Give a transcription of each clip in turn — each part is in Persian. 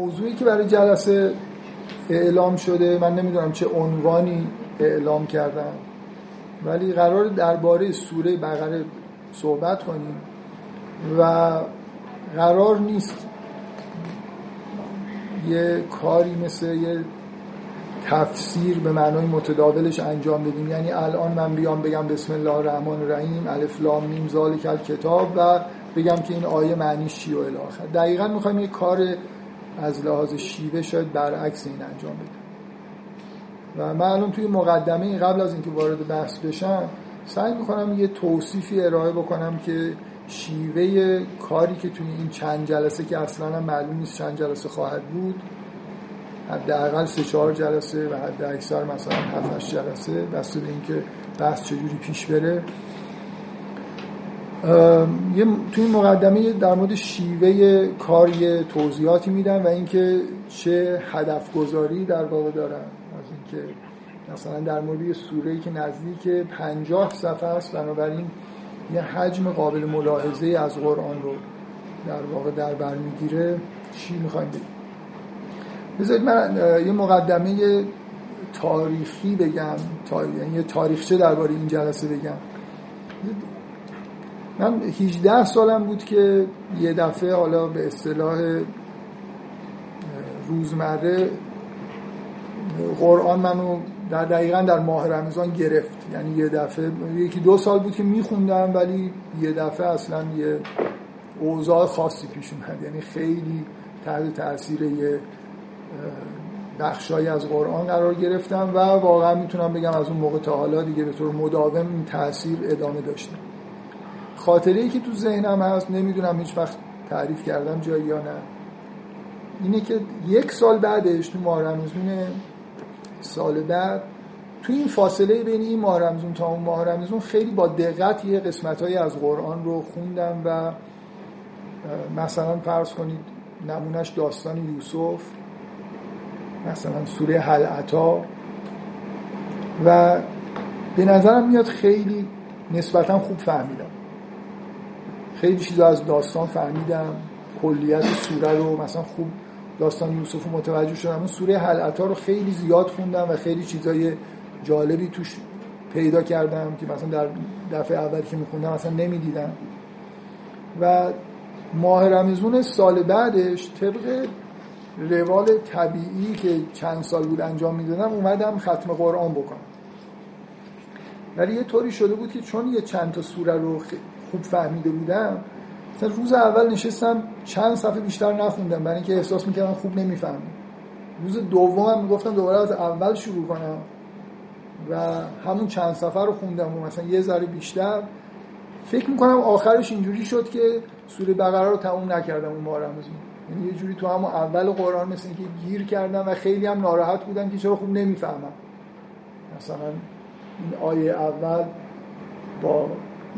موضوعی که برای جلسه اعلام شده من نمی‌دونم چه عنوانی اعلام کردم ولی قرار درباره سوره بقره صحبت کنیم و قرار نیست یه کاری مثل یه تفسیر به معنای متداولش انجام بدیم. یعنی الان من بیام بگم بسم الله الرحمن الرحیم الف لام میم ذالک کتاب و بگم که این آیه معنیش چی و الی آخر. دقیقا می‌خوایم یه کار از لحاظ شیوه شاید برعکس این انجام بدیم و من الان توی مقدمه قبل از اینکه وارد بحث بشم سعی می‌کنم یه توصیفی ارائه بکنم که شیوه کاری که توی این چند جلسه که اصلا معلوم نیست چند جلسه خواهد بود حداقل سه چهار جلسه و حد اکثر مثلا هفت جلسه بسته اینکه بحث چجوری پیش بره. یه توی این مقدمه در مورد شیوه کاری توضیحاتی میدن و اینکه چه هدف گذاری در واقع دارن. از اینکه مثلا در مورد یه سوره که نزدیک 50 صفحه است بنابراین یه حجم قابل ملاحظه از قرآن رو در واقع در بر می‌گیره. چی می‌خوایم بگیم؟ بذارید من یه مقدمه تاریخی بگم تا... یعنی یه تاریخچه درباره این جلسه بگم. من 18 سالم بود که یه دفعه حالا به اصطلاح روزمره قرآن منو در دقیقا در ماه رمضان گرفت. یعنی یه دفعه یکی دو سال بود که میخوندم ولی یه دفعه اصلا یه اوضاع خاصی پیش اومد. یعنی خیلی تحت تاثیر یه بخشایی از قرآن قرار گرفتم و واقعا می‌تونم بگم از اون موقع تا حالا دیگه به طور مداوم این تاثیر ادامه داشتم. خاطره ای که تو ذهنم هست نمی‌دونم هیچ وقت تعریف کردم جایی یا نه. اینه که یک سال بعدش تو ماه رمزون سال بعد تو این فاصله بین این ماه رمزون تا اون ماه رمزون خیلی با دقت یه قسمت از قرآن رو خوندم و مثلا فرض کنید نمونش داستان یوسف مثلا سوره حلعتا و به نظرم میاد خیلی نسبتا خوب فهمیدم. خیلی چیزا از داستان فهمیدم. کلیت سوره رو مثلا خوب داستان یوسف رو متوجه شدم. اون سوره حلعتا رو خیلی زیاد خوندم و خیلی چیزای جالبی توش پیدا کردم که مثلا در دفعه اولی که میخوندم مثلا نمی‌دیدم. و ماه رمزون سال بعدش طبق روال طبیعی که چند سال بود انجام می‌دادم اومدم ختم قرآن بکنم. ولی یه طوری شده بود که چون یه چند تا سوره رو خوب فهمیده بودم مثلا روز اول نشستم چند صفحه بیشتر نخوندم برای اینکه احساس می‌کردم خوب نمی‌فهمم. روز دومم می‌گفتم دوباره از اول شروع کنم و همون چند صفحه رو خوندم و مثلا یه ذره بیشتر. فکر می‌کنم آخرش اینجوری شد که سوره بقره رو تموم نکردم اون ماه رمضان یعنی یه جوری تو همون اول قرآن مثل اینکه گیر کردم و خیلی هم ناراحت بودم که چرا خوب نمی‌فهمم. مثلا این آیه اول با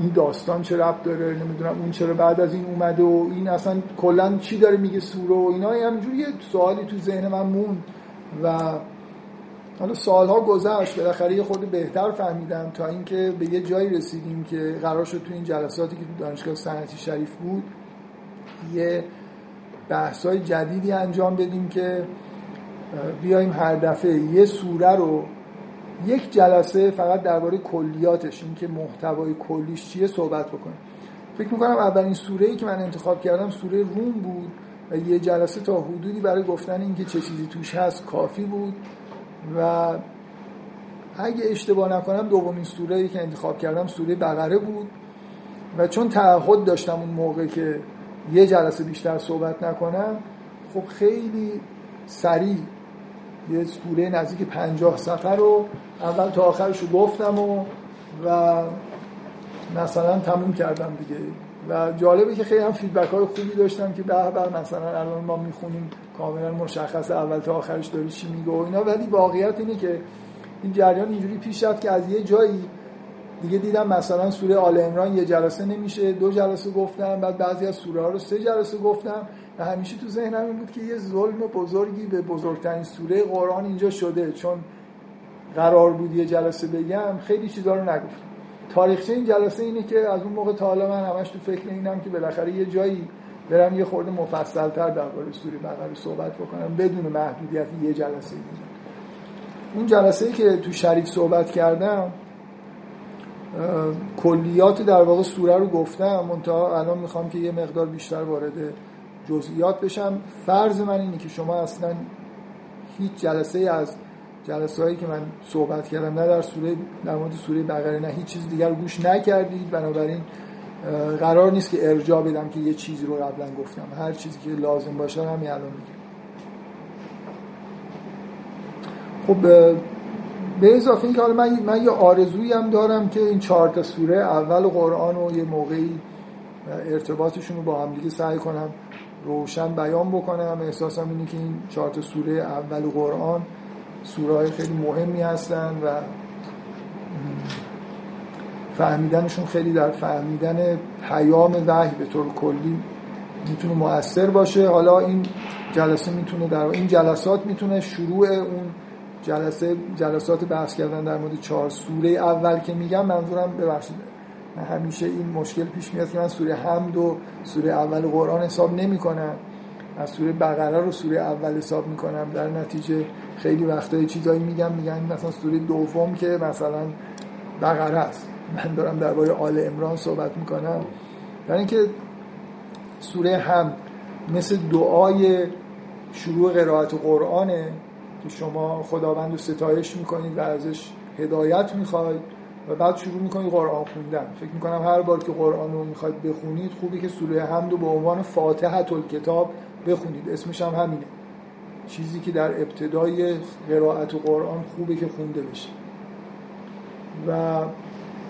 این داستان چه ربط داره نمی‌دونم اون چرا بعد از این اومده و این اصلا کلا چی داره میگه سوره و اینا همینجوری یه سوالی تو ذهن من مون و حالا سالها گذشت بالاخره یه خود بهتر فهمیدم تا اینکه به یه جایی رسیدیم که قرار شد تو این جلساتی که تو دانشگاه صنعتی شریف بود یه بحثای جدیدی انجام بدیم که بیایم هر دفعه یه سوره رو یک جلسه فقط درباره کلیاتش این که محتوای کلیش چیه صحبت بکنیم. فکر می‌کنم اولین سوره ای که من انتخاب کردم سوره روم بود و یه جلسه تا حدودی برای گفتن اینکه چه چیزی توش هست کافی بود و اگه اشتباه نکنم دومین سوره ای که انتخاب کردم سوره بقره بود و چون تعهد داشتم اون موقع که یه جلسه بیشتر صحبت نکنم خب خیلی سریع یه سوره نزدیک پنجاه سفر رو اول تا آخرش رو گفتم و و مثلا تموم کردم دیگه. و جالبه که خیلی هم فیدبک های خوبی داشتم که به به مثلا الان ما می‌خونیم کاملا مشخص اول تا آخرش داری چی میگه و اینا. ولی واقعیت اینه که این جریان اینجوری پیش رفت که از یه جایی دیگه دیدم مثلا سوره آل عمران یه جلسه نمیشه دو جلسه گفتم بعد بعضی از سوره ها رو سه جلسه گفتم و همیشه تو ذهنم این بود که یه ظلم بزرگی به بزرگترین سوره قرآن اینجا شده. چون قرار بود یه جلسه بگم خیلی چیزا رو نگفتم. تاریخچه این جلسه اینه که از اون موقع تا حالا من همش تو فکر اینم که بالاخره یه جایی برم یه خورده مفصل تر درباره سوره بقره صحبت بکنم بدون محدودیت یه جلسه دیگه اون جلسه ای که تو شریف صحبت کردم کلیات در واقع سوره رو گفتم منتها الان می‌خوام که یه مقدار بیشتر وارد جزئیات بشم. فرض من اینه که شما اصلا هیچ جلسه از جلسه هایی که من صحبت کردم نه در سوره در مورد سوره بقره نه هیچ چیز دیگر گوش نکردید. بنابراین قرار نیست که ارجاع بدم که یه چیزی رو قبلا گفتم. هر چیزی که لازم باشه همین الان میگم. خب به اضافه اینکه حالا من, من یه آرزویی هم دارم که این چهار تا سوره اول قرآن رو یه موقعی ارتباطشون رو با هم دیگه سعی کنم روشن بیان بکنم. احساسم اینه که این چهار تا سوره اول قرآن سوره خیلی مهمی هستن و فهمیدنشون خیلی در فهمیدن پیام وحی به طور کلی می‌تونه مؤثر باشه. حالا این جلسه می‌تونه در این جلسات می‌تونه شروع اون جلسه جلسات بحث کردن در مورد چهار سوره اول که میگم منظورم ببخشید من همیشه این مشکل پیش میاد که من سوره حمد و سوره اول قرآن حساب نمی‌کنم از سوره بقره رو سوره اول حساب می‌کنم. در نتیجه خیلی وقتایی چیزایی میگم میگن مثلا سوره دوم که مثلا بقره است. من دارم درباره آل امران صحبت می‌کنم. برای اینکه سوره هم مثل دعای شروع قرائت قرآنه. که شما خداوند رو ستایش می‌کنید و ازش هدایت می‌خواید و بعد شروع می‌کنید قرآن خوندن. فکر می‌کنم هر بار که قرآن رو می‌خواید بخونید خوبی که سوره حمد رو به عنوان فاتحه کتاب بخونید. اسمش هم همینه. چیزی که در ابتدای قرائت قرآن خوبه که خونده بشه. و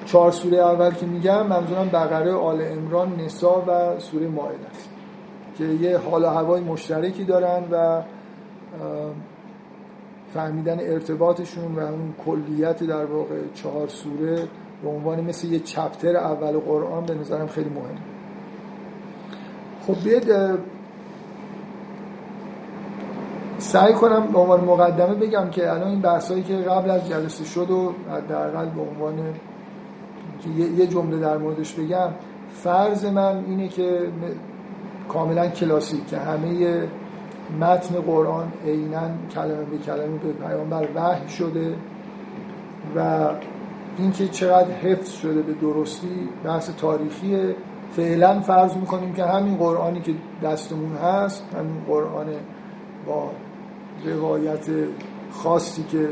چهار سوره اول که میگم منظورم بقره آل امران نسا و سوره مائده است. که یه حال و هوای مشترکی دارن و فهمیدن ارتباطشون و اون کلیت در واقع چهار سوره به عنوان مثل یه چپتر اول قرآن به نظرم خیلی مهم. خب بیاد سعی کنم به عنوان مقدمه بگم که الان این بحثایی که قبل از جلسه شد و حداقل به عنوان یه جمله در موردش بگم فرض من اینه که کاملا کلاسیک که همه متن قرآن عینا کلمه به کلمه به پیامبر وحی شده و اینکه چقدر حفظ شده به درستی بحث تاریخی فعلا فرض می‌کنیم که همین قرآنی که دستمون هست همین قرآن با روایت خاصی که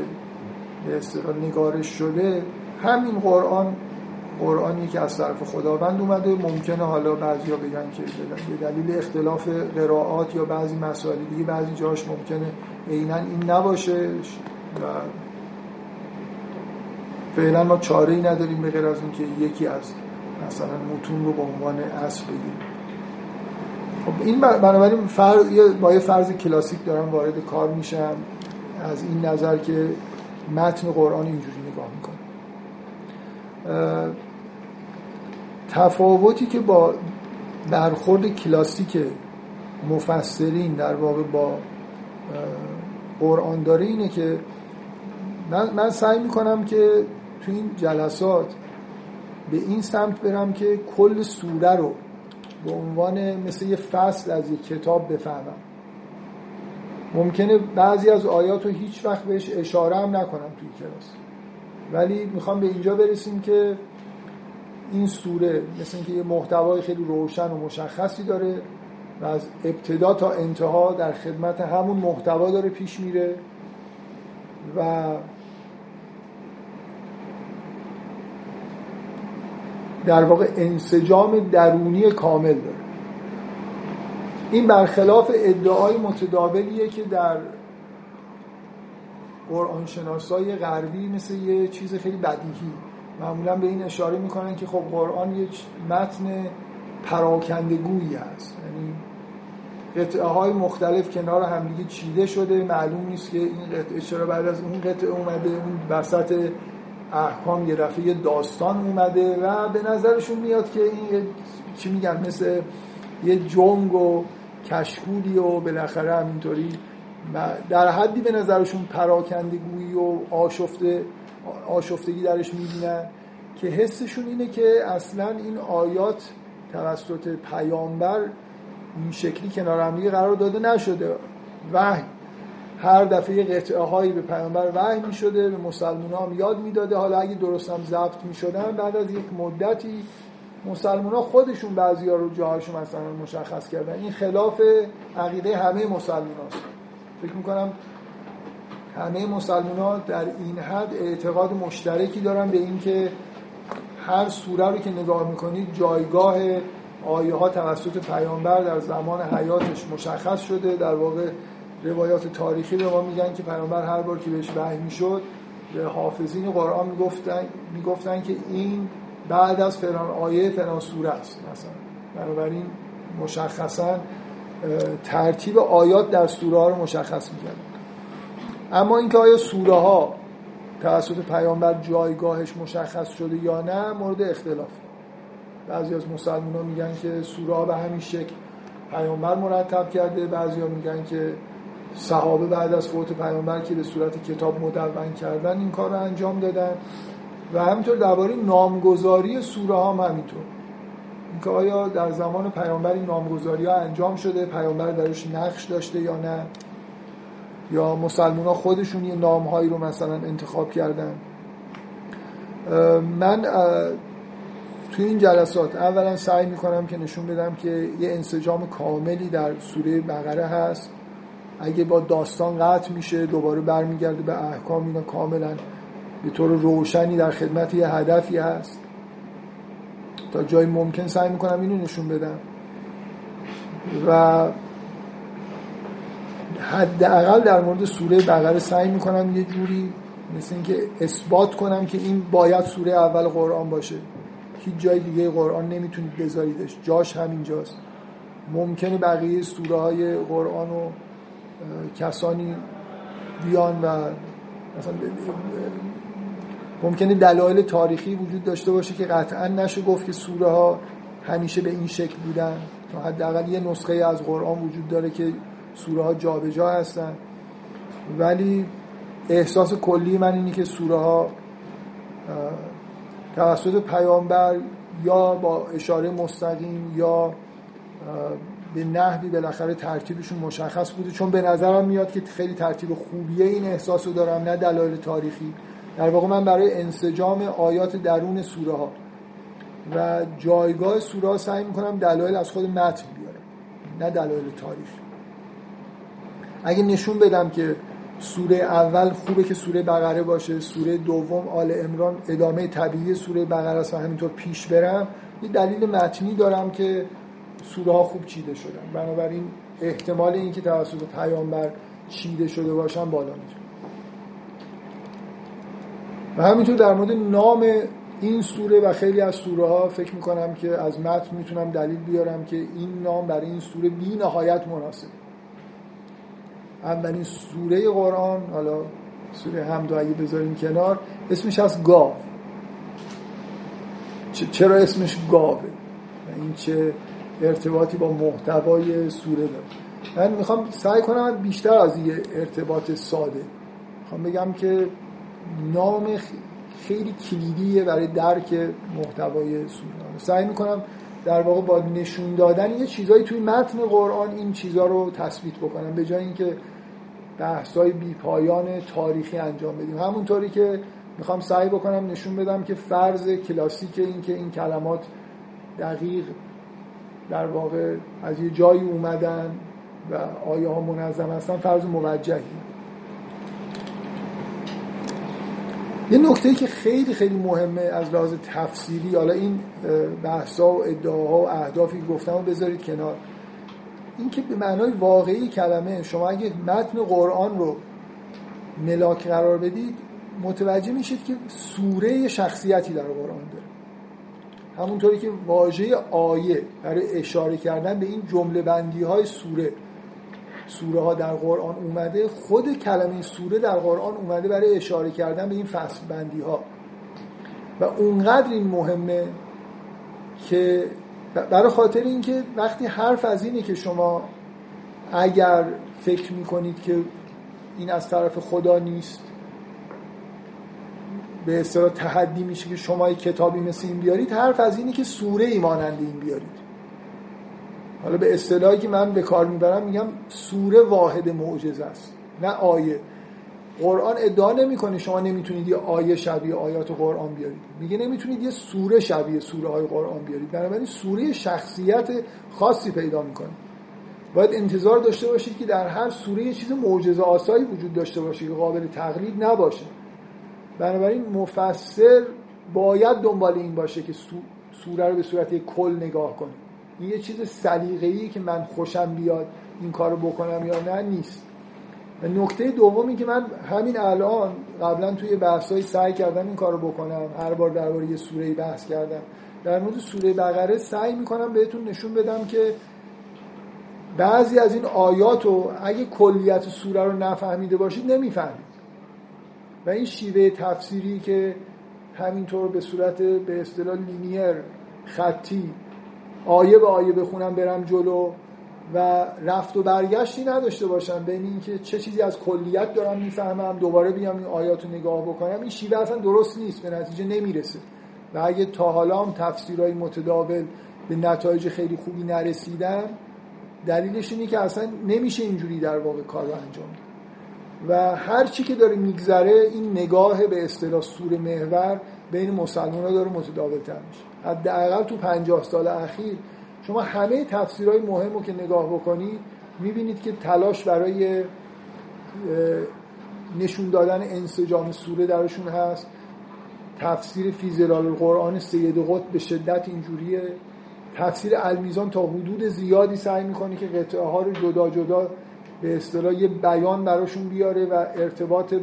به اصطلاح نگارش شده همین قرآن قرآنی که از طرف خداوند اومده ممکنه حالا بعضیا بگن که به دلیل اختلاف قرائات یا بعضی مسائل دیگه بعضی جاش ممکنه عینا این نباشه. و فعلا ما چاره ای نداریم به غیر از اینکه یکی از مثلا متون رو به عنوان اصل بگیریم خب این بنابراین فرض با یه فرض کلاسیک دارم وارد کار میشم. از این نظر که متن قرآن اینجوری نگاه می‌کنه. تفاوتی که با برخورد کلاسیک مفسرین در واقع با قرآن داره اینه که من, من سعی می‌کنم که تو این جلسات به این سمت برم که کل سوره رو به عنوان مثل یه فصل از یک کتاب بفهمم. ممکنه بعضی از آیات رو هیچ وقت بهش اشاره هم نکنم توی کلاس. ولی می‌خوام به اینجا برسیم که این سوره مثل اینکه یه محتوای خیلی روشن و مشخصی داره و از ابتدا تا انتها در خدمت همون محتوا داره پیش میره و در واقع انسجام درونی کامل داره. این برخلاف ادعای متداولیه که در قرآن شناسای غربی مثل یه چیز خیلی بدیهی. معمولا به این اشاره می‌کنن که خب قرآن یک متن پراکندگویی هست یعنی قطعه های مختلف کنار همدیگه چیده شده. معلوم نیست که این قطعه چرا بعد از اون قطعه اومده اون وسط احکام یه رفعه داستان اومده و به نظرشون میاد که این چی میگن مثل یه جنگ و کشکولی و بالاخره همینطوری. در حدی به نظرشون پراکندگویی و آشفته آشفتگی درش می‌بینن که حسشون اینه که اصلا این آیات توسط پیامبر این شکلی کنار هم قرار داده نشده. وحی. هر دفعه قطعه هایی به پیامبر وحی می شده به مسلمان هم یاد می‌داده. حالا اگه درست هم ضبط می شدن بعد از یک مدتی مسلمان ها خودشون بعضی ها رو جاهاشون مثلا مشخص کردن. این خلاف عقیده همه مسلمان هاست فکر می‌کنم همه مسلمان ها در این حد اعتقاد مشترکی دارن به اینکه هر سوره رو که نگاه می‌کنید جایگاه آیه ها توسط پیامبر در زمان حیاتش مشخص شده. در واقع روایات تاریخی به ما میگن که پیامبر هر بار که بهش وحی می‌شد به حافظین قرآن می‌گفتن می‌گفتن که این بعد از فلان آیه فلان سوره است. مثلا بنابراین مشخصا ترتیب آیات در سوره ها رو مشخص می‌کرد اما اینکه آیا سوره ها توسط پیامبر جایگاهش مشخص شده یا نه مورد اختلاف. بعضی از مسلمان ها میگن که سوره ها به همین شکل پیامبر مرتب کرده بعضی ها میگن که صحابه بعد از فوت پیامبر که به صورت کتاب مدون کردن این کار رو انجام دادن. و همینطور درباره نامگذاری سوره ها هم همینطور. اینکه آیا در زمان پیامبر این نامگذاری ها انجام شده پیامبر درش نقش داشته یا نه؟ یا مسلمان ها خودشون یه نام هایی رو مثلا انتخاب کردن. من توی این جلسات اولا سعی می‌کنم که نشون بدم که یه انسجام کاملی در سوره بقره هست. اگه با داستان قطع میشه دوباره برمیگرده به احکام اینا کاملا به طور روشنی در خدمت یه هدفی هست. تا جای ممکن سعی می‌کنم اینو نشون بدم. و حداقل در مورد سوره بقره سعی می‌کنم یه جوری مثل اینکه اثبات کنم که این باید سوره اول قرآن باشه. هیچ جای دیگه قرآن نمی‌تونید بذاریدش. جاش همینجاست. ممکنه بقیه سوره های قرآن و کسانی بیان و مثلا ممکنه دلایل تاریخی وجود داشته باشه که قطعا نشه گفت که سوره ها همیشه به این شکل بودن. حداقل یه نسخه از قرآن وجود داره که سوره ها جابجا هستن. ولی احساس کلی من اینی که سوره ها توسط پیامبر یا با اشاره مستقیم یا به نحوی بالاخره ترتیبشون مشخص بوده. چون به نظرم میاد که خیلی ترتیب خوبیه این احساس رو دارم نه دلایل تاریخی. در واقع من برای انسجام آیات درون سوره ها و جایگاه سوره ها سعی می‌کنم دلایل از خود متن بیارم نه دلایل تاریخی. اگه نشون بدم که سوره اول خوبه که سوره بقره باشه سوره دوم آل امران ادامه طبیعی سوره بقره است و همینطور پیش برم یه دلیل متنی دارم که سوره ها خوب چیده شدن. بنابراین احتمال اینکه توسط پیامبر چیده شده باشن بالا میشه و همینطور در مورد نام این سوره و خیلی از سوره ها فکر می‌کنم که از متن می‌تونم دلیل بیارم که این نام برای این سوره بی نهایت مناسب. اولین سوره قرآن حالا سوره حمد اگه بذاریم کنار اسمش از گاو. چرا اسمش گاوه؟ این چه ارتباطی با محتوای سوره داره. من می‌خوام سعی کنم بیشتر از یه ارتباط ساده. می‌خوام بگم که نام خیلی کلیدیه برای درک محتوای سوره. سعی می‌کنم در واقع با نشون دادن یه چیزایی توی متن قرآن این چیزها رو تثبیت بکنم به جای اینکه بحثای بی پایان تاریخی انجام بدیم. همونطوری که می‌خوام سعی بکنم نشون بدم که فرض کلاسیک این که این کلمات دقیق در واقع از یه جایی اومدن و آیه ها منظم هستن فرض موجهی. یه نکته که خیلی خیلی مهمه از لحاظ تفسیری حالا این بحثا و ادعاها و اهدافی که گفتم بذارید کنار. این که به معنای واقعی کلمه شما اگه متن قرآن رو ملاک قرار بدید متوجه میشید که سوره شخصیتی در قرآن داره. همونطوری که واژه آیه برای اشاره کردن به این جمله بندی های سوره سوره ها در قرآن اومده خود کلمه سوره در قرآن اومده برای اشاره کردن به این فصل بندی ها و اونقدر این مهمه که برای خاطر اینکه وقتی حرف از اینه که شما اگر فکر می‌کنید که این از طرف خدا نیست به اصطلاح تحدی میشه که شما کتابی مثل این بیارید حرف از اینه که سوره ای مانند این بیارید. حالا به اصطلاحی که من به کار می‌برم میگم سوره واحد معجزه است. نه آیه. قرآن ادعا نمی‌کنه شما نمی‌تونید یه آیه شبیه آیات قرآن بیارید. میگه نمی‌تونید یه سوره شبیه سوره های قرآن بیارید. بنابراین سوره شخصیت خاصی پیدا می‌کنه. باید انتظار داشته باشید که در هر سوره یه چیز معجزه آسایی وجود داشته باشه که قابل تقلید نباشه. بنابراین مفسر باید دنبال این باشه که سوره رو به صورت کل نگاه کنه. این یه چیز سلیقه‌ای که من خوشم بیاد این کارو بکنم یا نه نیست. و نکته دومی که من همین الان قبلا توی بحثایی سعی کردم این کارو بکنم. هر بار درباره یه سوره بحث کردم. در مورد سوره بقره سعی می‌کنم بهتون نشون بدم که بعضی از این آیات رو اگه کلیت سوره رو نفهمیده باشید نمی‌فهمید. و این شیوه تفسیری که همینطور به صورت به اصطلاح لینیر خطی آیه به آیه بخونم برم جلو و رفت و برگشتی نداشته باشم. بین اینکه چه چیزی از کلیت دارم می‌فهمم دوباره بیام این آیات رو نگاه بکنم این شیوه اصلا درست نیست به نتیجه نمی‌رسه. و اگه تا حالا هم تفسیرهای متداول به نتایج خیلی خوبی نرسیدن دلیلش اینه که اصلا نمیشه اینجوری در واقع کار رو انجام و هر چی که داره میگذره این نگاه به اصطلاح سور محور بین مسلمان ها داره متداول تر میشه. حداقل تو پنجاه سال اخیر شما همه تفسیرهای مهم رو که نگاه بکنید می‌بینید که تلاش برای نشون دادن انسجام سوره درشون هست. تفسیر فیزلال القرآن سید قطب به شدت اینجوریه. تفسیر المیزان تا حدود زیادی سعی می‌کنه که قطعه ها رو جدا جدا به اصطلاح یه بیان براشون بیاره و ارتباط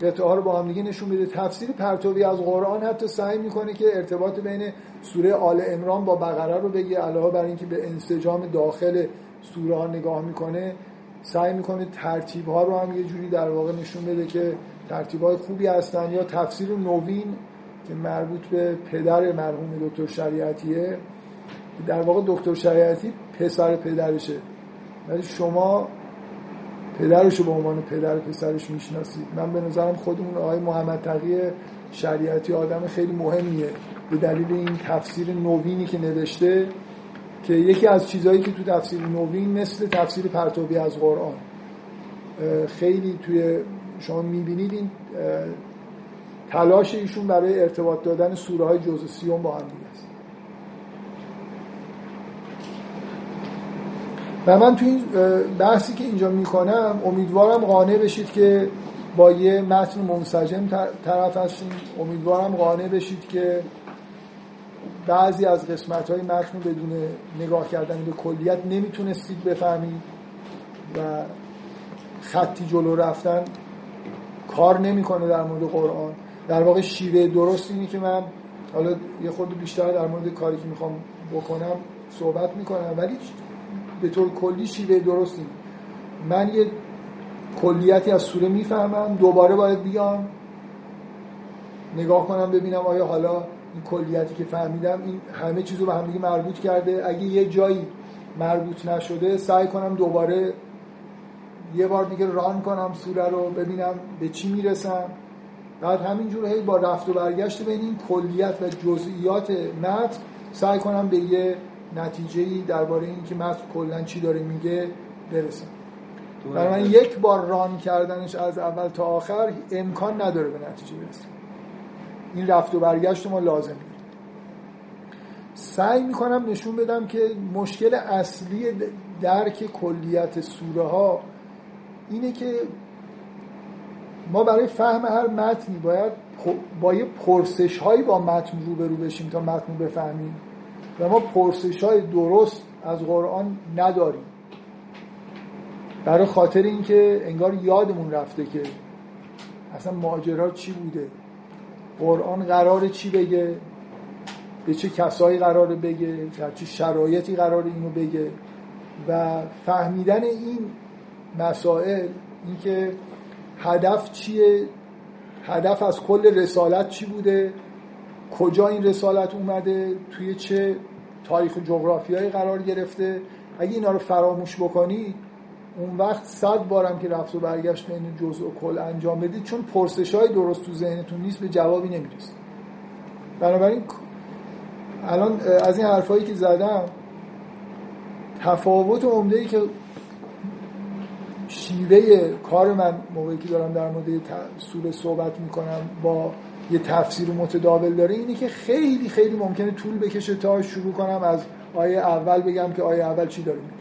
قطعه ها رو با هم دیگه نشون میده. تفسیر پرتوی از قرآن حتی سعی می‌کنه که ارتباط بین سوره آل امران با بقره رو بگه علاوه بر اینکه به انسجام داخل سوره ها نگاه می‌کنه سعی می‌کنه ترتیب ها رو هم یه جوری در واقع نشون بده که ترتیب های خوبی هستن یا تفسیر نوین که مربوط به پدر مرحوم دکتر شریعتیه در واقع دکتر شریعتی پسر پدرشه. ولی شما پدرش رو به عنوان پدر پسرش می‌شناسید. من به نظرم خودمون آقای محمد تقی شریعتی آدم خیلی مهمیه. به دلیل این تفسیر نوینی که نوشته که یکی از چیزهایی که تو تفسیر نوین مثل تفسیر پرتوبی از قرآن. خیلی توی شما می‌بینید این تلاش ایشون برای ارتباط دادن سوره های جزء سیون با هم است. و من تو این بحثی که اینجا می‌کنم امیدوارم قانع بشید که با یه متن منسجم طرف هستیم. امیدوارم قانع بشید که بعضی از قسمت های متن بدون نگاه کردن به کلیت نمی‌تونستید بفهمید و خطی جلو رفتن کار نمی‌کنه در مورد قرآن. در واقع شیوه درست اینی که من حالا یه خورده بیشتر در مورد کاری که می‌خوام بکنم صحبت می‌کنم. ولی به طور کلی شیوه من یه کلیتی از سوره می‌فهمم دوباره باید بیام نگاه کنم ببینم آیا حالا این کلیتی که فهمیدم این همه چیز رو به همدیگه مربوط کرده. اگه یه جایی مربوط نشده سعی کنم دوباره یه بار دیگه ران کنم سوره رو ببینم به چی می‌رسم. بعد همینجور هی با رفت و برگشت بین این کلیت و جزئیات متن سعی کنم به یه نتیجه درباره این که متن کلا چی داره میگه برسم. برای من یک بار ران کردنش از اول تا آخر امکان نداره به نتیجه برسیم این رفت و برگشت ما لازم سعی می‌کنم نشون بدم که مشکل اصلی درک کلیت سوره ها اینه که ما برای فهم هر متنی باید با یه پرسش هایی با متن روبرو بشیم تا متن بفهمیم. و ما پرسش های درست از قرآن نداریم. برای خاطر اینکه انگار یادمون رفته که اصلا ماجرا چی بوده قرآن قرار چی بگه به چه کسایی قراره بگه در چه شرایطی قراره اینو بگه. و فهمیدن این مسائل اینکه هدف چیه هدف از کل رسالت چی بوده کجا این رسالت اومده توی چه تاریخ جغرافیایی قرار گرفته. اگه اینا رو فراموش بکنی اون وقت صد بارم که رفت و برگشت بین جزء و کل انجام بدید چون پرسش های درست تو ذهنتون نیست به جوابی نمی‌رسید بنابراین الان از این حرفایی که زدم تفاوت عمده ای که شیوه کار من موقعی که دارم در مورد سوره صحبت می‌کنم با یه تفسیر متداول داره اینه که خیلی خیلی ممکنه طول بکشه تا شروع کنم از آیه اول بگم که آیه اول چی داره میگه.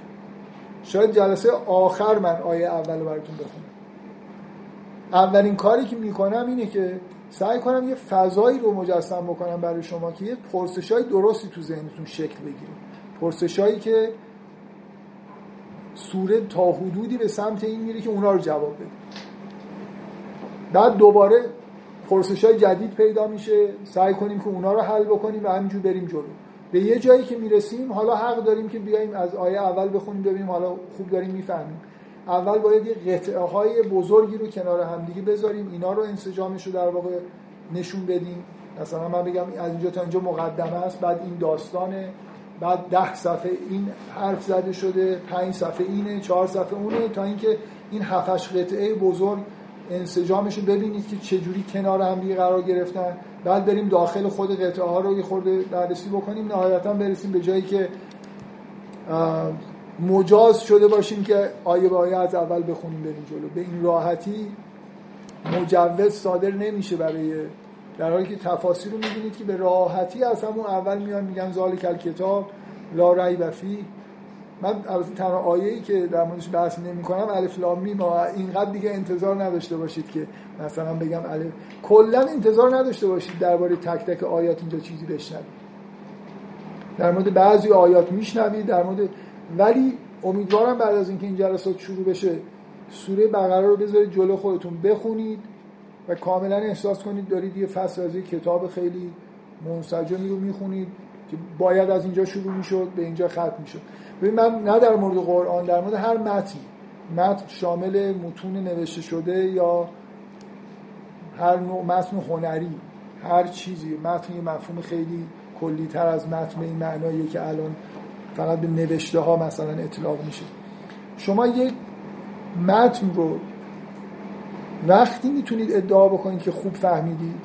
شاید جلسه آخر من آیه اول رو براتون بخونم. اولین کاری که می‌کنم اینه که سعی کنم یه فضایی رو مجسم بکنم برای شما که یه پرسش های درستی تو ذهنتون شکل بگیره پرسش هایی که سوره تا حدودی به سمت این میره که اونا رو جواب بده بعد دوباره پرسش های جدید پیدا میشه. سعی کنیم که اونا رو حل بکنیم و همینجور بریم جلو. به یه جایی که می‌رسیم حالا حق داریم که بیایم از آیه اول بخونیم ببینیم حالا خوب داریم می‌فهمیم. اول باید یه قطعه های بزرگی رو کنار همدیگه بذاریم. اینا رو انسجامش رو در واقع نشون بدیم. مثلا من بگم از اینجا تا اینجا مقدمه است بعد این داستانه بعد ده صفحه این حرف زده شده پنج صفحه اینه چهار صفحه اونه تا اینکه این هفتش قطعه بزرگ انسجامش رو ببینید که چجوری کنار هم دیگه قرار گرفتن. بعد بریم داخل خود قطعه ها رو یه خورده بررسی بکنیم. نهایتا برسیم به جایی که مجاز شده باشیم که آیه به آیه از اول بخونیم بریم جلو. به این راحتی مجوز صادر نمیشه برای در حالی که تفاصیل رو می‌بینید که به راحتی از همون اول میان میگن ذالک کتاب لا و فی من البته تنها آیه‌ای که در موردش بحث نمی‌کنم الف لام میم اینقدر دیگه انتظار نداشته باشید که مثلا بگم الف. کلا انتظار نداشته باشید درباره تک تک آیات اینجا چیزی بشنوید. در مورد بعضی آیات میشنوید در مورد ولی امیدوارم بعد از اینکه این جلسات شروع بشه سوره بقره رو بذارید جلو خودتون بخونید و کاملا احساس کنید دارید یه فصل از کتاب خیلی منسجمی رو می‌خونید که باید از اینجا شروع می‌شد به اینجا ختم می‌شد. ببین من نه در مورد قرآن در مورد هر متنی. متن شامل متون نوشته شده یا هر نوع متن هنری هر چیزی. متن یه مفهوم خیلی کلی تر از متن این معنایی که الان فقط به نوشته ها مثلا اطلاق میشه. شما یک متن رو وقتی می‌تونید ادعا بکنید که خوب فهمیدید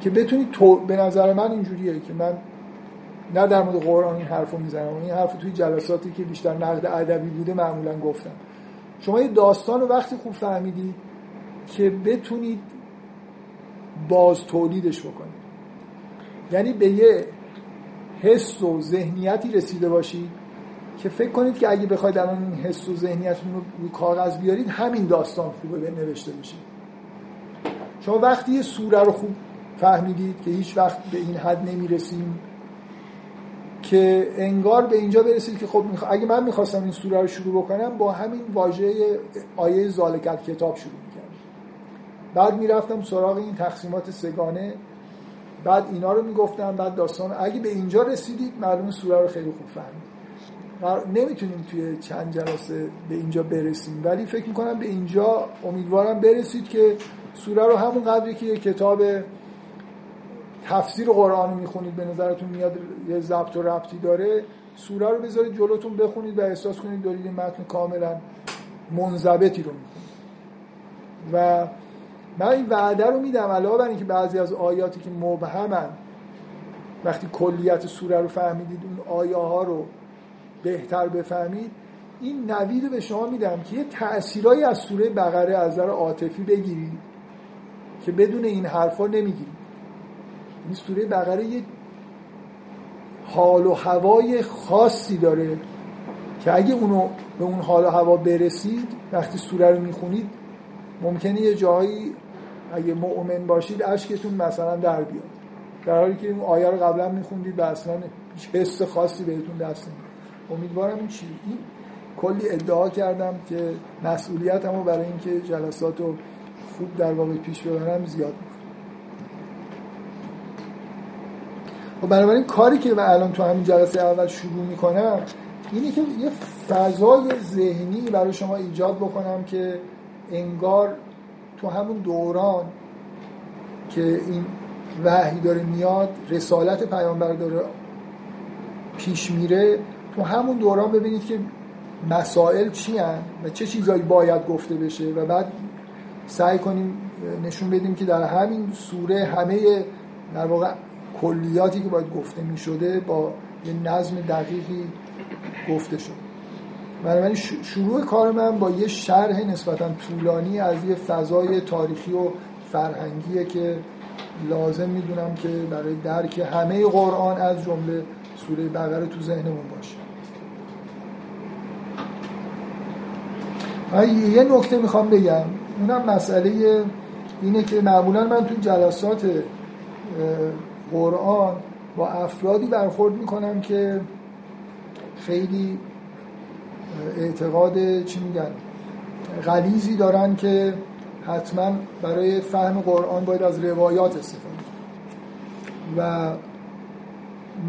که بتونید تو... به نظر من اینجوریه که من نه در مورد قرآن این حرف رو می‌زنم. این حرف توی جلساتی که بیشتر نقد ادبی بوده معمولا گفتم. شما یه داستان رو وقتی خوب فهمیدید که بتونید باز تولیدش بکنید. یعنی به یه حس و ذهنیتی رسیده باشید که فکر کنید که اگه بخواید الان این حس و ذهنیتتون رو روی کاغذ بیارید همین داستان خوبه به نوشته بشه. شما وقتی یه سوره رو خوب فهمیدید که هیچ وقت به این حد نمی‌رسیم که انگار به اینجا برسید که خب اگه من می‌خواستم این سوره رو شروع بکنم با همین واژه آیه زالکت کتاب شروع می‌کردم. بعد می‌رفتم سراغ این تقسیمات سگانه. بعد اینا رو می‌گفتم بعد داستان. اگه به اینجا رسیدید معلوم سوره رو خیلی خوب فهمید. نمی‌تونیم توی چند جلسه به اینجا برسیم. ولی فکر می‌کنم به اینجا امیدوارم برسید که سوره رو همون قدری که یه کتاب تفسیر قرآن می‌خونید به نظرتون میاد یه ضبط و ربطی داره؟ سوره رو بذارید جلوتون بخونید و احساس کنید دارید متن کاملا منضبطی رو می‌خونید. و من این وعده رو میدم علاوه بر اینکه بعضی از آیاتی که مبهمن وقتی کلیت سوره رو فهمیدید اون آیه ها رو بهتر بفهمید این نوید به شما میدم که یه تأثیرایی از سوره بقره از نظر عاطفی بگیرید که بدون این حرفا نمی‌گیرید. این سوره بقره یه حال و هوای خاصی داره که اگه اونو به اون حال و هوا برسید وقتی سوره رو می‌خونید ممکنه یه جایی اگه مؤمن باشید اشکتون مثلا در بیاد. در حالی که این آیه رو قبلا میخوندید و اصلا هیچ حس خاصی بهتون دست امیدوارم این چی؟ این کلی ادعا کردم که مسئولیت همو برای اینکه جلسات رو خوب در واقع پیش ببرم زیاد. و خب بنابراین کاری که من الان تو همین جلسه اول شروع می‌کنم اینه که یه فضای ذهنی برای شما ایجاد بکنم که انگار تو همون دوران که این وحی داره میاد رسالت پیامبر داره پیش میره تو همون دوران ببینید که مسائل چی و چه چیزایی باید گفته بشه و بعد سعی کنیم نشون بدیم که در همین سوره همه در واقع کلیاتی که باید گفته می شده با یه نظم دقیقی گفته شد. بنابراین شروع کار من با یه شرح نسبتا طولانی از یه فضای تاریخی و فرهنگیه که لازم می‌دونم که برای درک همه قرآن از جمله سوره بقره تو ذهنمون باشه. یه نکته می‌خوام بگم. اونم مسئله اینه که معمولا من تو جلسات قرآن با افرادی برخورد می‌کنم که خیلی اعتقاد چی میگن غلیزی دارن که حتما برای فهم قرآن باید از روایات استفاده و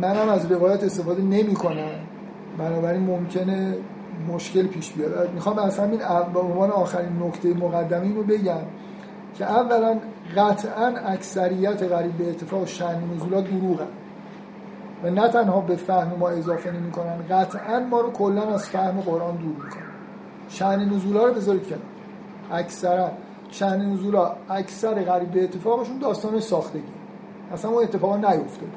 منم از روایات استفاده نمی کنم بنابراین ممکنه مشکل پیش بیاد. می‌خوام از همین به عنوان آخرین نکته مقدمه رو بگم. که اولا قطعا اکثریت غریب به اتفاق شن نزولات دروغن. و نه تنها به فهم ما اضافه نمی کنن قطعا ما رو کلا از فهم قرآن دور می‌کنن. شن نزولا رو بذارید کنار. اکثرا شن نزولا اکثر غریب به اتفاقشون داستان ساختگی. اصلا اون اتفاق نیفتاده.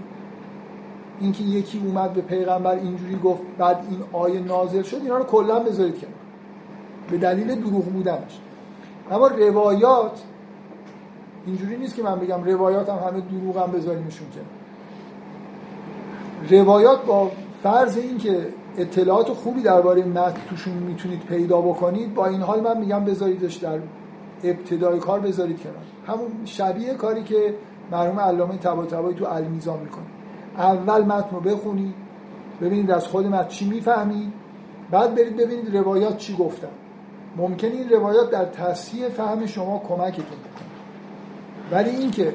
اینکه یکی اومد به پیغمبر اینجوری گفت بعد این آیه نازل شد اینا رو کلا بذارید کنار. به دلیل دروغ بودنش. اما روایات اینجوری نیست که من بگم روایات هم همه دروغ هم بذاریمشون کنار روایات با فرض اینکه اطلاعات خوبی درباره متن توشون می‌تونید پیدا بکنید با این حال من میگم بذاریدش در ابتدای کار بذارید کنار. همون شبیه کاری که مرحوم علامه طباطبایی تو المیزان می‌کنه. اول متن رو بخونید ببینید از خود متن چی می‌فهمید بعد برید ببینید روایات چی گفتن. ممکن این روایات در تصحیح فهم شما کمکتون ولی اینکه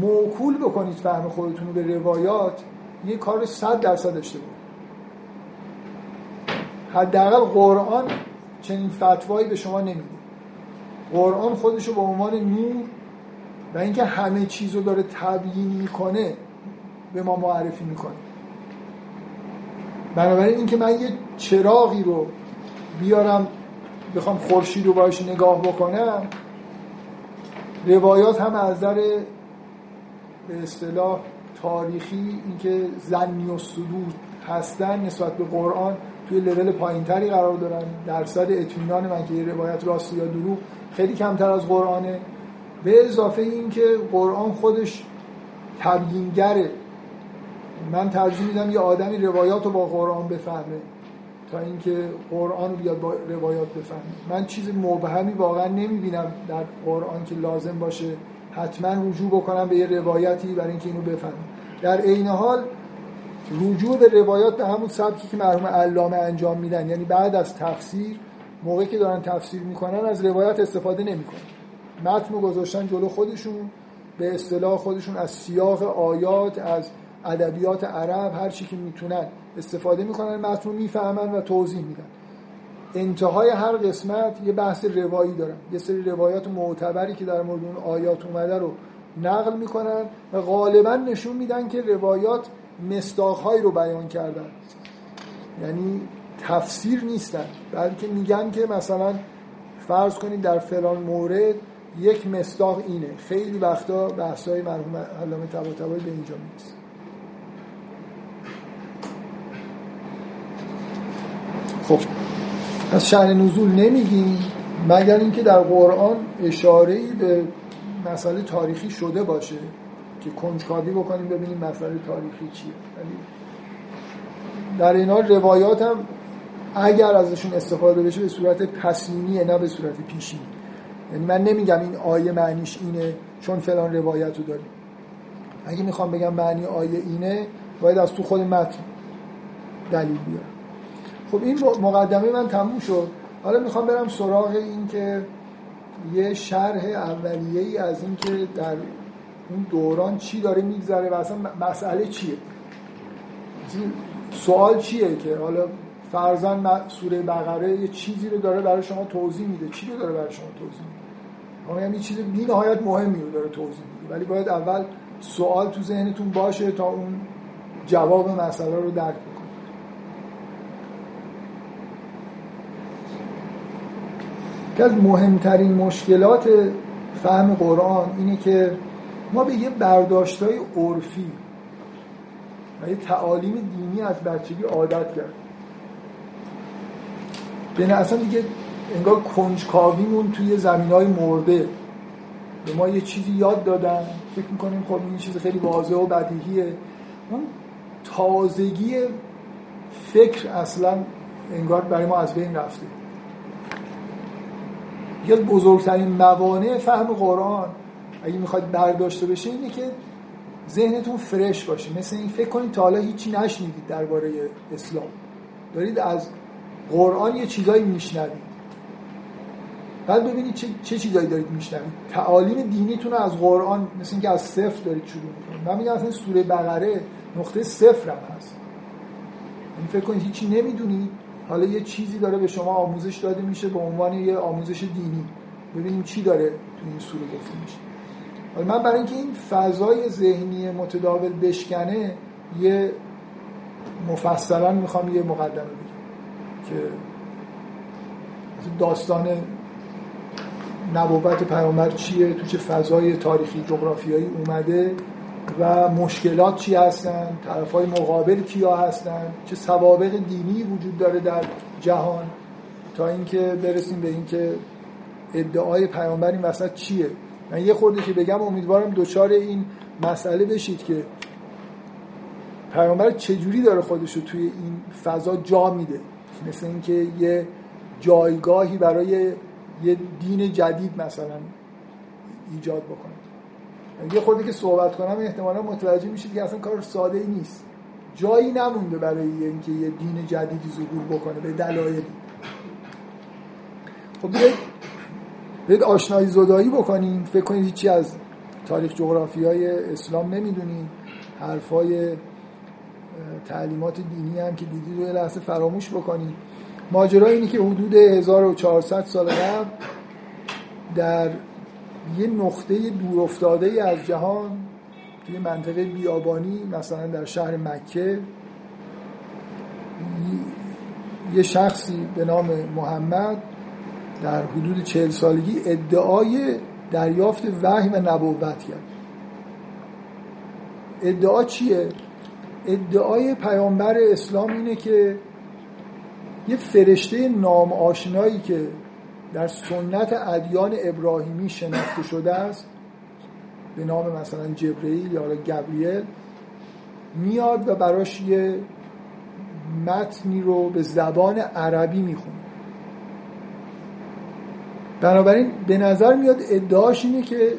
موکول بکنید فهم خودتون رو به روایات یه کار صد درصد اشتباه. حداقل قرآن چنین فتوایی به شما نمیده. قرآن خودش رو به عنوان نور و اینکه همه چیز رو داره تبیین می‌کنه به ما معرفی می‌کنه. بنابراین اینکه من یه چراغی رو بیارم بخوام خورشید رو باش نگاه بکنم روایات هم از نظر به اصطلاح تاریخی اینکه زنی و صدور هستن نسبت به قرآن توی لول پایینتری قرار دارن. درصد اطمینان من که یه روایت راستی یا دروغ خیلی کمتر از قرآنه. به اضافه این که قرآن خودش تبیینگره. من ترجیح میدم یه آدمی روایات رو با قرآن بفهمه. تا اینکه قرآن بیاد با روایات بفهمه. من چیز مبهمی واقعا نمی‌بینم در قرآن که لازم باشه حتما رجوع بکنم به یه روایتی برای اینکه اینو بفهمم. در عین حال رجوع به روایات به همون سبکی که مرحوم علامه انجام میدن یعنی بعد از تفسیر موقعی که دارن تفسیر می‌کنن از روایت استفاده نمی‌کنن. متن گذاشتن جلو خودشون به اصطلاح خودشون از سیاق آیات از ادبیات عرب هر چی که می‌تونن استفاده می‌کنن متن رو می‌فهمن و توضیح میدن. انتهای هر قسمت یه بحث روایی دارن. یه سری روایات معتبری که در مورد اون آیات اومده رو نقل می‌کنن و غالبا نشون میدن که روایات مستاخهایی رو بیان کردن. یعنی تفسیر نیستن بلکه میگن که مثلا فرض کنید در فلان مورد یک مستاق اینه. خیلی وقتا بحثای مرحوم علامه طباطبایی به اینجا می‌رسه. خب از شأن نزول نمیگیم مگر اینکه در قرآن اشاره به مسئله تاریخی شده باشه که کنجکاوی بکنیم ببینیم مسئله تاریخی چیه؟ ولی در اینا روایات هم اگر ازشون استفاده بشه به صورت پسینیه نه به صورت پیشینی. یعنی من نمیگم این آیه معنیش اینه چون فلان روایت رو داریم. اگه می‌خوام بگم معنی آیه اینه باید از تو خود متن دلیل بیارم. خب این مقدمه من تموم شد. حالا می‌خوام برم سراغ این که یه شرح اولیه ای از این که در اون دوران چی داره میگذره و اصلا مسئله چیه. سوال چیه که حالا فرزن سوره بقره یه چیزی رو داره برای شما توضیح میده. چی رو داره برای شما توضیح میده؟ یعنی چیز بی نهایت مهمی رو داره توضیح میده. ولی باید اول سوال تو ذهنتون باشه تا اون جواب مسئله رو درک که از مهمترین مشکلات فهم قرآن اینه که ما به یه برداشت های عرفی و یه تعالیم دینی از بچگی عادت کرد یعنی اصلا دیگه انگار کنجکاویمون توی زمین های مرده. به ما یه چیزی یاد دادن. فکر می‌کنیم خب این چیز خیلی واضح و بدیهیه. اون تازگی فکر اصلا انگار برای ما از بین رفته. یکی بزرگترین موانع فهم قرآن اگه می‌خواید برداشته بشه اینه که ذهنتون فرش باشه. مثل این فکر کنید تا حالا هیچی نشنیدید درباره اسلام. دارید از قرآن یه چیزایی میشنوید. بعد ببینید چه, چه چیزایی دارید میشنوید. تعالیم دینیتون از قرآن مثل اینکه از صفر دارید شروع می‌کنید. من میگم اصلا سوره بقره نقطه صفر هم هست. این یعنی فکر کنید هیچی نمی‌دونید. حالا یه چیزی داره به شما آموزش داده میشه به عنوان یه آموزش دینی. ببینیم چی داره تو این سوره گفته میشه. حالا من برای اینکه این فضای ذهنی متداول بشکنه یه مفصلا می‌خوام یه مقدمه بگم که داستان نبوت پیامبر چیه تو چه فضای تاریخی جغرافیایی اومده. و مشکلات چی هستن؟ طرف های مقابل کیا هستن؟ چه سوابق دینی وجود داره در جهان؟ تا اینکه برسیم به اینکه ادعای پیامبر این وسط چیه؟ من یه خورده که بگم امیدوارم دوچار این مسئله بشید که پیامبر چجوری داره خودش رو توی این فضا جا میده؟ مثل اینکه یه جایگاهی برای یه دین جدید مثلا ایجاد بکنه. یه خودی که صحبت کنم احتمالا متوجه میشید که اصلا کار ساده ای نیست. جایی نمونده برای اینکه یه دین جدیدی ظهور بکنه به دلایلی. خب بیاید آشنایی زدایی بکنیم. فکر کنید هیچی از تاریخ جغرافی های اسلام نمی‌دونید حرفای تعلیمات دینی هم که دیدید رو لحظه فراموش بکنید ماجرا اینه که حدود 1400 سال قبل در یه نقطه دور افتاده از جهان توی منطقه بیابانی مثلا در شهر مکه یه شخصی به نام محمد در حدود چهل سالگی ادعای دریافت وحی و نبوت کرد ادعا چیه؟ ادعای پیامبر اسلام اینه که یه فرشته نام آشنایی که در سنت ادیان ابراهیمی شناخته شده است. به نام مثلا جبرئیل یا گبریل. میاد و براش یه متنی رو به زبان عربی می‌خونه. بنابراین به نظر میاد ادعاش اینه که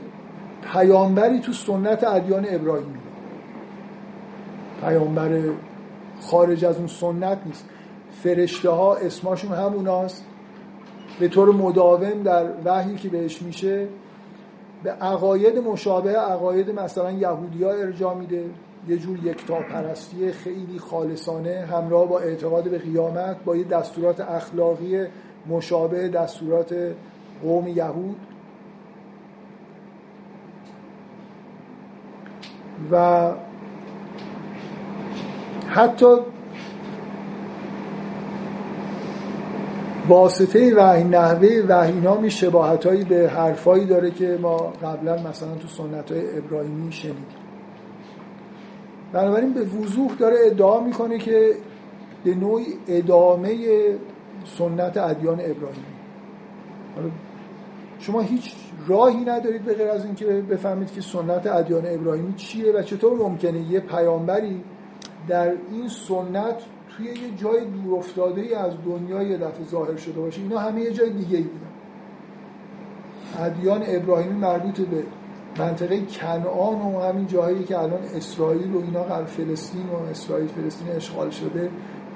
پیامبری تو سنت ادیان ابراهیمی. پیامبر خارج از اون سنت نیست. فرشته ها اسماشون هموناست. به طور مداوم در وحی که بهش میشه به عقاید مشابه عقاید مثلا یهودی ها ارجا میده. یه جور یکتا پرستی خیلی خالصانه همراه با اعتقاد به قیامت با یه دستورات اخلاقی مشابه دستورات قوم یهود. و حتی واسطه وحی نحوه وحی نامی شباهت هایی به حرفایی داره که ما قبلا مثلا تو سنت های ابراهیمی شنیدیم. بنابراین به وضوح داره ادعا می‌کنه که به نوعی ادامه سنت ادیان ابراهیمی. شما هیچ راهی ندارید به غیر از اینکه بفهمید که سنت ادیان ابراهیمی چیه و چطور ممکنه یه پیامبری در این سنت توی یه جای دور افتاده ای از دنیا یه دفعه ظاهر شده باشه اینا همه یه جای دیگه ای بودن. ادیان ابراهیمی مربوط به منطقه کنعان و همین جاهایی که الان اسرائیل و اینا قرار فلسطین و اسرائیل فلسطین اشغال شده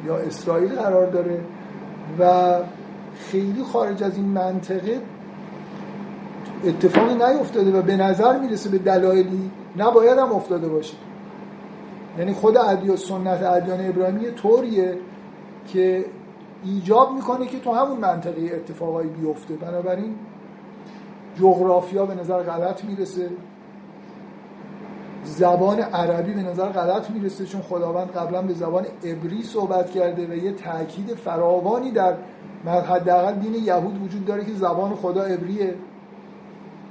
یا اسرائیل قرار داره. و خیلی خارج از این منطقه اتفاقی نیفتاده و به نظر می‌رسه به دلایلی نباید هم افتاده باشه. یعنی خود ادیا سنت ادیان ابراهیمی طوریه که ایجاب می‌کنه که تو همون منطقه اتفاقایی بیفته. بنابراین جغرافیا به نظر غلط می‌رسه. زبان عربی به نظر غلط می‌رسه چون خداوند قبلا به زبان عبری صحبت کرده و یه تاکید فراوانی در حداقل دین یهود وجود داره که زبان خدا عبریه.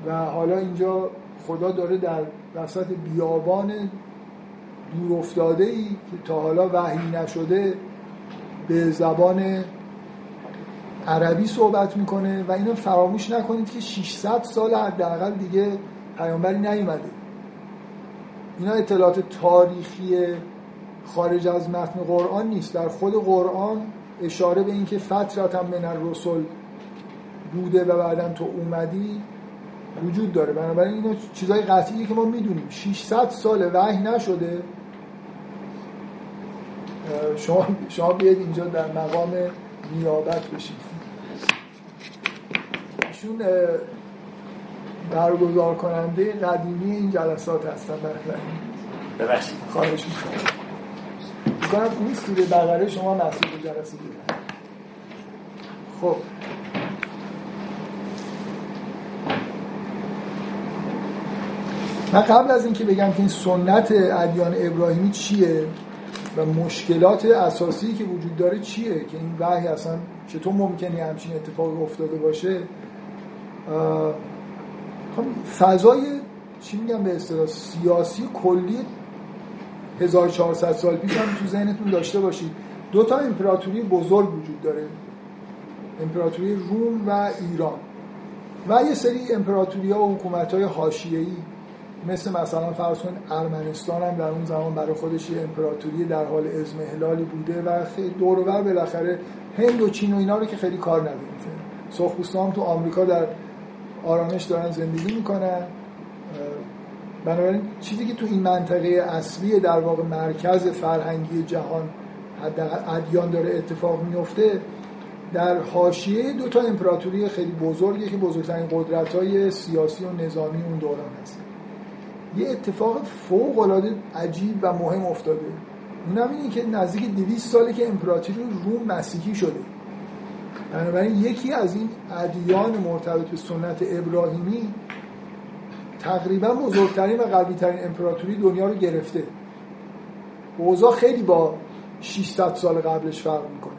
و حالا اینجا خدا داره در وسط بیابان دور افتاده ای که تا حالا وحی نشده به زبان عربی صحبت می‌کنه و اینو فراموش نکنید که 600 سال حداقل دیگه پیامبری نیومده. اینا اطلاعات تاریخی خارج از متن قرآن نیست. در خود قرآن اشاره به اینکه فترت هم من الرسل بوده و بعدا تو اومدی وجود داره. بنابراین اینا چیزای قطعیه که ما می‌دونیم. 600 سال وحی نشده. شما شما بیاید اینجا در مقام نیابت بشید. ایشون برگزار کننده قدیمی این جلسات هستن. ببخشید. خواهش می‌کنم. می‌کنم این سوره بقره شما مسئول جلسه بودن خب. من قبل از اینکه بگم که این سنت ادیان ابراهیمی چیه و مشکلات اساسی که وجود داره چیه که این وحی اصلا چطور ممکنه همچین اتفاقی افتاده باشه خب فضای چی میگم به اصطلاح سیاسی کلی 1400 سال پیش هم تو ذهنتون داشته باشید. دو تا امپراتوری بزرگ وجود داره امپراتوری روم و ایران. و یه سری امپراتوری ها و حکومت های حاشیه‌ای. مثل مثلا فرض کن ارمنستان هم در اون زمان برای خودش یه امپراتوری در حال ازمهلالی بوده و خیلی دور و بالاخره هند و چین و اینا رو که خیلی کار نداریم. سرخپوستان هم تو آمریکا در آرامش دارن زندگی می‌کنن. بنابراین چیزی که تو این منطقه اصلی در واقع مرکز فرهنگی جهان حداقل ادیان داره اتفاق میفته در حاشیه دو تا امپراتوری خیلی بزرگی که بزرگترین قدرت های سیاسی و نظامی اون دوران هست. یه اتفاق فوق العاده عجیب و مهم افتاده. اونم اینه که نزدیک 200 ساله که امپراتوری روم مسیحی شده. بنابراین یکی از این ادیان مرتبط به سنت ابراهیمی تقریبا بزرگترین و قویترین امپراتوری دنیا رو گرفته. اوضاع خیلی با 600 سال قبلش فرق می‌کنه.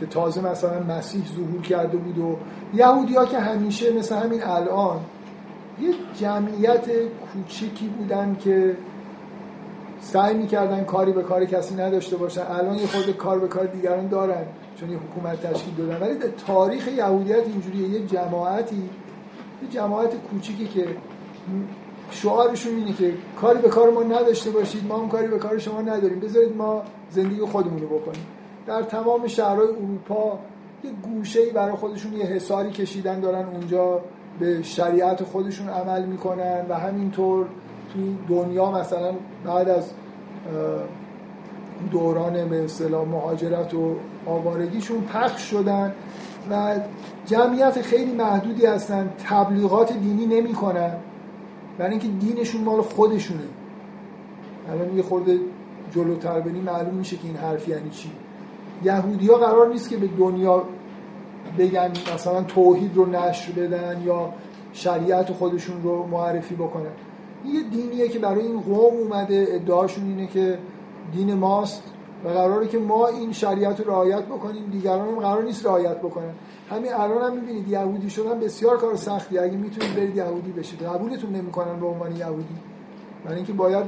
که تازه مثلا مسیح ظهور کرده بود و یهودی ها که همیشه مثل همین الان یه جمعیت کوچیکی بودن که سعی می‌کردن کاری به کار کسی نداشته باشن. الان یه خورده کار به کار دیگران دارن چون یه حکومت تشکیل دادن. ولی در تاریخ یهودیت اینجوریه. یه جماعتی یه جماعت کوچیکی که شعارشون اینه که کاری به کار ما نداشته باشید ما هم کاری به کار شما نداریم. بذارید ما زندگی خودمون رو بکنیم. در تمام شهرهای اروپا یه گوشه برای خودشون یه حساری کشیدن دارن اونجا. به شریعت خودشون عمل می‌کنن و همینطور تو دنیا مثلا بعد از دوران به اصطلاح مهاجرت و آوارگیشون پخش شدن و جمعیت خیلی محدودی هستن تبلیغات دینی نمی‌کنن. برای اینکه دینشون مال خودشونه. الان یه خورده جلوتر بریم معلوم میشه که این حرف یعنی چی. یهودی ها قرار نیست که به دنیا بگن مثلا توحید رو نشر بدن یا شریعت خودشون رو معرفی بکنن. یه دینیه که برای این قوم اومده ادعاشون اینه که دین ماست و قراره که ما این شریعت رو رعایت بکنیم دیگران هم قرار نیست رعایت بکنن. همین الان هم می‌بینید یهودی شدن بسیار کار سختی. اگه می‌تونید برید یهودی بشید قبولتون نمی‌کنن به عنوان یهودی. برای اینکه باید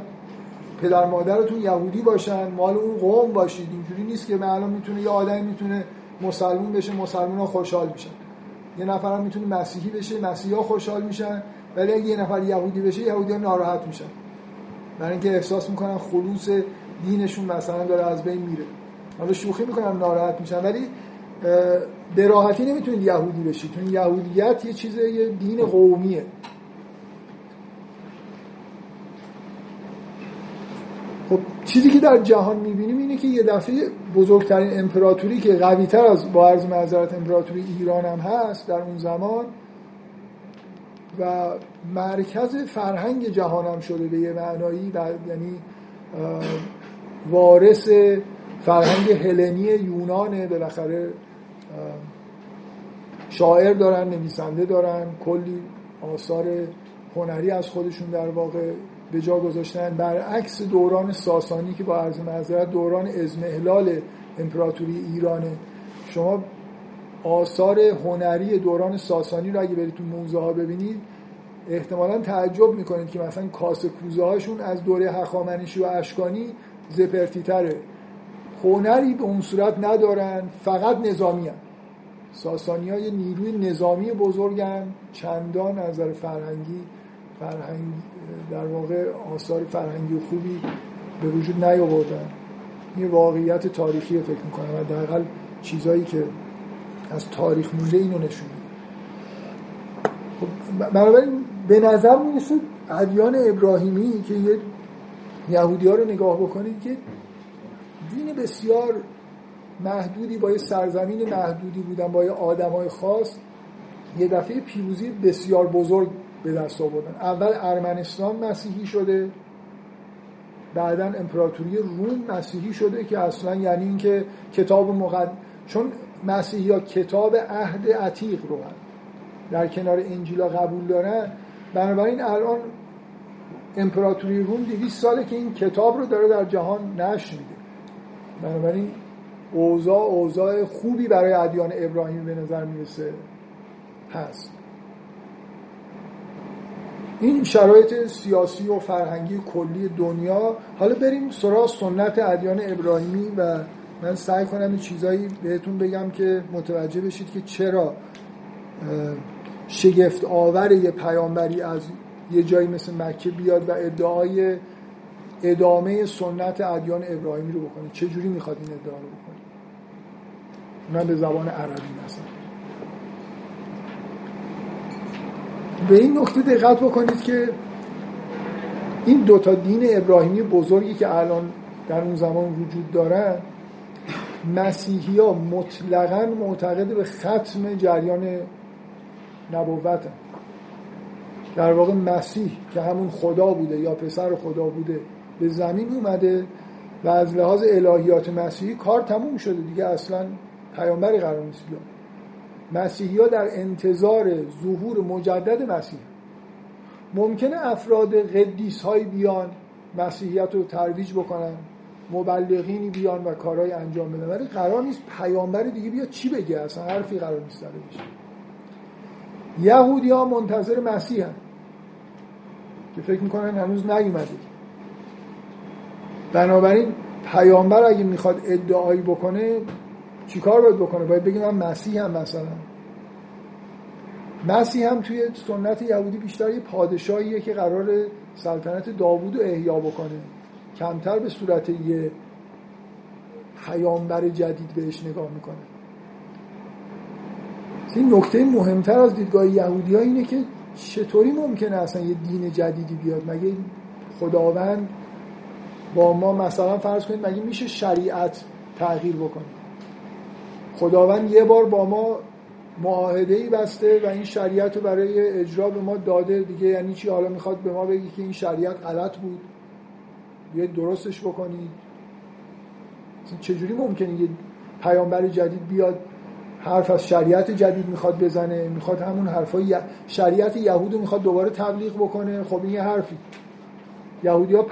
پدر مادرتون یهودی باشن مال اون قوم باشید. اینجوری نیست که الان می‌تونه یه آدمی می‌تونه مسلمون بشه مسلمان ها خوشحال میشن. یه نفر هم می‌تونه مسیحی بشه مسیحی ها خوشحال میشن ولی اگه یه نفر یهودی بشه یهودی ها ناراحت میشن. برای اینکه احساس می‌کنن خلوص دینشون مثلا داره از بین میره. حالا شوخی می‌کنم ناراحت میشن ولی به راحتی نمی‌تونید یهودی بشید چون یهودیت یه چیز یه دین قومیه. خب چیزی که در جهان می‌بینیم اینه که یه دفعه بزرگترین امپراتوری که قوی تر از با عرض معذرت امپراتوری ایران هم هست در اون زمان و مرکز فرهنگ جهان هم شده به یه معنایی یعنی وارث فرهنگ هلنی یونانه. بالاخره شاعر دارن نویسنده دارن کلی آثار هنری از خودشون در واقع به جا گذاشتن. برعکس دوران ساسانی که با عرض معذرت دوران ازمهلال امپراتوری ایرانه. شما آثار هنری دوران ساسانی رو اگه برید تو موزه ها ببینید احتمالا تعجب می‌کنید که مثلا کاسه کوزه هاشون از دوره هخامنشی و اشکانی زپرتی تره هنری به اون صورت ندارن فقط نظامی ساسانی ها یه نیروی نظامی بزرگن چندان نظر فرهنگی فرهنگ در واقع آثار فرهنگی خوبی به وجود نیاوردن. این واقعیت تاریخی فکر می‌کنم و دقیقا چیزایی که از تاریخ مونده اینو نشون خب بنابراین به نظر می‌رسه ادیان ابراهیمی که یه یهودی ها رو نگاه بکنید که دین بسیار محدودی با یه سرزمین محدودی بودن با یه آدم های خاص یه دفعه پیروزی بسیار بزرگ به دست آوردن. اول ارمنستان مسیحی شده بعدا امپراتوری روم مسیحی شده که اصلا یعنی اینکه کتاب مقد چون مسیحی ها کتاب عهد عتیق رو هم در کنار انجیلا قبول دارن. بنابراین الان امپراتوری روم 200 ساله که این کتاب رو داره در جهان نشر میده. بنابراین اوضاع اوضاع خوبی برای ادیان ابراهیمی به نظر می‌رسه هست. این شرایط سیاسی و فرهنگی کلی دنیا حالا بریم سراغ سنت ادیان ابراهیمی و من سعی کنم چیزایی بهتون بگم که متوجه بشید که چرا شگفت آور یه پیامبری از یه جایی مثل مکه بیاد و ادعای ادامه سنت ادیان ابراهیمی رو بکنه. چه جوری می‌خواد این ادعا رو بکنه؟ اونم به زبان عربی مثلا. به این نکته دقت بکنید که این دوتا دین ابراهیمی بزرگی که الان در اون زمان وجود دارن مسیحی ها مطلقا معتقد به ختم جریان نبوت در واقع مسیح که همون خدا بوده یا پسر خدا بوده به زمین اومده و از لحاظ الهیات مسیحی کار تموم شده دیگه اصلا پیامبری قرار نیست بیاد. مسیحی ها در انتظار ظهور مجدد مسیح. ممکنه افراد قدیس های بیان مسیحیت رو ترویج بکنن مبلغینی بیان و کارهای انجام بدن. ولی قرار نیست پیامبر دیگه بیاد چی بگه؟ اصلا حرفی قرار نیست داره بشه. یهودی ها منتظر مسیح هم. که فکر می‌کنن هنوز نیومده. بنابراین پیامبر اگه می‌خواد ادعایی بکنه چیکار باید بکنه؟ باید بگیم من مسیح هم مثلا. مسیح هم توی سنت یهودی بیشتر یه پادشاهیه که قرار سلطنت داوود رو احیا بکنه. کمتر به صورت یه پیامبر جدید بهش نگاه می‌کنه. این نکته مهمتر از دیدگاه یهودی ها اینه که چطوری ممکنه اصلا یه دین جدیدی بیاد؟ مگه خداوند با ما مثلا فرض کنید مگه میشه شریعت تغییر بکنه؟ خداوند یه بار با ما معاهده ای بسته و این شریعت رو برای اجرا به ما داده. دیگه یعنی چی؟ حالا می‌خواد به ما بگی که این شریعت غلط بود. بیاید درستش بکنید چجوری ممکنه یه پیامبر جدید بیاد حرف از شریعت جدید می‌خواد بزنه؟ می‌خواد همون حرفای شریعت یهود می‌خواد دوباره تبلیغ بکنه؟ خب این یه حرفی. یهودی ها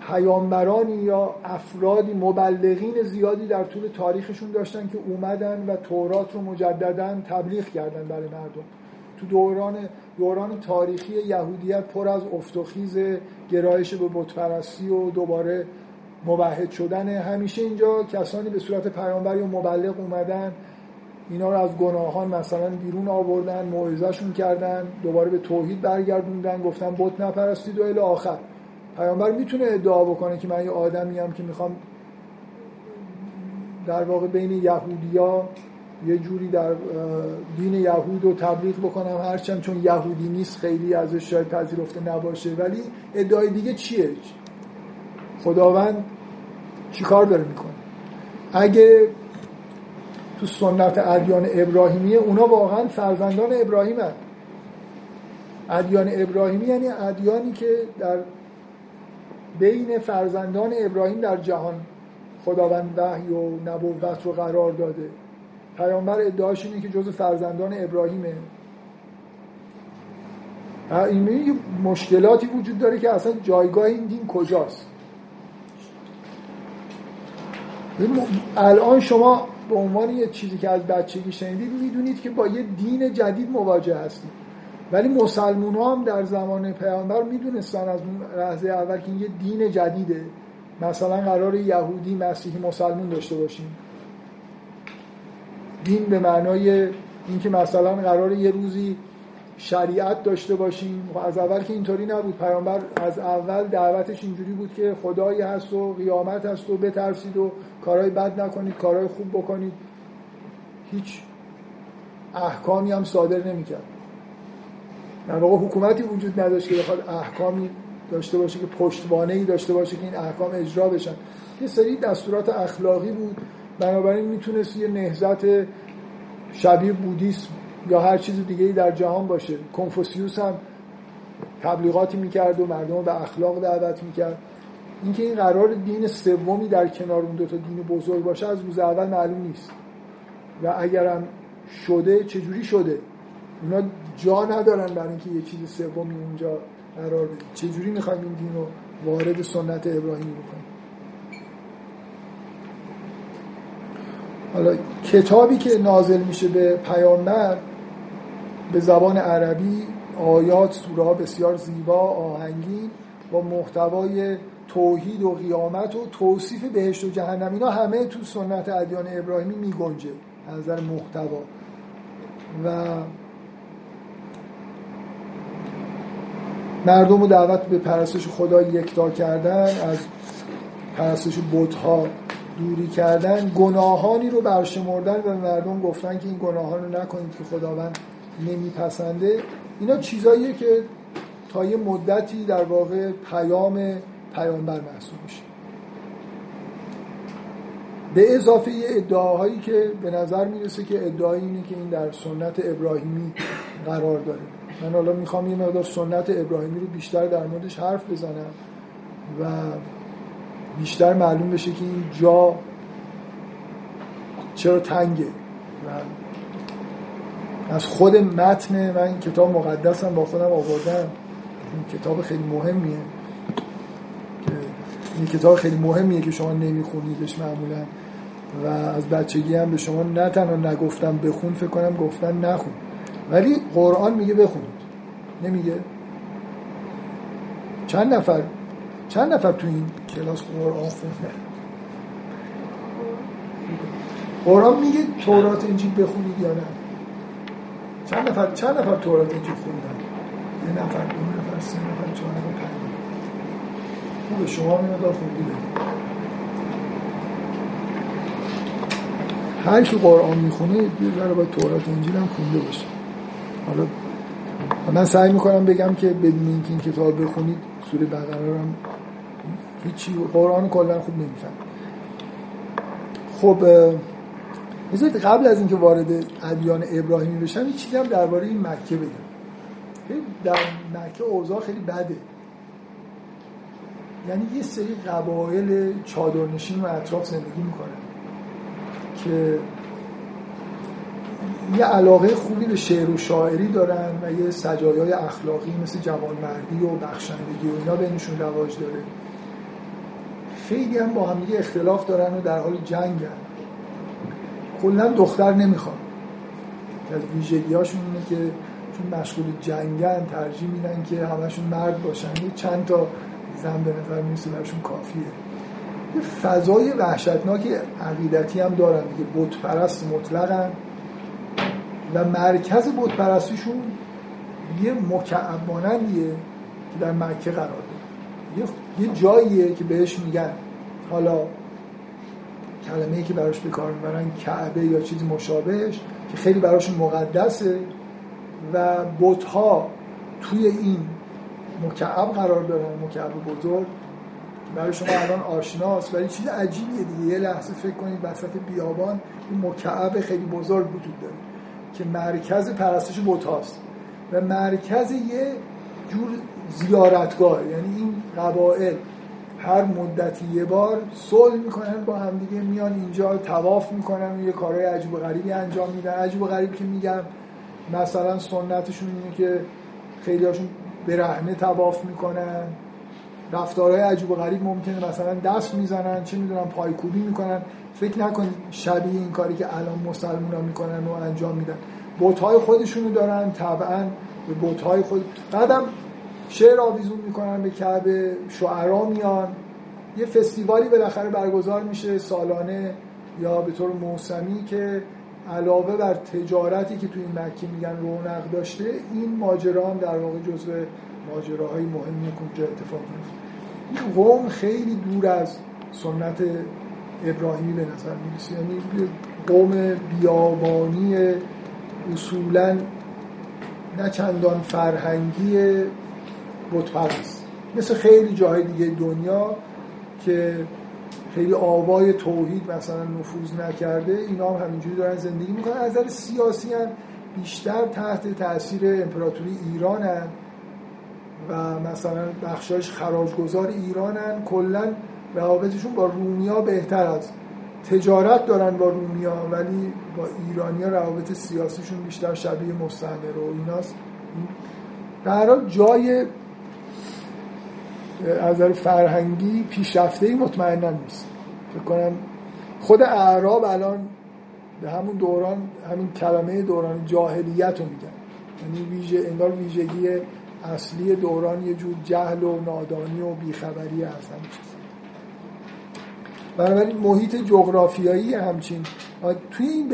پیامبرانی یا افرادی مبلغین زیادی در طول تاریخشون داشتن که اومدن و تورات رو مجددا تبلیغ کردن برای مردم. تو دوران دوران تاریخی یهودیت پر از افتخیز گرایش به بتپرستی و دوباره موحد شدن همیشه اینجا کسانی به صورت پیامبری و مبلغ اومدن اینا رو از گناهان مثلا بیرون آوردن موعظهشون کردن دوباره به توحید برگردوندن گفتن بت نپرستید و الی آخر. پیامبر می‌تونه ادعا بکنه که من یه آدمی هم که می‌خوام در واقع بین یهودیا یه جوری در دین یهود رو تبلیغ بکنم هرچند چون یهودی نیست خیلی ازش شاید پذیرفته نباشه. ولی ادعای دیگه چیه؟ خداوند چیکار داره می‌کنه؟ اگه تو سنت ادیان ابراهیمیه اونا واقعا فرزندان ابراهیم هست ادیان ابراهیمی یعنی ادیانی که در بین فرزندان ابراهیم در جهان خداوند وحی و نبوت رو قرار داده. پیامبر ادعاش اینه که جز فرزندان ابراهیمه. این مشکلاتی وجود داره که اصلا جایگاه این دین کجاست؟ الان شما به عنوان یه چیزی که از بچگی شنیدید می‌دونید که با یه دین جدید مواجه هستید. ولی مسلمون ها هم در زمان پیامبر می‌دونستن از اون لحظه اول که این یه دین جدیده. مثلا قرار یهودی مسیحی مسلمون داشته باشیم. دین به معنای اینکه مثلا قرار یه روزی شریعت داشته باشیم. و از اول که اینطوری نبود. پیامبر از اول دعوتش اینجوری بود که خدایی هست و قیامت هست و بترسید و کارهای بد نکنید کارهای خوب بکنید. هیچ احکامی هم صادر نمی‌کرد. در واقع حکومتی وجود نداشت که بخواد احکامی داشته باشه که پشتوانه ای داشته باشه که این احکام اجرا بشن. یه سری دستورات اخلاقی بود. بنابراین می‌تونست یه نهزت شبیه بودیسم یا هر چیز دیگه ای در جهان باشه. کنفوسیوس هم تبلیغاتی می‌کرد و مردم به اخلاق دعوت می‌کرد. اینکه این قرار دین سومی در کنار اون دو تا دین بزرگ باشه از روز اول معلوم نیست. و اگرم شده چجوری شده؟ اونا جا ندارن برای اینکه یه چیز سومی اونجا قرار بده. چجوری می‌خوایم این دین رو وارد سنت ابراهیمی بکنیم؟ حالا کتابی که نازل میشه به پیامبر به زبان عربی آیات سوره بسیار زیبا آهنگین با محتوای توحید و قیامت و توصیف بهشت و جهنم اینا همه تو سنت ادیان ابراهیمی میگنجه از نظر محتوا. و مردم رو دعوت به پرستش خدا یکتا کردن از پرستش بتها دوری کردن. گناهانی رو برشمردن و مردم گفتن که این گناهان رو نکنید که خداوند نمیپسنده. اینا چیزاییه که تا یه مدتی در واقع پیام پیامبر محسوب میشه. به اضافه یه ادعاهایی که به نظر می‌رسه که ادعای اینه که این در سنت ابراهیمی قرار داره. من حالا می‌خوام یه مقدار سنت ابراهیمی رو بیشتر در موردش حرف بزنم و بیشتر معلوم بشه که این جا چرا تنگه. و از خود متن من کتاب مقدسم با خودم آوردم. این کتاب خیلی مهمیه. که این کتاب خیلی مهمیه که شما نمیخونیدش معمولا. و از بچگی هم به شما نه تنها نگفتم بخون فکر کنم گفتن نخون. ولی قرآن میگه بخونید. نمیگه. چند نفر چند نفر تو این کلاس قرآن خوندن؟ قرآن میگه تورات انجیل بخونید یا نه؟ چند نفر چند نفر تورات انجیل خوندن؟ یه نفر دو نفر سه نفر چهار نفر پنج خوبه شما میاد خوندید هر کی قرآن می‌خونه یه ذره باید تورات انجیل هم خونده باشه. حالا من سعی می‌کنم بگم که بدون اینکه این کتاب بخونید سوره بقره هم هیچی قرآن کلا خوب نمیفهم خب بذارید قبل از اینکه وارد ادیان ابراهیمی بشم یه چیزی هم درباره این مکه بگم. در مکه اوضاع خیلی بده. یعنی یه سری قبایل چادرنشین و اطراف زندگی می‌کنن که یه علاقه خوبی به شعر و شاعری دارن و یه سجایای اخلاقی مثل جوانمردی و بخشندگی و اینا بینشون رواج داره. خیلی هم با هم اختلاف دارن و در حال جنگن. کلا دختر نمی‌خوان. از ویژگی هاشون اینه که چون مشغول جنگن ترجیح میدن که همشون مرد باشن. یه چند تا زن به نظر می‌رسه برشون کافیه. یه فضای وحشتناک عقیدتی هم دارن. دیگه بت پرست مطلقن. و مرکز بت پرستیشون یه مکعب مانندیه که در مکه قرار داره. یه جاییه که بهش میگن حالا کلمه ای که براش به کار می‌برن کعبه یا چیزی مشابهش که خیلی براشون مقدسه و بتها توی این مکعب قرار دارن مکعب بزرگ. برای شما الان آشناست ولی چیز عجیبیه دیگه. یه لحظه فکر کنید وسط بیابان این مکعب خیلی بزرگ وجود داره. که مرکز پرستش بوتاست و مرکز یه جور زیارتگاه. یعنی این قبائل هر مدتی یه بار صلح می‌کنن با همدیگه میان اینجا تواف می‌کنن و یه کارهای عجیب و غریبی انجام میدن. عجیب و غریب که میگم مثلا سنتشون اینه که خیلی هاشون برهنه تواف می‌کنن. رفتارهای عجیب و غریب ممکنه مثلا دست می‌زنن چه می‌دونم پایکوبی می‌کنن. فکر نکنید شبیه این کاری که الان مسلمان ها می‌کنن و انجام میدن. بوتهای خودشونو دارن طبعا به بوتهای خود. قدم شعر آویزون می‌کنن به کعبه شعرا میان. یه فستیوالی بالاخره برگزار میشه سالانه یا به طور موسمی که علاوه بر تجارتی که توی این مکه میگن رونق داشته این ماجرا هم در واقع جزو ماجراهای مهمی که اونجا اتفاق میفته این قوم خیلی دور از سنت ابراهیمی به نظر می‌رسه. یعنی قوم بیابانی اصولا نه چندان فرهنگی بتپرست مثل خیلی جاهای دیگه دنیا که خیلی آوای توحید مثلا نفوذ نکرده اینا هم همینجوری دارن زندگی می‌کنن. از نظر سیاسی هم بیشتر تحت تاثیر امپراتوری ایرانن و مثلا بخشایش خراجگذار ایرانن. کلا روابطشون با رومیا بهتر از تجارت دارن با رومیا ولی با ایرانیا روابط سیاسیشون بیشتر شبیه مستعمره و ایناست. در جای از فرهنگی پیشرفته ای مطمئنا نیست. فکر کنم خود اعراب الان به همون دوران همین کلمه دوران جاهلیت رو میگن. یعنی ویژه انگار ویژگی اصلی دوران یه جور جهل و نادانی و بیخبری هست همین چیز بنابراین محیط جغرافیایی همچین. توی این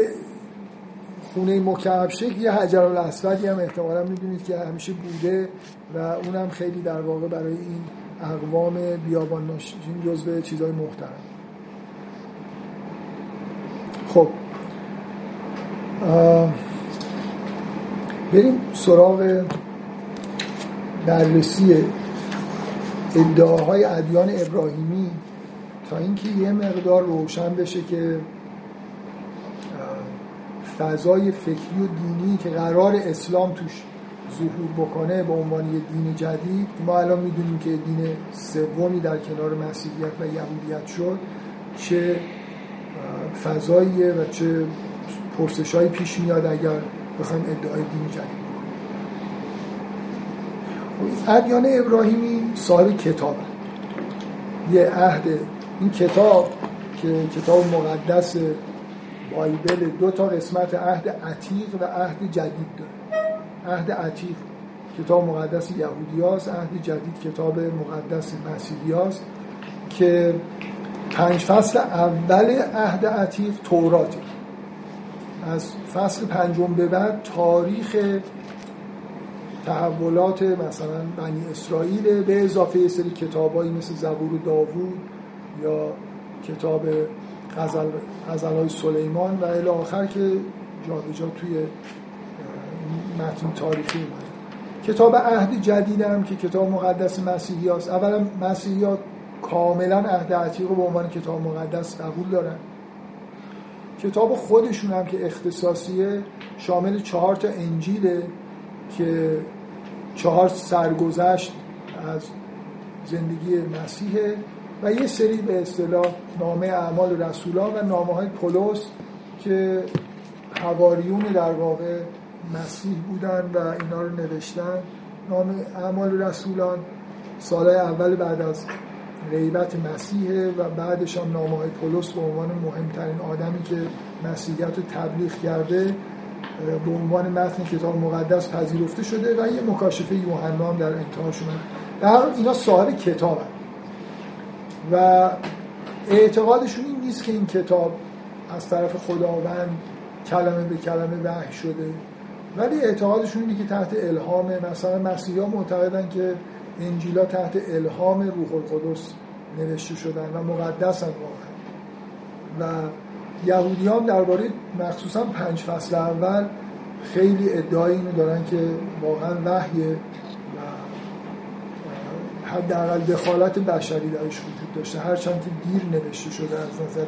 خونه مکعب شکل یه حجر الاسودی هم احتمالا می‌دونید که همیشه بوده و اونم خیلی در واقع برای این اقوام بیابان نشین جزو چیزهای محترم. خب. بریم سراغ بررسی ادعاهای ادیان ابراهیمی. تا اینکه یه مقدار روشن بشه که فضای فکری و دینی که قرار اسلام توش ظهور بکنه به عنوان یه دین جدید ما الان می‌دونیم که دین سومی در کنار مسیحیت و یهودیت شد چه فضاییه و چه پرسشهایی پیش میاد اگر بخوایم ادعای دین جدید ادیان ابراهیمی صاحب کتاب یه عهد این کتاب که کتاب مقدس بایبل دو تا قسمت عهد عتیق و عهد جدید داره. عهد عتیق کتاب مقدس یهودی هاست عهد جدید کتاب مقدس مسیحی هاست که پنج فصل اول عهد عتیق توراته. از فصل پنجم به بعد تاریخ تحولات مثلا بنی اسرائیل به اضافه سری کتابایی مثل زبور داوود یا کتاب غزل های سلیمان و الی آخر که جا توی متن تاریخی اومده. کتاب عهد جدیدم که کتاب مقدس مسیحی هست اولا مسیحی ها کاملا عهد عتیق رو به عنوان کتاب مقدس قبول دارن. کتاب خودشون هم که اختصاصیه شامل چهار تا انجیله که چهار سرگذشت از زندگی مسیحه. و یه سری به اصطلاح نامه اعمال رسولان و نامه های پولس که حواریون در واقع مسیح بودن و اینا رو نوشتن. نام اعمال رسولان سال اول بعد از غیبت مسیحه و بعدش هم نامه های پولس به عنوان مهمترین آدمی که مسیحیت رو تبلیغ کرده به عنوان متن کتاب مقدس پذیرفته شده و یه مکاشفه یوحنا هم در انتهاش اومد در اینا صاحب کتاب و اعتقادشون این نیست که این کتاب از طرف خداوند کلمه به کلمه وحی شده. ولی اعتقادشون اینه که تحت الهام مثلا مسیحی ها معتقدن که انجیلا تحت الهام روح القدس نوشته شدن و مقدس هم واقعا. و یهودی هم درباره مخصوصا پنج فصل اول خیلی ادعای اینو دارن که واقعا وحیه. حداقل دخالت بشری درش وجود داشته. هرچند که دیر نوشته شده از نظر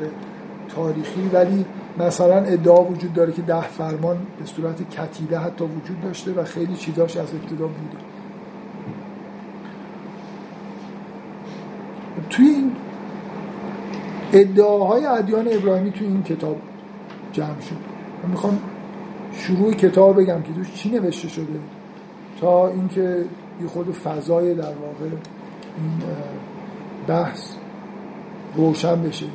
تاریخی ولی مثلا ادعا وجود داره که ده فرمان به صورت کتیبه حتی وجود داشته و خیلی چیزاش از ابتدا بوده. توی این ادعاهای ادیان ابراهیمی توی این کتاب جمع شد. من می‌خوام شروع کتاب بگم که توش چی نوشته شده تا اینکه یه خود فضای در واقع این بحث روشن بشه.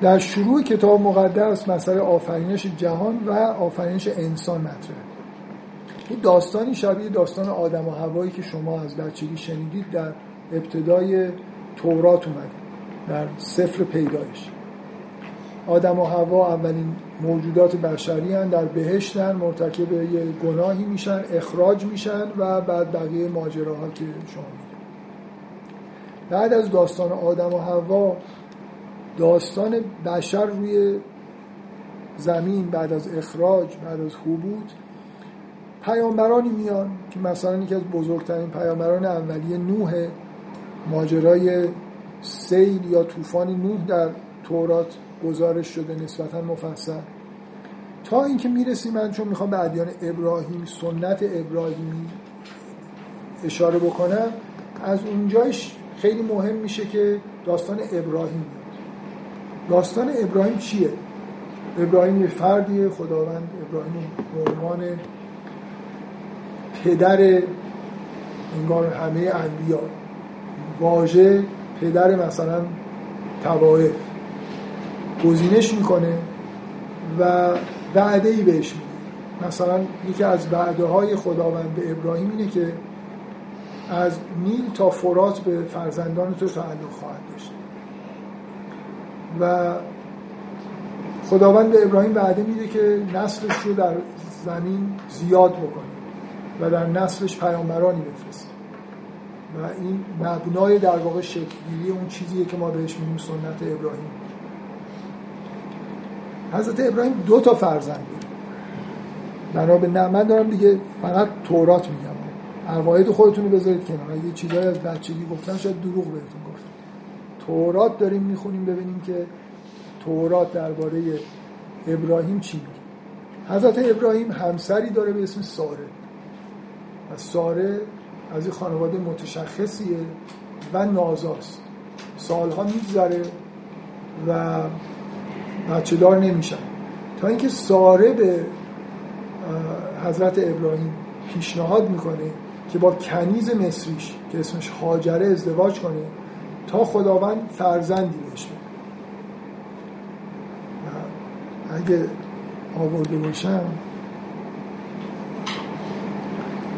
در شروع کتاب مقدس مسئله آفرینش جهان و آفرینش انسان مطرحه. این داستانی شبیه داستان آدم و هوایی که شما از بچگی شنیدید در ابتدای تورات اومد در سفر پیدایش. آدم و هوا اولین موجودات بشری هن در بهشتن مرتکب یه گناهی میشن اخراج میشن و بعد بقیه ماجراها که شما بعد از داستان آدم و هوا داستان بشر روی زمین بعد از اخراج بعد از حبوط پیامبرانی میان که مثلا یکی از بزرگترین پیامبران اولیه نوح ماجرای سیل یا طوفان نوح در تورات گزارش شده نسبتا مفصل. تا اینکه می‌رسیم من چون می‌خوام به ادیان ابراهیم سنت ابراهیمی اشاره بکنم از اونجاش خیلی مهم میشه که داستان ابراهیم داستان ابراهیم چیه؟ ابراهیم یه فردیه خداوند ابراهیم به عنوان پدر انگار همه انبیا. واژه پدر مثلا توائف گزینش می‌کنه و وعده ای بهش میده. مثلا یکی از وعده های خداوند به ابراهیم اینه که از نیل تا فرات به فرزندان تو تعلق خواهد داشت. و خداوند به ابراهیم وعده میده که نسلش رو در زمین زیاد بکنه و در نسلش پیامبرانی بفرسته. و این مبنای در واقع شکلگیری اون چیزیه که ما بهش میگیم سنت ابراهیم. حضرت ابراهیم دو تا فرزند بود بنا به من دارم دیگه فقط تورات میگم. عقاید خودتون رو بذارید کنار. یه چیزایی از بچگی گفتن شاید دروغ بهتون گفتن تورات داریم می‌خونیم ببینیم که تورات درباره ابراهیم چی میگه. حضرت ابراهیم همسری داره به اسم ساره. و ساره از این خانواده متشخصیه و نازاست. سالها میگذره و بچه دار نمیشن. تا اینکه ساره به حضرت ابراهیم پیشنهاد می‌کنه که با کنیز مصریش که اسمش هاجره ازدواج کنه تا خداوند فرزندی بهش اگه آورده باشم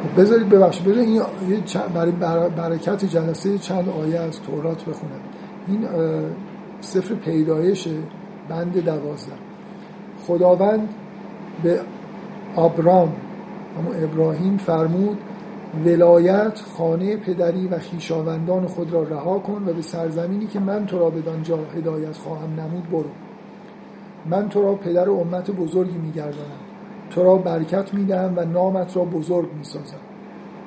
خب بذارید ببخشید بذارید این برای برکت جلسه چند آیه از تورات بخونم. این سفر پیدایش بند دوازده. خداوند به آبرام اما ابراهیم فرمود ولایت خانه پدری و خیشاوندان خود را رها کن و به سرزمینی که من تو را بدانجا هدایت خواهم نمود برو. من تو را پدر امت بزرگی میگردانم. تو را برکت می‌دهم و نامت را بزرگ می‌سازم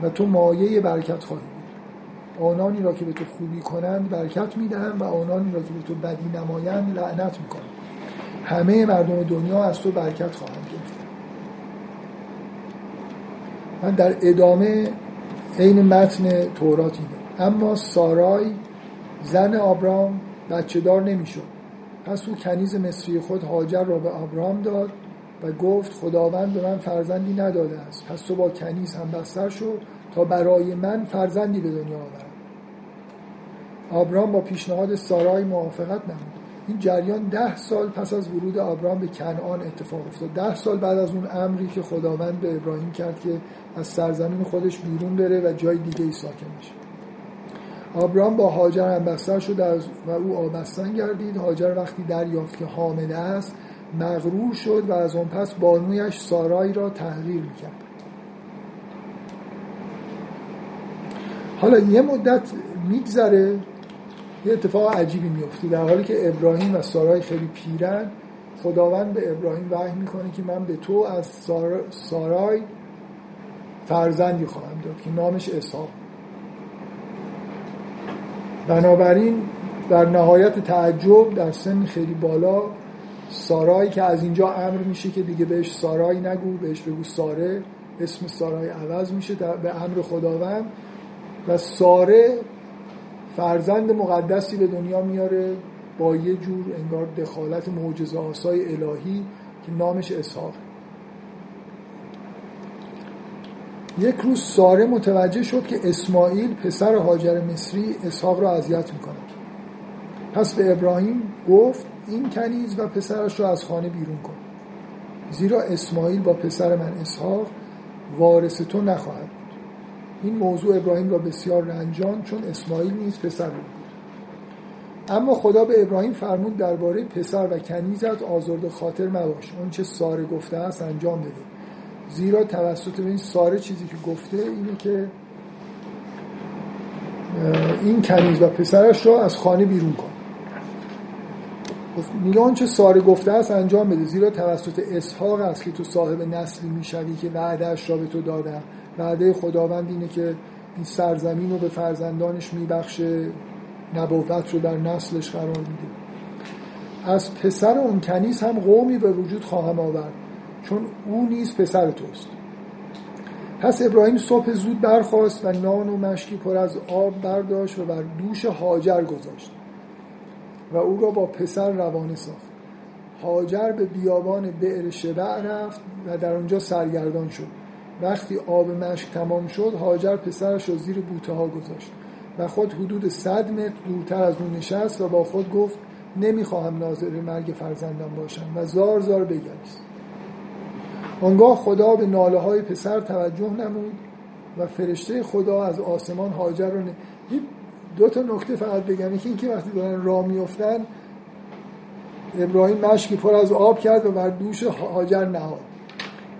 و تو مایه برکت خواهی بود. آنانی را که به تو خوبی کنند برکت می‌دهم و آنانی را که به تو بدی نمایند لعنت می‌کنم. همه مردم دنیا از تو برکت خواهند گرفت من در ادامه عین متن تورات اما سارای زن آبرام بچه دار نمی‌شد. پس او کنیز مصری خود هاجر را به آبرام داد و گفت خداوند به من فرزندی نداده است. پس تو با کنیز هم بستر شد تا برای من فرزندی به دنیا آورد آبرام با پیشنهاد سارای موافقت نمود. این جریان ده سال پس از ورود آبرام به کنعان اتفاق افتاد. ده سال بعد از اون امری که خداوند به ابراهیم کرد که از سرزمین خودش بیرون بره و جای دیگه ای ساکن بشه. آبرام با هاجر هم بستر شد و او آبستن گردید. هاجر وقتی دریافت که حامله است مغرور شد و از آن پس بانویش سارای را تحقیر می‌کرد. حالا یه مدت میگذره یه اتفاق عجیبی میفته در حالی که ابراهیم و سارای خیلی پیرن خداوند به ابراهیم وحی می‌کنه که من به تو از سارای فرزندی خواهم داد که نامش اسحاق بنابراین در نهایت تعجب در سن خیلی بالا سارای که از اینجا امر میشه که دیگه بهش سارای نگو بهش بگو ساره اسم سارای عوض میشه به امر خداوند و ساره فرزند مقدسی به دنیا میاره با یه جور انگار دخالت معجزه آسای الهی که نامش اسحاق یک روز ساره متوجه شد که اسماعیل پسر هاجر مصری اسحاق را اذیت می‌کنه پس به ابراهیم گفت این کنیز و پسرش را از خانه بیرون کن. زیرا اسماعیل با پسر من اسحاق وارث تو نخواهد بود. این موضوع ابراهیم را بسیار رنجان چون اسماعیل نیز پسر بود. اما خدا به ابراهیم فرمود درباره پسر و کنیزت آزرد خاطر مباش. اون چه ساره گفته است انجام بده. زیرا توسط این ساره چیزی که گفته اینه که این کنیز و پسرش را از خانه بیرون کن. میگه آنچه ساره گفته است انجام بده. زیرا توسط اسحاق است که تو صاحب نسلی می‌شوی که وعدهش را به تو دادم وعده خداوند اینه که این سرزمین رو به فرزندانش میبخشه نبوت رو در نسلش قرار میده. از پسر اون کنیز هم قومی به وجود خواهم آورد. چون او نیز پسر توست. پس ابراهیم صبح زود برخواست و نان و مشکی پر از آب برداشت و بر دوش هاجر گذاشت و او را با پسر روانه ساخت. هاجر به بیابان بئر شبع رفت و در آنجا سرگردان شد. وقتی آب مشک تمام شد هاجر پسرش را زیر بوته ها گذاشت و خود حدود صد متر دورتر از اون نشست و با خود گفت نمی‌خواهم ناظر مرگ فرزندم باشم و زار زار بگریست. آنگاه خدا به ناله های پسر توجه نمود و فرشته خدا از آسمان هاجر رو ن... دو تا نکته فقط بگم. یکی اینکه وقتی دارن راه میفتن ابراهیم مشکی پر از آب کرد و بر دوش هاجر نهاد.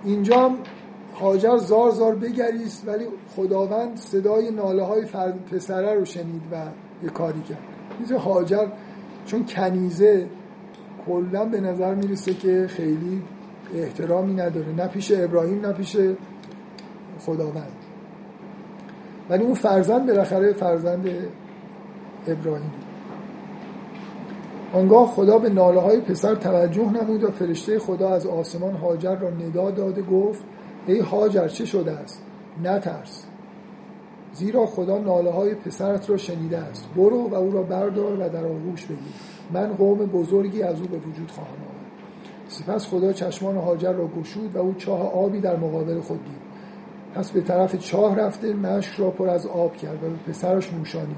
اینجا هم هاجر زار زار بگریست ولی خداوند صدای ناله های پسره رو شنید و یه کاری کرد. میزه هاجر چون کنیزه کلا به نظر می‌رسه که خیلی احترامی نداره نه پیش ابراهیم نه پیش خداوند. ولی اون فرزند بالاخره فرزند ابراهیم. آنگاه خدا به ناله های پسر توجه نمود و فرشته خدا از آسمان هاجر را ندا داده گفت ای هاجر چه شده است؟ نترس. زیرا خدا ناله های پسرت را شنیده است. برو و او را بردار و در آغوش بگیر. من قوم بزرگی از او به وجود خواهم سپس خدا چشمان هاجر را گشود و او چاه آبی در مقابل خود دید. پس به طرف چاه رفته مشک را پر از آب کرد و به پسرش موشانی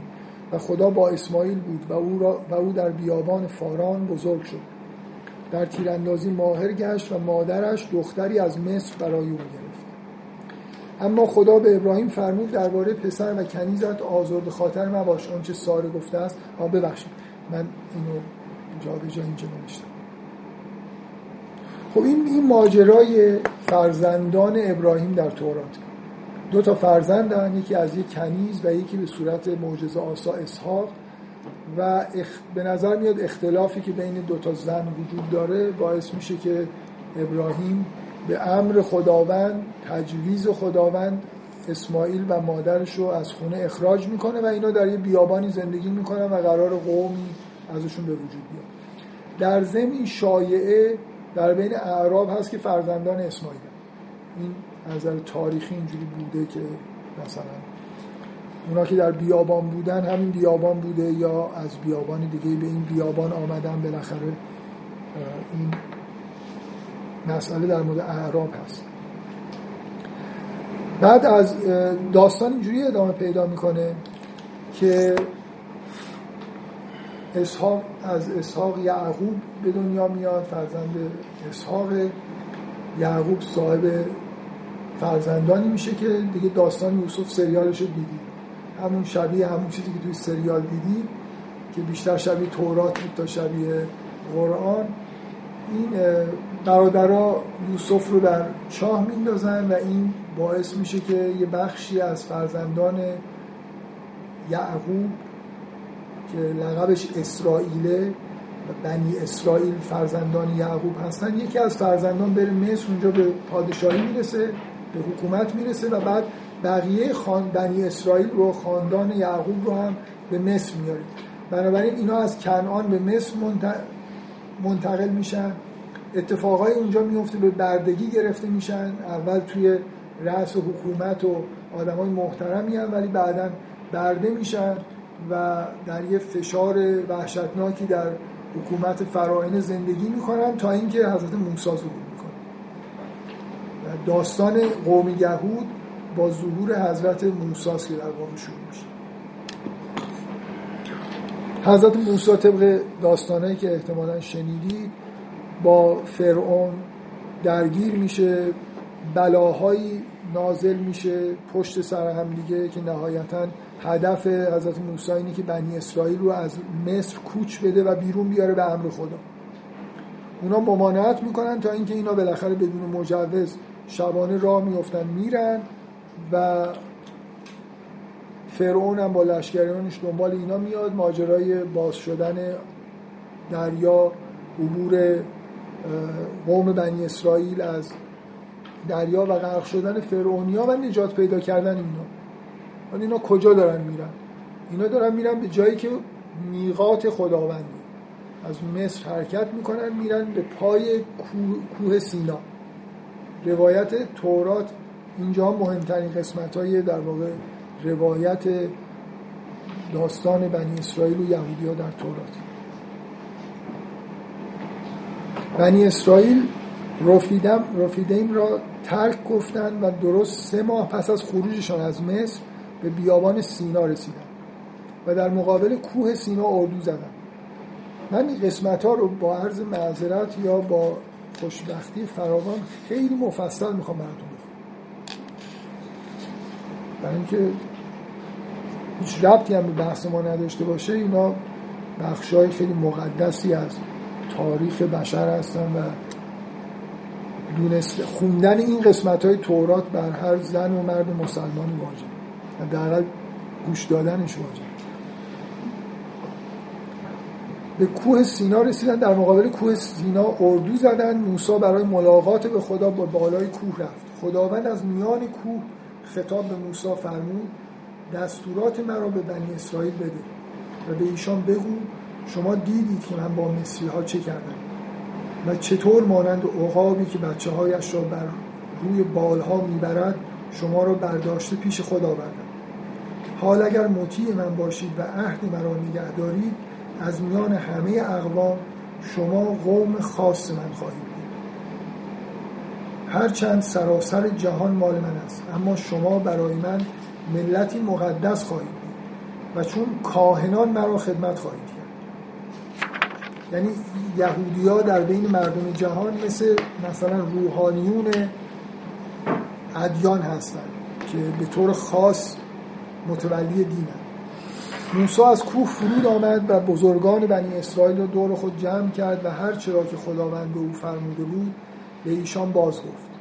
و خدا با اسماعیل بود و او, را و او در بیابان فاران بزرگ شد. در تیراندازی ماهر گشت و مادرش دختری از مصر برای او گرفت. اما خدا به ابراهیم فرمود درباره پسر و کنیزت آزرد خاطر مباش. آنچه ساره گفته است ها ببخشید. من اینو جا به جا اینجا نوشتم. خب این این ماجرای فرزندان ابراهیم در تورات. دو تا فرزندن یکی از یک کنیز و یکی به صورت معجزه آسا اسحاق. و اخ... به نظر میاد اختلافی که بین دو تا زن وجود داره باعث میشه که ابراهیم به امر خداوند تجویز خداوند اسماعیل و مادرش رو از خونه اخراج می‌کنه و اینا در یه بیابانی زندگی می‌کنن و قرار قومی ازشون به وجود بیاد. در زمین شایعه در بین اعراب هست که فرزندان اسماعیل. این نظر تاریخی اینجوری بوده که مثلا اونا که در بیابان بودن همین بیابان بوده یا از بیابان دیگه به این بیابان آمدن بالاخره این مسئله در مورد اعراب هست. بعد از داستان اینجوری ادامه پیدا می‌کنه که اسحاق از اسحاق یعقوب به دنیا میاد فرزند اسحاق. یعقوب صاحب فرزندانی میشه که دیگه داستان یوسف سریالش رو دیدی. همون شبیه همون چیزی که توی سریال دیدی که بیشتر شبیه تورات بود تا شبیه قرآن. این برادرها یوسف رو در چاه میندازن و این باعث میشه که یه بخشی از فرزندان یعقوب که لقبش اسرائیله بنی اسرائیل فرزندان یعقوب هستن. یکی از فرزندان بره مصر اونجا به پادشاهی می‌رسه به حکومت می‌رسه و بعد بقیه خان بنی اسرائیل رو خاندان یعقوب رو هم به مصر میاره. بنابراین اینا از کنعان به مصر منتقل میشن. اتفاقای اونجا میفته به بردگی گرفته میشن. اول توی رأس و حکومت و های محترمی هم ولی بعدا برده میشن. و در یه فشار وحشتناکی در حکومت فراعنه زندگی می‌کنن تا اینکه حضرت موسی ظهور می‌کنه. داستان قوم یهود با ظهور حضرت موسی که در واقع شروع میشه. حضرت موسی طبق داستانهایی که احتمالا شنیدید با فرعون درگیر میشه. بلاهایی نازل میشه پشت سر هم دیگه که نهایتا هدف حضرت موسی اینه که بنی اسرائیل رو از مصر کوچ بده و بیرون بیاره به امر خدا. اونا ممانعت می‌کنن تا اینکه اینا بالاخره بدون مجوز شبانه راه میفتن میرن و فرعون هم با لشکریانش دنبال اینا میاد. ماجرای باز شدن دریا عبور قوم بنی اسرائیل از دریا و غرق شدن فرعونیا و نجات پیدا کردن اینا. ولی اینا کجا دارن میرن؟ اینا دارن میرن به جایی که میقات خداوندی. از مصر حرکت می‌کنن میرن به پای کوه سینا. روایت تورات اینجا مهمترین قسمت های در واقع روایت داستان بنی اسرائیل و یهودی ها در تورات. بنی اسرائیل رفیدم رفیدیم را ترک گفتن و درست سه ماه پس از خروجشان از مصر به بیابان سینا رسیدن و در مقابل کوه سینا اردو زدن. من این قسمت ها رو با عرض معذرت یا با خوشبختی فراوان خیلی مفصل می‌خوام براتون برای اینکه هیچ ربطی هم به بحث ما نداشته باشه اینا بخشای خیلی مقدسی از تاریخ بشر هستن و دونست خوندن این قسمت های تورات بر هر زن و مرد مسلمانی واجب. در گوش دادنش واجب. به کوه سینا رسیدن در مقابل کوه سینا اردو زدن. موسی برای ملاقات به خدا با بالای کوه رفت. خداوند از میان کوه خطاب به موسی فرمود دستورات مرا به بنی اسرائیل بده و به ایشان بگو شما دیدید که من با مصری ها چه کردم. و چطور مانند عقابی که بچه هایش را بر روی بالها می‌برد شما را برداشته پیش خدا بردم حال اگر مطیع من باشید و عهد مرا نگه دارید از میان همه اقوام شما قوم خاص من خواهید بود. هرچند سراسر جهان مال من است اما شما برای من ملتی مقدس خواهید بود و چون کاهنان مرا خدمت خواهید یعنی یهودی در بین مردم جهان مثل مثلا روحانیون ادیان هستند که به طور خاص متولی دینن. موسی از کوه فرود آمد و بزرگان بنی اسرائیل را دور خود جمع کرد و هر چرا که خداوند به او فرموده بود به ایشان باز گفت.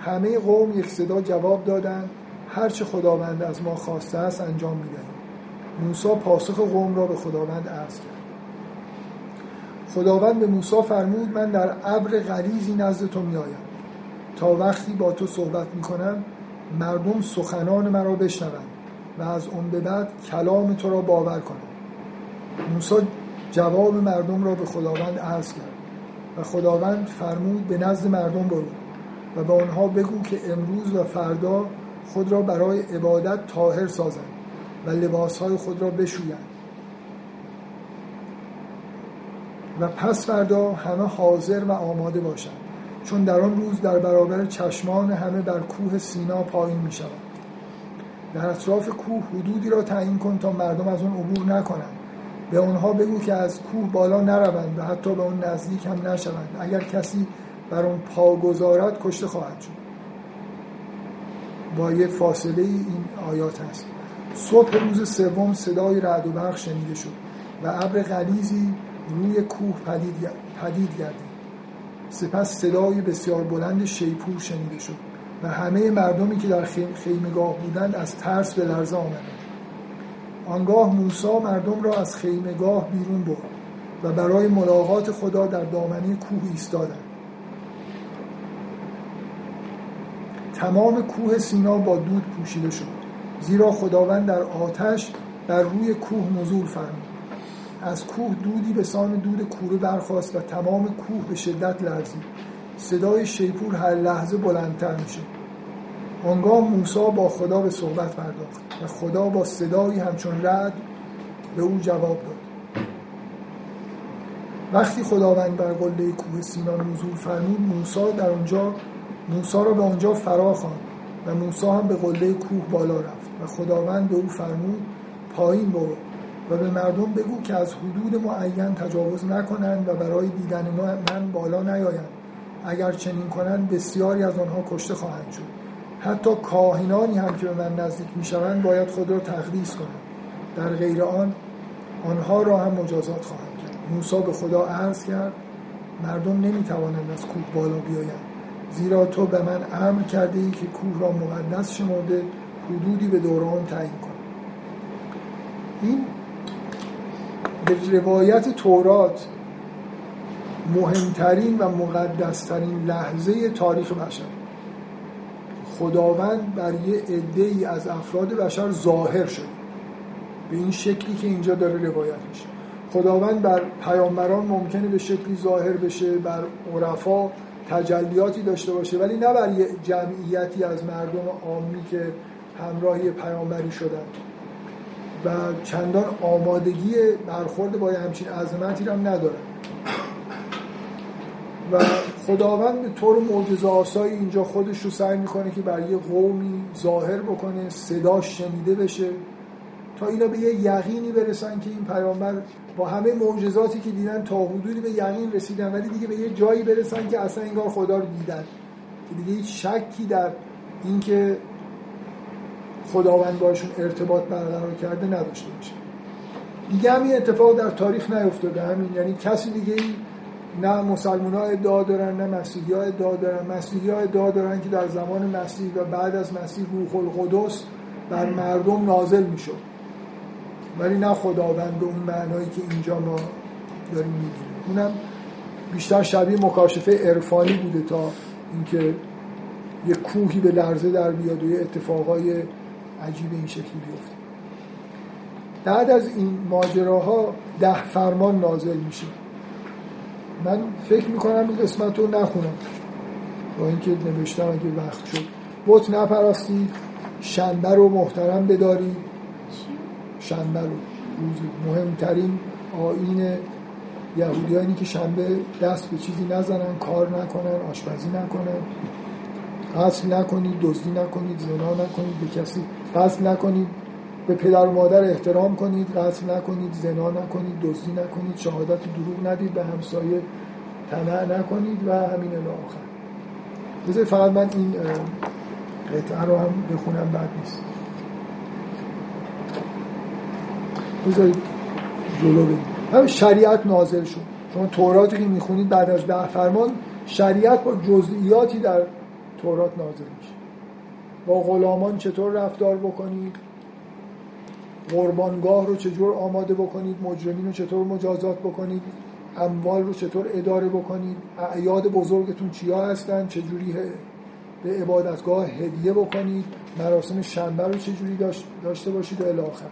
همه قوم یک صدا جواب دادند هر چه خداوند از ما خواسته است انجام می‌دهیم. موسی پاسخ قوم را به خداوند عرض کرد. خداوند به موسی فرمود من در ابر غلیظی نزد تو میآیم. تا وقتی با تو صحبت می‌کنم مردم سخنان مرا بشنوند و از اون به بعد کلام تو را باور کنم. موسی جواب مردم را به خداوند عرض کرد و خداوند فرمود به نزد مردم برو و به آنها بگو که امروز و فردا خود را برای عبادت طاهر سازند و لباسهای خود را بشویند. و پس فردا همه حاضر و آماده باشند. چون در آن روز در برابر چشمان همه بر کوه سینا پایین می شود در اطراف کوه حدودی را تعیین کن تا مردم از اون عبور نکنند. به آنها بگو که از کوه بالا نروند و حتی به اون نزدیک هم نشوند. اگر کسی بر اون پا گذارد کشته خواهد شد. با یه فاصله این آیات هست. صبح روز سوم صدای رعد و برق شنیده شد و ابر غلیظی روی کوه پدید, پدید گردید. سپس صدای بسیار بلند شیپور شنیده شد و همه مردمی که در خیمگاه بودند از ترس به لرزه آمدند. آنگاه موسی مردم را از خیمگاه بیرون برد و برای ملاقات خدا در دامنه کوه ایستادند. تمام کوه سینا با دود پوشیده شد زیرا خداوند در آتش بر روی کوه نزول فرمود. از کوه دودی به سان دود کوره برخواست و تمام کوه به شدت لرزید. صدای شیپور هر لحظه بلندتر میشه آنگاه موسی با خدا به صحبت پرداخت و خدا با صدایی همچون رد به او جواب داد. وقتی خداوند بر قله کوه سینا نزول فرمود موسی در آنجا موسی را به آنجا فرا خواند و موسی هم به قله کوه بالا رفت و خداوند به او فرمود پایین برو. و به مردم بگو که از حدود معین تجاوز نکنند و برای دیدن من بالا نیایند. اگر چنین کنند بسیاری از آنها کشته خواهند شد. حتی کاهنانی هم که به من نزدیک می‌شوند باید خود را تقدیس کنند. در غیر آن آنها را هم مجازات خواهم کرد. موسی به خدا عرض کرد مردم نمی‌توانند از کوه بالا بیایند. زیرا تو به من امر کرده ای که کوه را مقدس شمرده حدودی به دوران تعیین کنم این به روایت تورات مهمترین و مقدسترین لحظه تاریخ بشر. خداوند بر یه عده ای از افراد بشر ظاهر شد. به این شکلی که اینجا داره روایت میشه. خداوند بر پیامبران ممکنه به شکلی ظاهر بشه بر عرفا تجلیاتی داشته باشه ولی نه بر یه جمعیتی از مردم عامی که همراهی پیامبری شدن. و چندان آمادگی برخورد با همچین عظمتی هم ندارن و خداوند به طور معجزه آسایی اینجا خودش رو سعی می‌کنه که بر یه قومی ظاهر بکنه صداش شنیده بشه. تا اینا به یه یقینی برسن که این پیامبر با همه معجزاتی که دیدن تا حدودی به یقین رسیدن ولی دیگه به یه جایی برسن که اصلا انگار خدا رو دیدن. که دیگه هیچ شکی در اینکه خداوند باشون ارتباط برقرار کرده نداشته باشه. دیگه همین اتفاق در تاریخ نیفتاده. همین یعنی کسی دیگه ای نه مسلمان ها ادعا دارن نه مسیحی ها ادعا دارن. مسیحی ها ادعا دارن که در زمان مسیح و بعد از مسیح روح القدس بر مردم نازل می‌شد. ولی نه خداوند به اون معنایی که اینجا ما داریم میگیم اونم بیشتر شبیه مکاشفه عرفانی بوده تا اینکه یه کوهی به لرزه در بیاد و یه اتفاقای عجیب این شکلی بیفته. بعد از این ماجراها ده فرمان نازل میشه. من فکر می‌کنم این قسمت رو نخونم. با اینکه نوشتم اگه وقت شد. بت نپرستید. شنبه رو محترم بدارید شنبه رو. روز مهمترین آین یهودیانی که شنبه دست به چیزی نزنن کار نکنن آشپزی نکنن. قتل نکنید دزدی نکنید زنا نکنید به کسی قتل نکنید به پدر و مادر احترام کنید قتل نکنید زنا نکنید دزدی نکنید شهادت دروغ ندید به همسایه طمع نکنید و همین الی آخر. بذارید فقط من این قطعه رو هم بخونم بعد نیست. بذارید جلو بدید هم شریعت نازل شد. شما توراتی که می‌خونید بعد از ده فرمان شریعت با جزئیاتی در تورات نازل میشه. با غلامان چطور رفتار بکنید؟ قربانگاه رو چطور آماده بکنید؟ مجرمین رو چطور مجازات بکنید؟ اموال رو چطور اداره بکنید؟ اعیاد بزرگتون چیا هستن؟ چجوری به عبادتگاه هدیه بکنید؟ مراسم شنبه رو چجوری داشته باشید و الاخر؟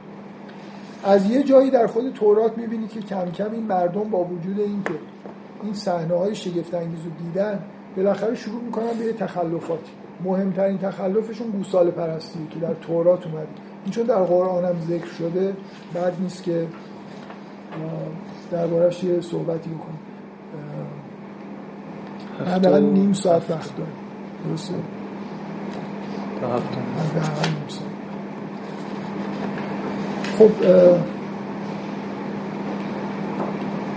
از یه جایی در خود تورات می‌بینید که کم کم این مردم با وجود اینکه این صحنه های شگفت انگیز رو دیدن بالاخره شروع می‌کنن به تخلفاتی. مهمترین تخلفشون گوساله پرستی که در تورات اومده این چون در قرآن هم ذکر شده بعد نیست که دربارش یه صحبتی بکنیم. حداقل نیم ساعت وقت داریم درسته؟ تا هفته خب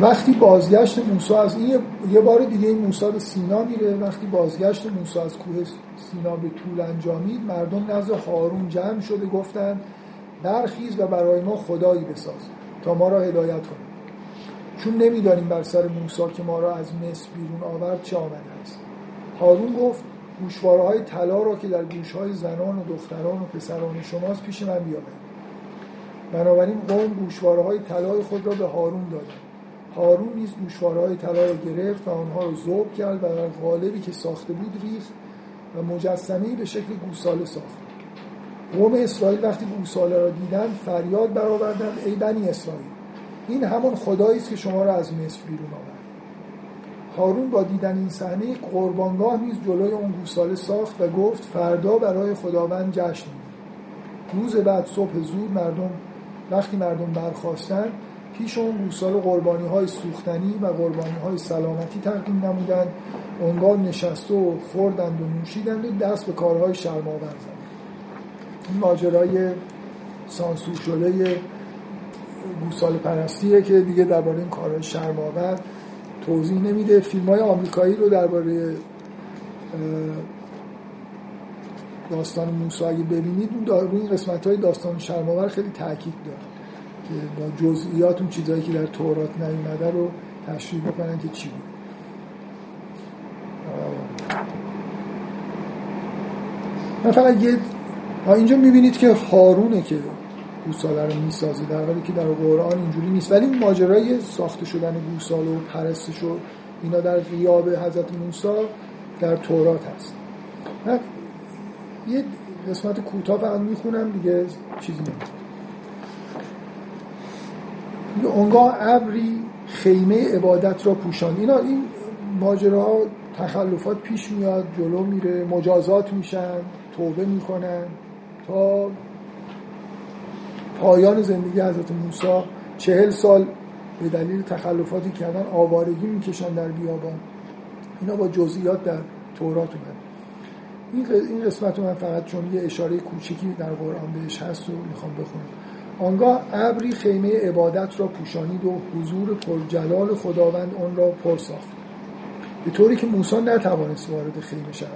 وقتی بازگشت موسی از این یه بار دیگه این موسی به سینا میره. وقتی بازگشت موسی از کوه سینا به طول انجامید مردم نزد هارون جمع شده گفتن برخیز و برای ما خدایی بساز تا ما را هدایت کنه چون نمی‌دانیم بر سر موسی که ما را از مصر بیرون آورد چه آمده است. هارون گفت گوشواره های طلا را که در گوش های زنان و دختران و پسران شماست پیش من بیاورید. بنابراین قوم گوشواره های طلای خود را به هارون دادند. هارون نیز گوشواره های طلا را گرفت و آنها را ذوب کرد و در قالبی که ساخته بود ریخت و مجسمه به شکل گوساله ساخت. قوم اسرائیل وقتی گوساله را دیدند فریاد برآوردند ای بنی اسرائیل این همون خدایی است که شما را از مصر بیرون آورد. هارون با دیدن این صحنه قربانگاه نیز جلوی اون گوساله ساخت و گفت فردا برای خداوند جشن روز بعد صبح زود مردم وقتی مردم برخواستند پیش اون گوسال قربانی های سوختنی و قربانی های سلامتی تقدیم نمودند. انگار نشسته و خوردند و نوشیدند و دست به کارهای شرماور زدند این ماجرای سانسور شده گوسال پرستیه که دیگه درباره این کارهای شرماور توضیح نمیده. فیلم های آمریکایی رو درباره داستان موسی اگه ببینید روی این قسمت های داستان شرماور خیلی تاکید داره. که با جزئیات اون چیزهایی که در تورات نیومده رو تشریح بکنن که چی بود. من فقط یه اینجا می‌بینید که هارونه که گوساله رو می‌سازه در حالی که در قرآن اینجوری نیست. ولی ماجرای ساخته شدن گوساله و پرستش و اینا در غیاب حضرت موسی در تورات هست. من یه قسمت کوتاه فقط می‌خونم دیگه چیزی میگه اونگاه ابری خیمه عبادت را پوشان. اینا این ماجراها تخلفات پیش میاد جلو میره مجازات میشن توبه می‌کنن تا پایان زندگی حضرت موسی. چهل سال به دلیل تخلفاتی کردن آوارگی می‌کشن در بیابان. اینا با جزئیات در تورات اومد. این قسمت رو من فقط چون یه اشاره کوچیکی در قرآن بهش هست رو می‌خوام بخونم. آنگاه ابری خیمه عبادت را پوشانید و حضور پرجلال خداوند آن را پر ساخت. به طوری که موسی نتوانست وارد خیمه شود.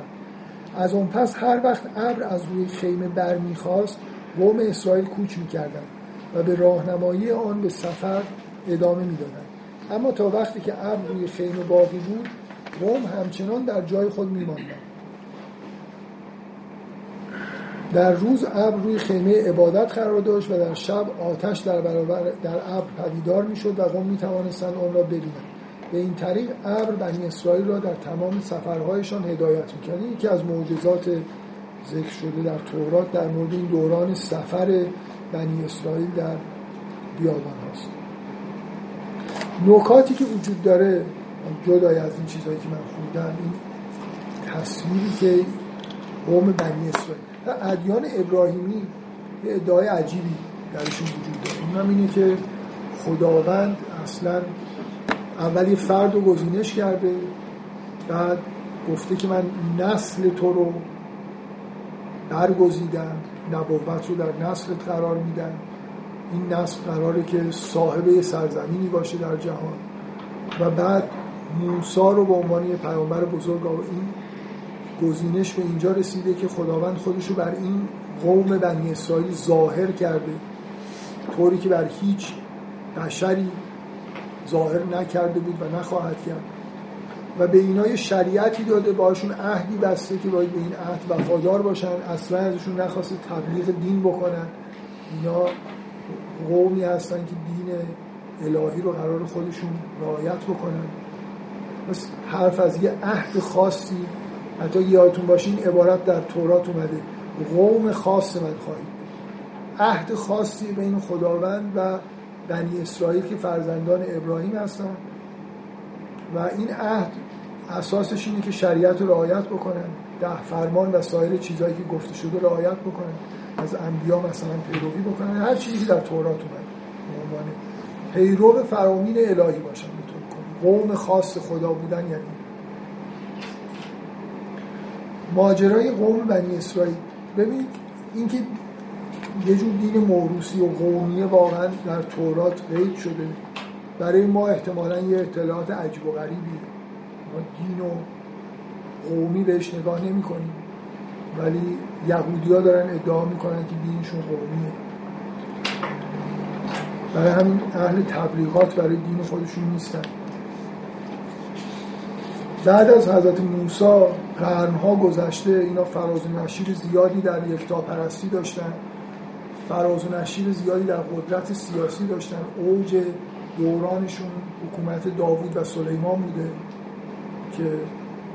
از آن پس هر وقت ابر از روی خیمه برمیخواست قوم اسرائیل کوچ می‌کردند و به راهنمایی آن به سفر ادامه می‌دادند. اما تا وقتی که ابر روی خیمه باقی بود قوم همچنان در جای خود میماندند. در روز ابر روی خیمه عبادت قرار داشت و در شب آتش در برابر در ابر پدیدار می‌شد و قوم می توانستند آن را ببینند. به این طریق ابر بنی اسرائیل را در تمام سفرهایشان هدایت می‌کرد. یکی از معجزات ذکر شده در تورات در مورد این دوران سفر بنی اسرائیل در بیابان هاست. نکاتی که وجود داره جدای از این چیزهایی که من خوندم این تصویری که قوم بنی اسرائیل و ادیان ابراهیمی یه ادعای عجیبی درشون وجود داره. اونم اینه که خداوند اصلا اول یه فرد رو گزینش کرده بعد گفته که من نسل تو رو برگزیدم نبوت رو در نسلت قرار میدم. این نسل قراره که صاحب یه سرزمینی باشه در جهان. و بعد موسی رو به عنوان یه پیامبر بزرگ این گزینش به اینجا رسیده که خداوند خودش رو بر این قوم بنی اسرائیل ظاهر کرده. طوری که بر هیچ بشری ظاهر نکرده بود و نخواهد کرد. و به اینا یه شریعتی داده باشون عهدی بسته که باید به این عهد وفادار باشن اصلا ازشون نخواسته تبلیغ دین بکنن. اینا قومی هستن که دین الهی رو قرار خودشون رعایت بکنن. پس حرف از یه عهد خاصی حتی یادتون باشه این عبارت در تورات اومده. قوم خاص من خواهید عهد خاصی بین خداوند و بنی اسرائیل که فرزندان ابراهیم هستن. و این عهد اساسش اینه که شریعت رو رعایت بکنن. ده فرمان و سایر چیزهایی که گفته شده رعایت بکنن. از انبیا مثلا پیروی بکنن. هر چیزی در تورات اومد. به عنوان پیرو فرامین الهی باشن. قوم خاص خدا بودن یعنی ماجرای قوم بنی اسرائیل. ببینید اینکه یه جور دین موروسی و قومیه واقعا در تورات قید شده. برای ما احتمالا یه اطلاعات عجیب و غریبی ما دین و قومی بهش نگاه نمی کنیم ولی یهودی ها دارن ادعا می‌کنن که دینشون قومیه. برای همین اهل تبلیغات برای دین خودشون نیستن. بعد از حضرت موسی قرنها گذشته اینا فراز و نشیر زیادی در یکتاپرستی داشتن. فراز و نشیر زیادی در قدرت سیاسی داشتن. اوج دورانشون حکومت داوود و سلیمان بوده که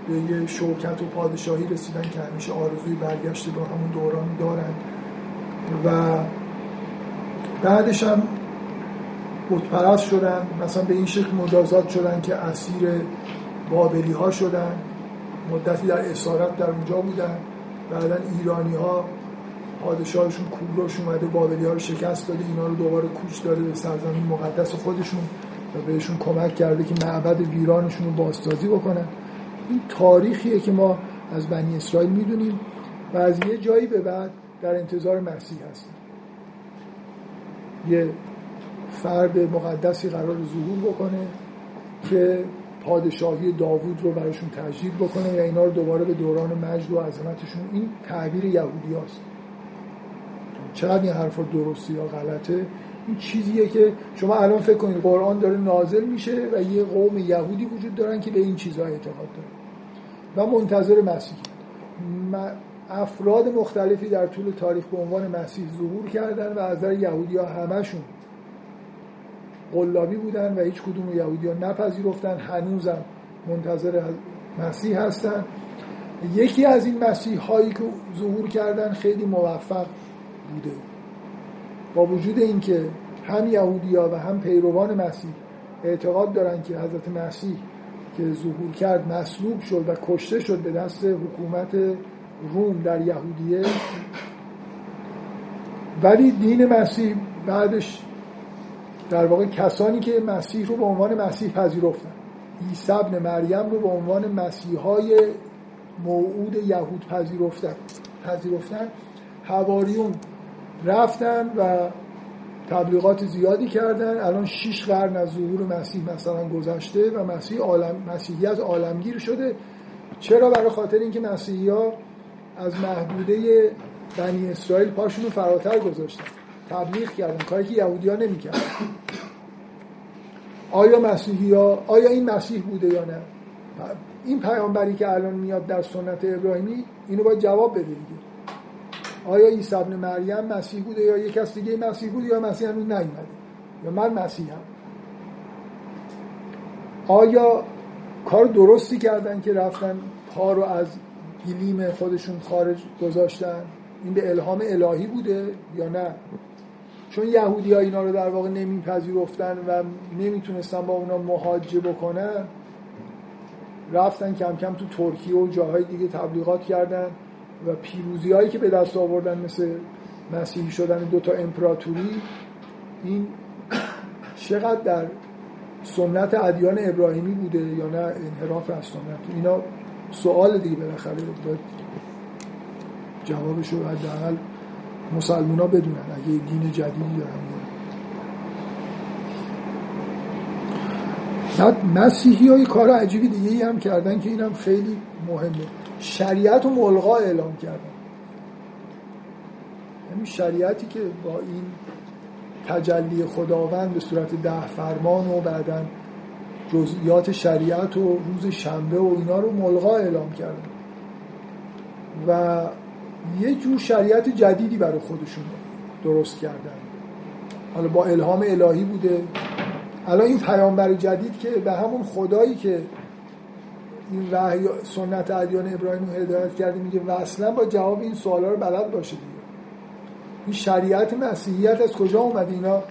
به یه شوکت و پادشاهی رسیدن که همیشه آرزوی برگشت به همون دوران دارن. و بعدش هم بتپرست شدن مثلا به این شکل مجازات شدن که اسیر بابلی ها شدن مدتی در اسارت در اونجا بودن. بعدا ایرانی ها پادشاهشون کوروش اومده بابلی ها رو شکست داده اینا رو دوباره کوچ داده به سرزمین مقدس خودشون و بهشون کمک کرده که معبد ویرانشون رو بازسازی بکنن. این تاریخیه که ما از بنی اسرائیل می‌دونیم و از یه جایی به بعد در انتظار مسیح هستیم. یه فرد مقدسی قرار ظهور بکنه که پادشاهی داوود رو براشون تجدید بکنه و اینا رو دوباره به دوران مجد و عظمتشون. این تعبیر یهودی هست. چقدر این حرف درستی یا غلطه؟ این چیزیه که شما الان فکر کنید قرآن داره نازل میشه و یه قوم یهودی وجود دارن که به این چیزها اعتقاد دارن و منتظر مسیح افراد مختلفی در طول تاریخ به عنوان مسیح ظهور کردن و از نظر یهودی ها همشون قلابی بودن و هیچ کدوم یهودی ها نپذیرفتن. هنوزم منتظر مسیح هستن. یکی از این مسیح هایی که ظهور کردن خیلی موفق بوده. با وجود اینکه هم یهودی و هم پیروان مسیح اعتقاد دارن که حضرت مسیح که ظهور کرد مصلوب شد و کشته شد به دست حکومت روم در یهودیه. ولی دین مسیح بعدش در واقع کسانی که مسیح رو به عنوان مسیح پذیرفتن. عیسی ابن مریم رو به عنوان مسیحای موعود یهود پذیرفتن. پذیرفتن. هواریون رفتن و تبلیغات زیادی کردن. الان شیش قرن از ظهور مسیح مثلا گذشته و مسیح عالم مسیحیت عالمگیر شده. چرا؟ برای خاطر اینکه مسیحی ها از محدوده بنی اسرائیل پاشون رو فراتر گذاشتن. تبلیغ کردن. کاری که یهودی ها. آیا مسیحی ها آیا این مسیح بوده یا نه؟ این پیامبری که الان میاد در سنت ابراهیمی اینو باید جواب بده دیگه. آیا عیسی ابن مریم مسیح بوده یا یک کس دیگه مسیح بوده یا مسیح هنوز نیومده؟ یا من مسیحم آیا کار درستی کردن که رفتن پا رو از گلیم خودشون خارج گذاشتن؟ این به الهام الهی بوده یا نه؟ چون یهودی ها اینا رو در واقع نمیپذیرفتن و نمی‌تونستن با اونا مهاجه بکنن رفتن کم کم تو ترکیه و جاهای دیگه تبلیغات کردن و پیروزی هایی که به دست آوردن مثل مسیحی شدن دوتا امپراتوری این چقدر در سنت ادیان ابراهیمی بوده یا نه؟ انحراف از سنت. اینا سوال دیگه بالاخره. باید جوابش رو حداقل مسلمان ها بدونن اگه دین جدیدی دارن بعد مسیحی های کار عجیبی دیگه ای هم کردن که اینم خیلی مهمه. شریعت و ملغا اعلام کردن. یعنی شریعتی که با این تجلی خداوند به صورت ده فرمان و بعدا جزئیات شریعت و روز شنبه و اینا رو ملغا اعلام کردن. و یه جور شریعت جدیدی برای خودشون درست کردن. حالا با الهام الهی بوده. الان این پیامبر جدید که به همون خدایی که این وحی سنت ادیان ابراهیم رو هدایت کرده میگه و اصلا با جواب این سوالا رو بلد باشه دیگه. این شریعت مسیحیت از کجا اومده؟ اینا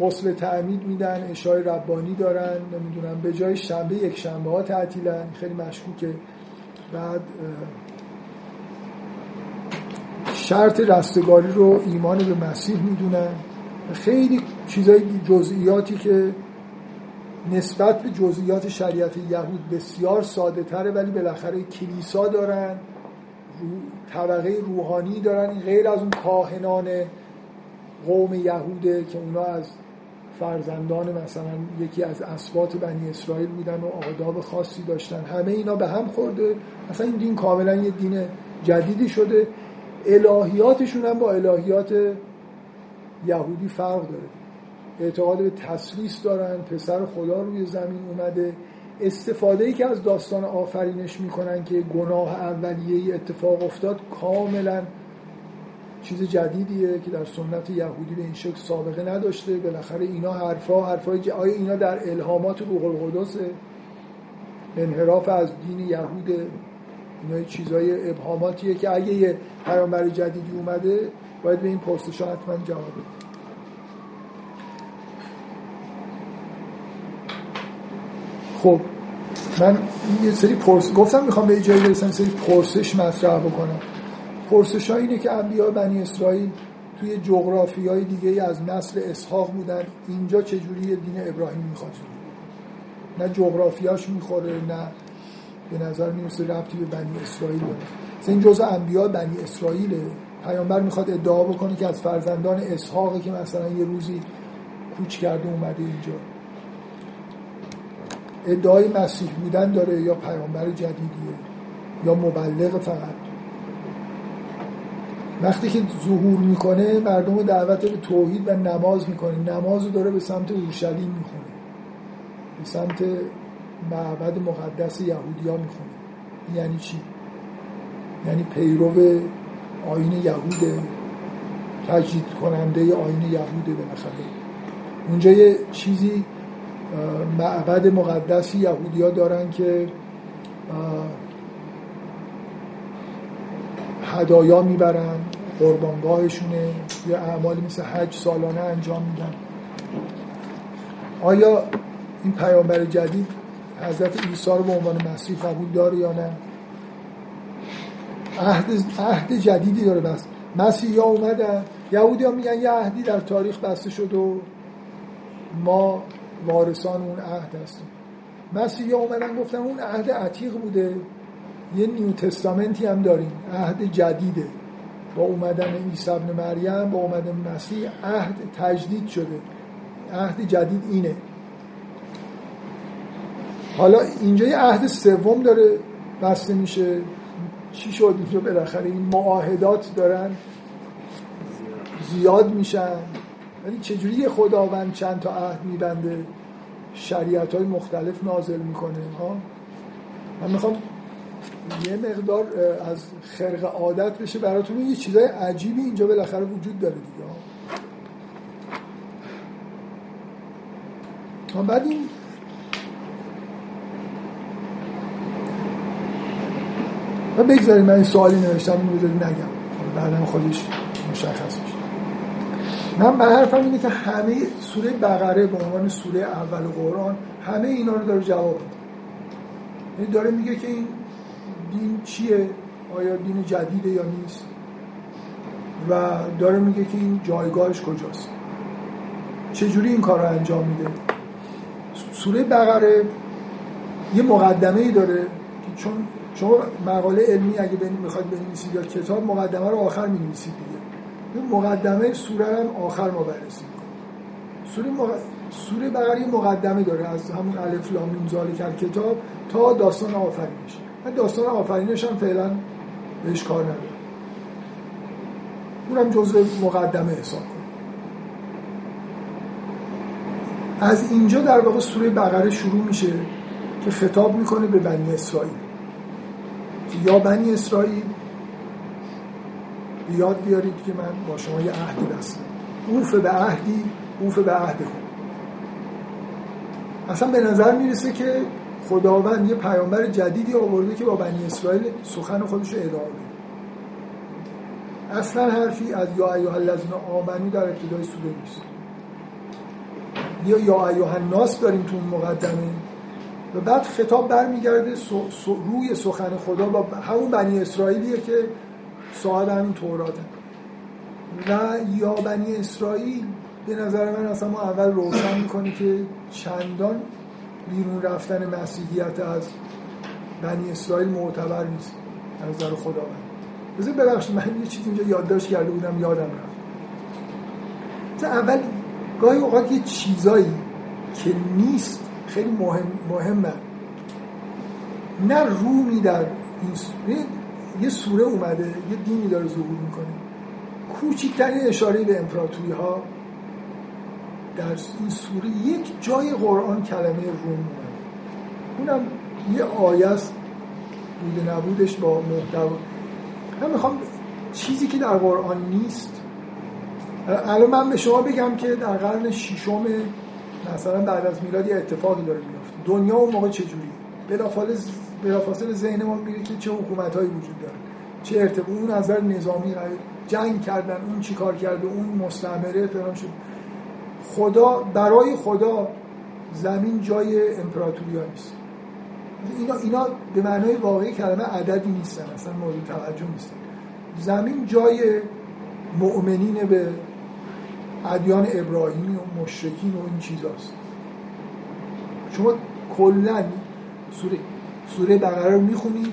غسل تعمید میدن اشای ربانی دارن نمی‌دونم به جای شنبه یک شنبه ها تعطیلن. خیلی مشکوکه. بعد شرط رستگاری رو ایمان به مسیح می‌دونن. خیلی چیزای جزئیاتی که نسبت به جزئیات شریعت یهود بسیار ساده تره ولی بالاخره کلیسا دارن طبقه روحانی دارن غیر از اون کاهنان قوم یهوده که اونا از فرزندان مثلا یکی از اسبات بنی اسرائیل بودن و آداب خاصی داشتن. همه اینا به هم خورده. مثلا این دین کاملا یه دین جدیدی شده. الهیاتشون هم با الهیات یهودی فرق داره. اعتقاد به تسلیس دارن پسر خدا روی زمین اومده. استفاده ای که از داستان آفرینش می‌کنن که گناه اولیه اتفاق افتاد کاملا چیز جدیدیه که در سنت یهودی به این شکل سابقه نداشته. بالاخره اینا حرفا حرفای ج... آیا اینا در الهامات روح القدس انحراف از دین یهود اینا چیزای ابهاماتیه که اگه یه پیامبر جدیدی اومده باید به این پرسش حتما جواب بده. خب من یه سری پرس گفتم می‌خوام به جایی برسم سری پرسش مطرح بکنم. پرسش ها اینه که انبیاء بنی اسرائیل توی جغرافی های دیگه از نسل اسحاق بودن. اینجا چجوری دین ابراهیم می‌خواد نه جغرافیاش می‌خوره نه به نظر می‌رسه ربطی به بنی اسرائیل داره. این جزء انبیاء بنی اسرائیله. پیامبر می‌خواد ادعا بکنه که از فرزندان اسحاقه که مثلا یه روزی کوچ کرده اومده اینجا. ادعای مسیح بودن داره یا پیامبر جدیدیه یا مبلغ فقط. وقتی که ظهور می‌کنه مردم رو دعوت به توحید و نماز می‌کنه. نماز رو داره به سمت اورشلیم می‌خونه. به سمت معبد مقدس یهودیا می‌خونه یعنی چی؟ یعنی پیرو آین یهوده تجدید کننده آین یهوده بالاخره. اونجا یه چیزی معبد مقدسی یهودیا دارن که هدایا می‌برن قربانگاهشونه یا اعمالی مثل حج سالانه انجام میدن. آیا این پیامبر جدید حضرت عیسی رو به عنوان مسیح قبول داره یا نه؟ عهد, عهد جدیدی داره بس. مسیح ها اومدن. یهودی ها میگن یه عهدی در تاریخ بسته شد و ما وارثان اون عهد هستیم. مسیح ها اومدن گفتن اون عهد عتیق بوده. یه نیو تستامنتی هم داریم. عهد جدیده. با اومدن عیسی ابن مریم با اومدن مسیح عهد تجدید شده. عهد جدید اینه. حالا اینجا یه عهد سوم داره بسته میشه. چی شد؟ اینجا بالاخره این معاهدات دارن. زیاد میشن. ولی چجوری خداوند چند تا عهد میبنده؟ شریعت های مختلف نازل می‌کنه ها؟ من می‌خوام یه مقدار از خرق عادت بشه براتون. یه چیزای عجیبی اینجا بالاخره وجود داره دیگه ها بعد این و بگذاریم من این سوالی نوشتم اینو بذاریم نگم. بعدا خودش مشخص میشه. من به حرفم اینه که همه سوره بقره به عنوان سوره اول قرآن همه اینا رو داره جواب میده. یعنی داره میگه که این دین چیه؟ آیا دین جدیده یا نیست؟ و داره میگه که این جایگاهش کجاست؟ چجوری این کار رو انجام میده؟ سوره بقره یه مقدمه ای داره که چون شما مقاله علمی اگه می‌خواید بنویسید یا کتاب مقدمه رو آخر می‌نویسید دیگه. مقدمه سوره هم آخر ما بررسی سوره, مق... سوره بقره مقدمه داره از همون الف لام میم کتاب تا داستان آفرینش. من داستان آفرینش هم فعلا بهش کار ندارم اونم جزء مقدمه حساب کنم از اینجا در واقع سوره بقره شروع میشه که خطاب می‌کنه به بنی اسرائیل. یا بنی اسرائیل؟ بیاد بیارید که من با شما یه عهدی بستم. اوف به عهدی اوف به عهد خود. اصلا به نظر می‌رسه که خداوند یه پیامبر جدیدی آورده که با بنی اسرائیل سخن خودش رو ادامه اصلا حرفی از یا ایوه الذین آمنو در ابتدای سوره نیست. یا یا ایوه الناس داریم تو مقدمه. و بعد خطاب برمیگرده روی سخن خدا با همون بنی اسرائیلیه که صاحب همین تورات و یا بنی اسرائیل به نظر من اصلا ما اول روشن می‌کنه که چندان بیرون رفتن مسیحیت از بنی اسرائیل معتبر نیست. از نظر خداوند. بذار ببخشید من یه چیزی اینجا یادداشت کرده بودم یادم رفت. اول گاهی اوقات یه چیزایی که نیست خیلی مهم مهمه. نه رومی در این یه سوره اومده یه دینی داره ظهور می‌کنه. کوچکترین اشاره به امپراتوری ها در این سوره یک جای قرآن کلمه روم اومده. اونم یه آیه است بوده نبودش با محتوا. من می‌خوام چیزی که در قرآن نیست. الان من به شما بگم که در قرن ششم مثلا بعد از میلاد یه اتفاقی داره میفته دنیا اون موقع چجوری بلافاصله ذهن ما میره که چه حکومتهایی وجود داره. چه ارتباط اون نظر نظامی جنگ کردن اون چیکار کرده اون مستعمره فلان شد. خدا برای خدا زمین جای امپراتوری نیست. اینا, اینا به معنای واقعی کلمه عددی نیستن اصلا مورد توجه نیستن. زمین جای مؤمنین به ادیان ابراهیمی و مشرکین و این چیزاست. شما کلا سوره سوره بقره رو می‌خونید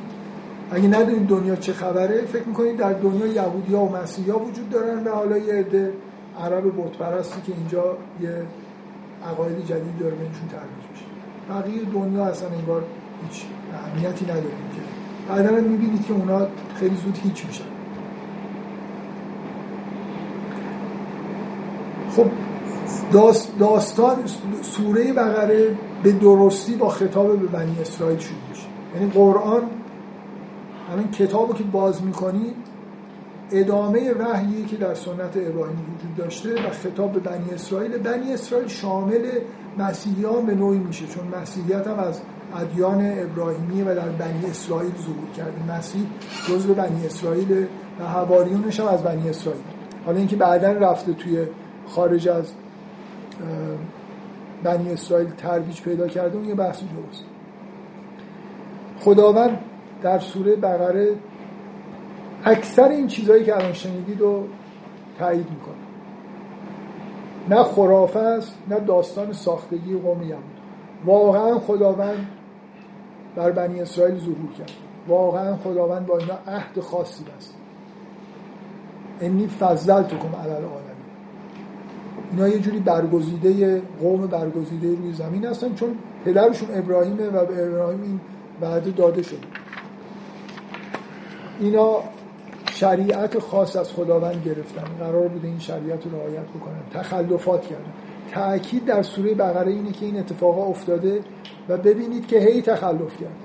اگه ندونید دنیا چه خبره فکر می‌کنید در دنیا یهودی ها و مسیحی وجود دارن و حالا یه عده عرب بت پرستی که اینجا یه عقاید جدید داره بهشون ترویج میشه. بقیه دنیا اصلا انگار هیچ اهمیتی نداره که. بعدا می‌بینید که اونا خیلی زود هیچ میشن. خب داستان سوره بقره به درستی با خطاب به بنی اسرائیل شروع میشه. یعنی قرآن الان کتابو که باز می‌کنید ادامه وحیی که در سنت ابراهیمی وجود داشته و خطاب به بنی اسرائیل. بنی اسرائیل شامل مسیحیان به نوعی میشه چون مسیحیت هم از ادیان ابراهیمی و در بنی اسرائیل ظهور کرده. مسیح جزء بنی اسرائیل و حواریونش هم از بنی اسرائیل. حالا اینکه بعدا رفته توی خارج از بنی اسرائیل ترویج پیدا کرده اون یه بحثی درست. خداوند در سوره بقره اکثر این چیزهایی که الان شنیدید رو تایید می‌کنه. نه خرافه است نه داستان ساختگی قوم یهود واقعا خداوند بر بنی اسرائیل ظهور کرد. واقعا خداوند با اینا عهد خاصی بست. انی فضل تو کن علال اینا یه جوری برگزیده قوم برگزیده روی زمین هستن چون پدرشون ابراهیمه و به ابراهیم این وعده داده شده. اینا شریعت خاص از خداوند گرفتن. قرار بوده این شریعت رو رعایت بکنن. تخلفات کردن. تأکید در سوره بقره اینه که این اتفاقا افتاده و ببینید که هی تخلف کرد.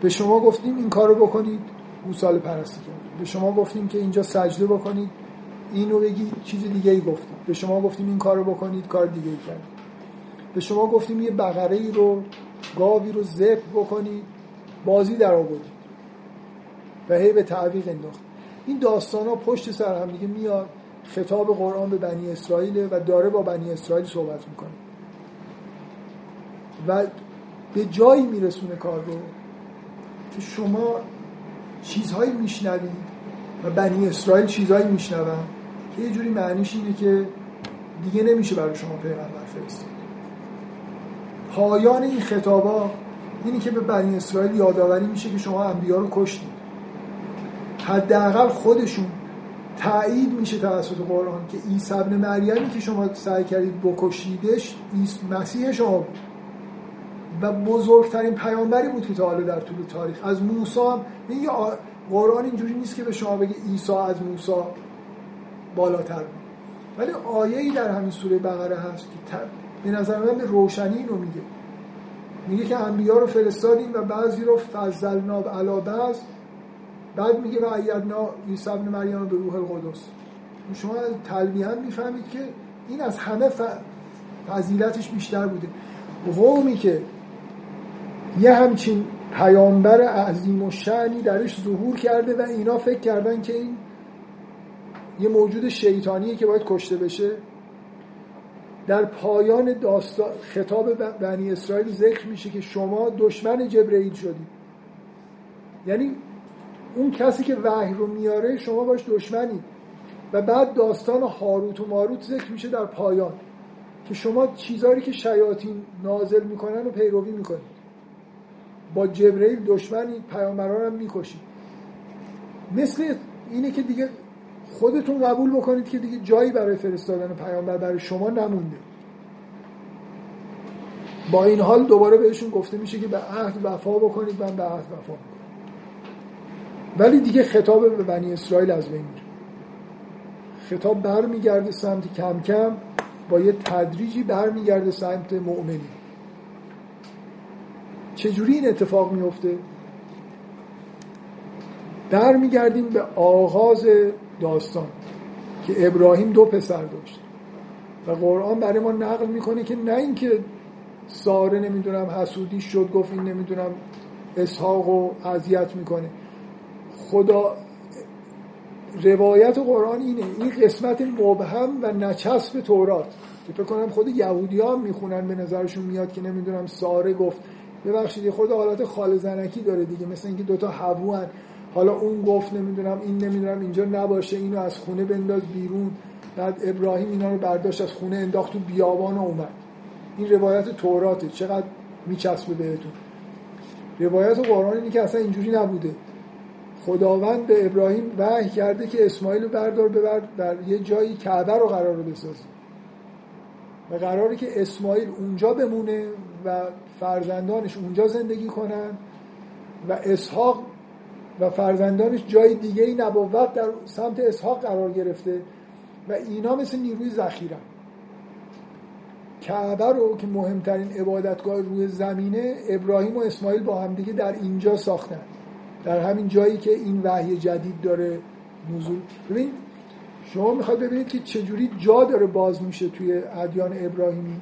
به شما گفتیم این کارو بکنید سال پرستی کرد. به شما گفتیم که اینجا سجده بکنید اینو بگی چیز دیگه ای گفتیم به شما گفتیم این کارو بکنید کار دیگه ای کرد به شما گفتیم یه بقره ای رو گاوی رو زب بکنید بازی در آوردید. و هی به تعویق انداخت. این داستان ها پشت سر هم دیگه میاد خطاب قرآن به بنی اسرائیل و داره با بنی اسرائیل صحبت می‌کنه. و به جایی میرسونه کار رو که شما چیزهایی میشنوید و بنی اسرائیل چیزهایی میشنون که یه جوری معنیش اینه که دیگه نمیشه برای شما پیغمبر فرستاد. پایان این خطابا اینی که به بنی اسرائیل یادآوری میشه که شما انبیا رو کشتید. حداقل خودشون تایید میشه توسط قرآن که عیسی ابن مریمی که شما سعی کردید بکشیدش مسیح شما بود. و بزرگترین پیامبری بود که تا حالا در طول تاریخ. از موسی میگه قرآن اینجوری نیست که به شما بگه عیسی از موسی بالاتر. بود ولی آیه در همین سوره بقره هست که به نظر من روشنی اینو میگه. میگه که انبیا رو فرستادیم و بعضی رو فضلنا علی بعض بعد میگه و ایدنا عیسی ابن مریم به روح القدس. شما تلبیه هم می‌فهمید که این از همه فضیلتش بیشتر بوده. قومی که یه همچین پیامبر عظیم و شعنی درش ظهور کرده و اینا فکر کردن که این یه موجود شیطانیه که باید کشته بشه. در پایان داستان خطاب بنی اسرائیل ذکر میشه که شما دشمن جبرئیل شدید یعنی اون کسی که وحی رو میاره شما باش دشمنید و بعد داستان هاروت و ماروت ذکر میشه در پایان که شما چیزهایی که شیاطین نازل می‌کنن رو پیروی می‌کنید. با جبرئیل دشمنی پیامبران هم می‌کشید. مثل اینه که دیگه خودتون قبول بکنید که دیگه جایی برای فرستادن پیامبر برای شما نمونده. با این حال دوباره بهشون گفته میشه که به عهد وفا بکنید من به عهد وفا می‌کنم. ولی دیگه خطاب به بنی اسرائیل از بین میره. خطاب برمیگرده سمت کم کم با یه تدریجی برمیگرده سمت مؤمنی چجوری این اتفاق میفته برمیگردیم به آغاز داستان که ابراهیم دو پسر داشت. و قرآن برای ما نقل می‌کنه که نه اینکه ساره نمی‌دونم حسودی شد گفت این نمی‌دونم اسحاق و اذیت می‌کنه. خدا روایت قرآن اینه. این قسمت مبهم و نچسب تورات. که فکر کنم خود یهودی ها می‌خونن به نظرشون میاد که نمی‌دونم ساره گفت. ببخشید خود حالات خال زنکی داره دیگه مثل اینکه دوتا هوو حالا اون گفت نمی‌دونم این نمی‌دونم اینجا نباشه اینو از خونه بنداز بیرون. بعد ابراهیم اینا رو برداشت از خونه انداخت تو بیابان و اومد. این روایت توراته. چقدر میچسبه بهتون. روایت قرآن اینه که اصلا اینجوری نبوده. خداوند به ابراهیم وحی کرده که اسماعیل رو بردار ببر در یه جایی کعبه رو قرار بسازی و قراره که اسماعیل اونجا بمونه و فرزندانش اونجا زندگی کنن. و اسحاق و فرزندانش جای دیگه ای نبوت در سمت اسحاق قرار گرفته و اینا مثل نیروی ذخیره کعبه رو که مهمترین عبادتگاه روی زمینه ابراهیم و اسماعیل با همدیگه در اینجا ساختن. در همین جایی که این وحی جدید داره نزول. ببین شما می‌خواد ببینید که چجوری جا داره باز میشه توی ادیان ابراهیمی.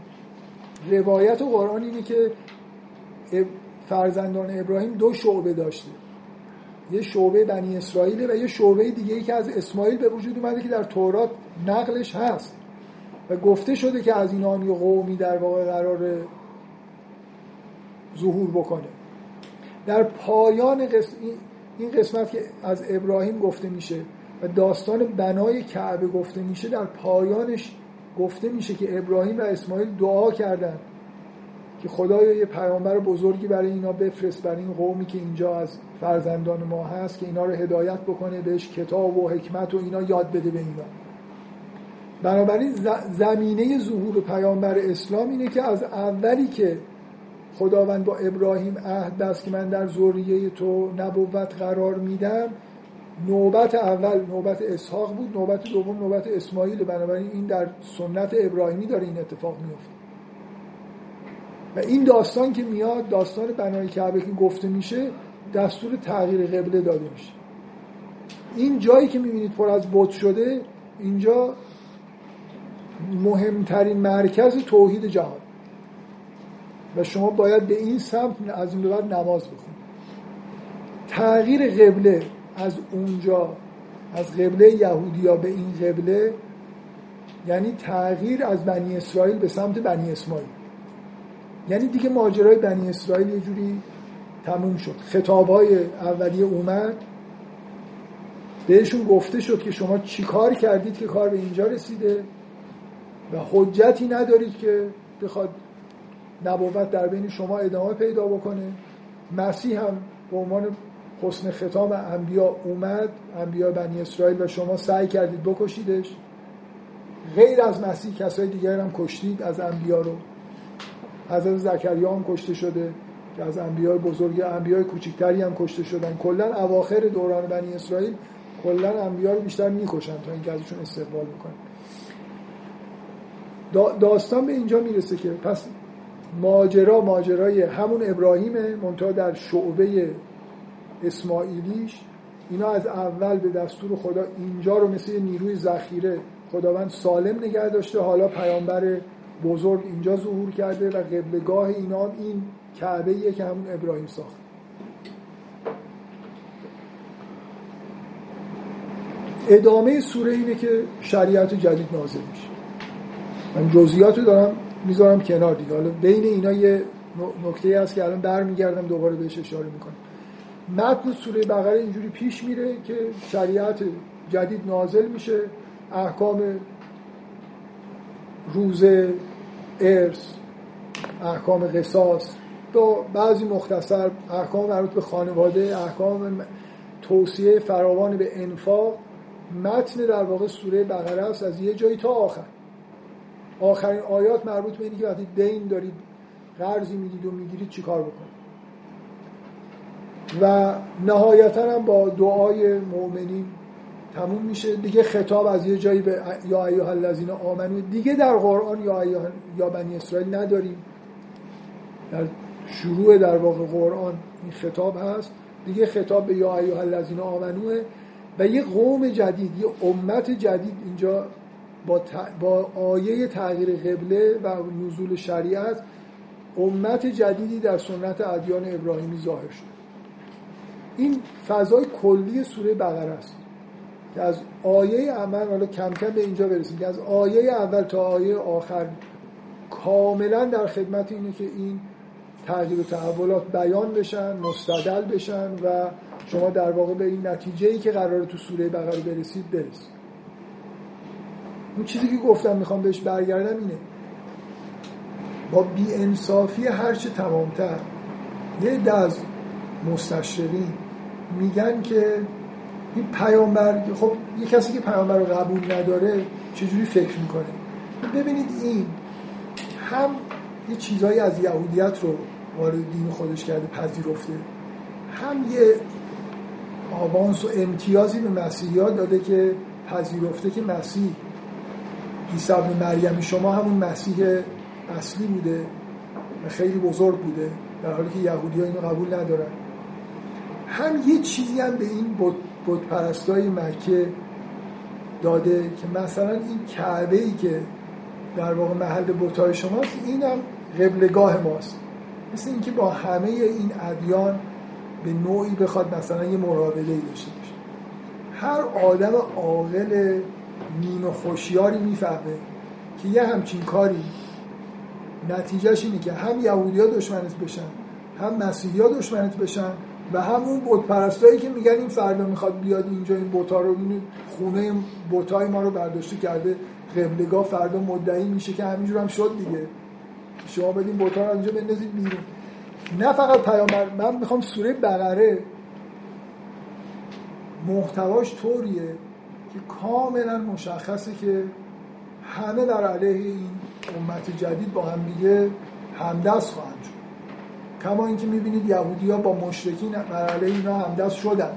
روایت و قرآن اینه که فرزندان ابراهیم دو شعبه داشته. یه شعبه بنی اسرائیل و یه شعبه دیگه ای که از اسماعیل به وجود اومده که در تورات نقلش هست. و گفته شده که از این آن قومی در واقع قرار ظهور بکنه. در پایان قسم این قسمت که از ابراهیم گفته میشه و داستان بنای کعبه گفته میشه در پایانش گفته میشه که ابراهیم و اسماعیل دعا کردن. که خدایا یه پیامبر بزرگی برای اینا بفرست برای این قومی که اینجا از فرزندان ما هست که اینا رو هدایت بکنه بهش کتاب و حکمت و اینا یاد بده به اینا. بنابراین زمینه ظهور پیامبر اسلام اینه که از اولی که خداوند با ابراهیم عهد بست که من در ذریه تو نبوت قرار میدم نوبت اول نوبت اسحاق بود نوبت دوم نوبت اسماعیل. بنابراین این در سنت ابراهیمی داره این اتفاق میفته و این داستان که میاد داستان بنای کعبه که گفته میشه دستور تغییر قبله داده میشه. این جایی که می‌بینید پر از بت شده اینجا مهمترین مرکز توحید جهان. و شما باید به این سمت از این بعد نماز بخونید. تغییر قبله از اونجا از قبله یهودیا به این قبله یعنی تغییر از بنی اسرائیل به سمت بنی اسماعیل. یعنی دیگه ماجرای بنی اسرائیل یه جوری تموم شد. خطاب های اولیه اومد. بهشون گفته شد که شما چی کار کردید که کار به اینجا رسیده و حجتی ندارید که بخواد نبوت در بین شما ادامه پیدا بکنه. مسیح هم به عنوان حسن ختام انبیا اومد. انبیا بنی اسرائیل و شما سعی کردید بکشیدش. غیر از مسیح کسای دیگر هم کشتید از انبیا رو. حضرت زکریا هم کشته شده که از انبیاء بزرگ انبیاء کوچکتری هم کشته شدن. کلا اواخر دوران بنی اسرائیل کلا انبیا رو بیشتر می‌کشن تا اینکه ازشون استقبال بکنن. داستان به اینجا می‌رسه که پس ماجرا ماجرای همون ابراهیمه منتها در شعبه اسماعیلیش. اینا از اول به دستور خدا اینجا رو مثل نیروی ذخیره خداوند سالم نگه داشته. حالا پیامبر بزرگ اینجا ظهور کرده و قبلگاه اینا این کعبه که همون ابراهیم ساخت. ادامه سوره اینه که شریعت جدید نازل میشه. من جزئیات رو دارم می‌ذارم کنار دیگه. حالا بین اینا یه نکته هست که الان برمیگردم دوباره بهش اشاره می‌کنم. متن سوره بقره اینجوری پیش میره که شریعت جدید نازل میشه احکام روزه ارث احکام قصاص. تو بعضی مختصر احکام مربوط به خانواده احکام توصیه فراوان به انفاق. متن در واقع سوره بقره است از یه جایی تا آخر. آخرین آیات مربوط به اینه که وقتی دین دارید قرضی می‌دید و می‌گیرید چیکار بکنید؟ و نهایتا هم با دعای مؤمنین تموم میشه. دیگه خطاب از یه جایی به یا ایها الذین آمنو دیگه در قرآن یا یا بنی اسرائیل نداریم. در شروع در واقع قرآن این خطاب هست. دیگه خطاب به یا ایها الذین آمنوه و یه قوم جدید یه امت جدید اینجا با, با آیه تغییر قبله و نزول شریعت امت جدیدی در سنت ادیان ابراهیمی ظاهر شد این فضای کلی سوره بقره است. که از آیه اول حالا کم کم به اینجا برسیم که از آیه اول تا آیه آخر کاملا در خدمت اینه که این تغییر و تحولات بیان بشن مستدل بشن و شما در واقع به این نتیجه ای که قرار تو سوره بقره برسید برسید. اون چیزی که گفتم می‌خوام بهش برگردم اینه با بی انصافی هرچه تمامتر یه از مستشرقین میگن که این پیامبر خب یه کسی که پیامبر رو قبول نداره چجوری فکر می‌کنه؟ ببینید این هم یه چیزهایی از یهودیت رو وارد دین خودش کرده پذیرفته. هم یه آوانس و امتیازی به مسیحی داده که پذیرفته که مسیح عیسی ابن مریمی شما همون مسیح اصلی بوده و خیلی بزرگ بوده در حالی که یهودی اینو قبول ندارن. هم یه چیزی هم به این بود پرستای مکه داده که مثلا این کعبه ای که در واقع محل بتای شماست این هم قبلگاه ماست. مثل اینکه با همه این ادیان به نوعی بخواد مثلا یه مراوده داشته باشه. هر آدم عاقل نیم خوشیاری می‌فهمه که یه همچین کاری نتیجهش اینه که هم یهودی ها دشمنت بشن هم مسیحی ها دشمنت بشن و همون بت پرستایی که میگن این فردا می‌خواد بیاد اینجا این بوتا رو بینید خونه بوتای ما رو برداشته کرده قبلگاه فردا مدعی میشه که همینجور هم شد دیگه. شما بدین بوتا رو اینجا بندازید بیرون. نه فقط پیامبر من می‌خوام سوره بقره محتواش طوریه که کاملا مشخصه که همه در علیه این امت جدید با هم دیگه همدست خواهند کما اینکه می‌بینید یهودی ها با مشرکین علیه اینا همدست شدن.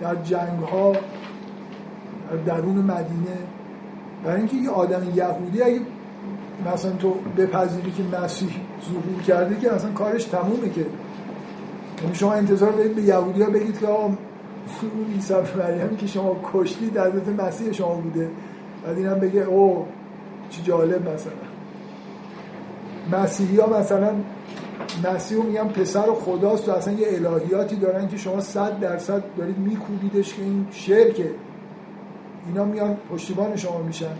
در جنگ ها در درون مدینه. برای اینکه یه آدم یهودی اگه مثلا تو بپذیری که مسیح ظهور کرده که اصلا کارش تمومه که. یعنی شما انتظار دارید به یهودی ها بگید که آقا عیسی مریمی که شما کشتی در مسیح شما بوده. بعد اینم بگه او چی جالب مثلا. مسیحی ها مثلا مسیح میگن پسر خداست و اصلا یه الهیاتی دارن که شما صد درصد دارید میکوبیدش که این شرکه اینا میان پشتیبان شما میشن.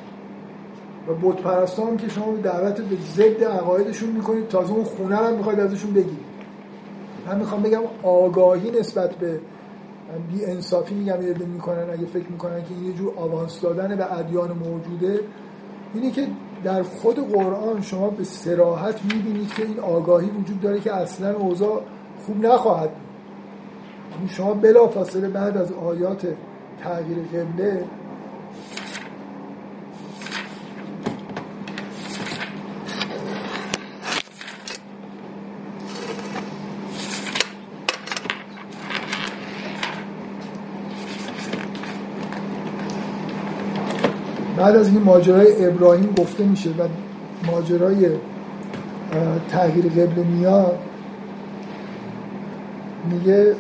و بت پرستان که شما دعوت به ضد عقایدشون می‌کنید تازه اون خونه هم می‌خواید ازشون بگیرید. من می‌خوام بگم آگاهی نسبت به بی انصافی میگم یه می‌کنن اگه فکر می‌کنن که یه جور آوانس دادن به ادیان موجوده اینه که در خود قرآن شما به سراحت می‌بینید که این آگاهی وجود داره که اصلا اوضاع خوب نخواهد یعنی شما بلا فاصله بعد از آیات تغییر قبله بعد از این ماجرای ابراهیم گفته میشه و ماجرای تغییر قبل میاد میگه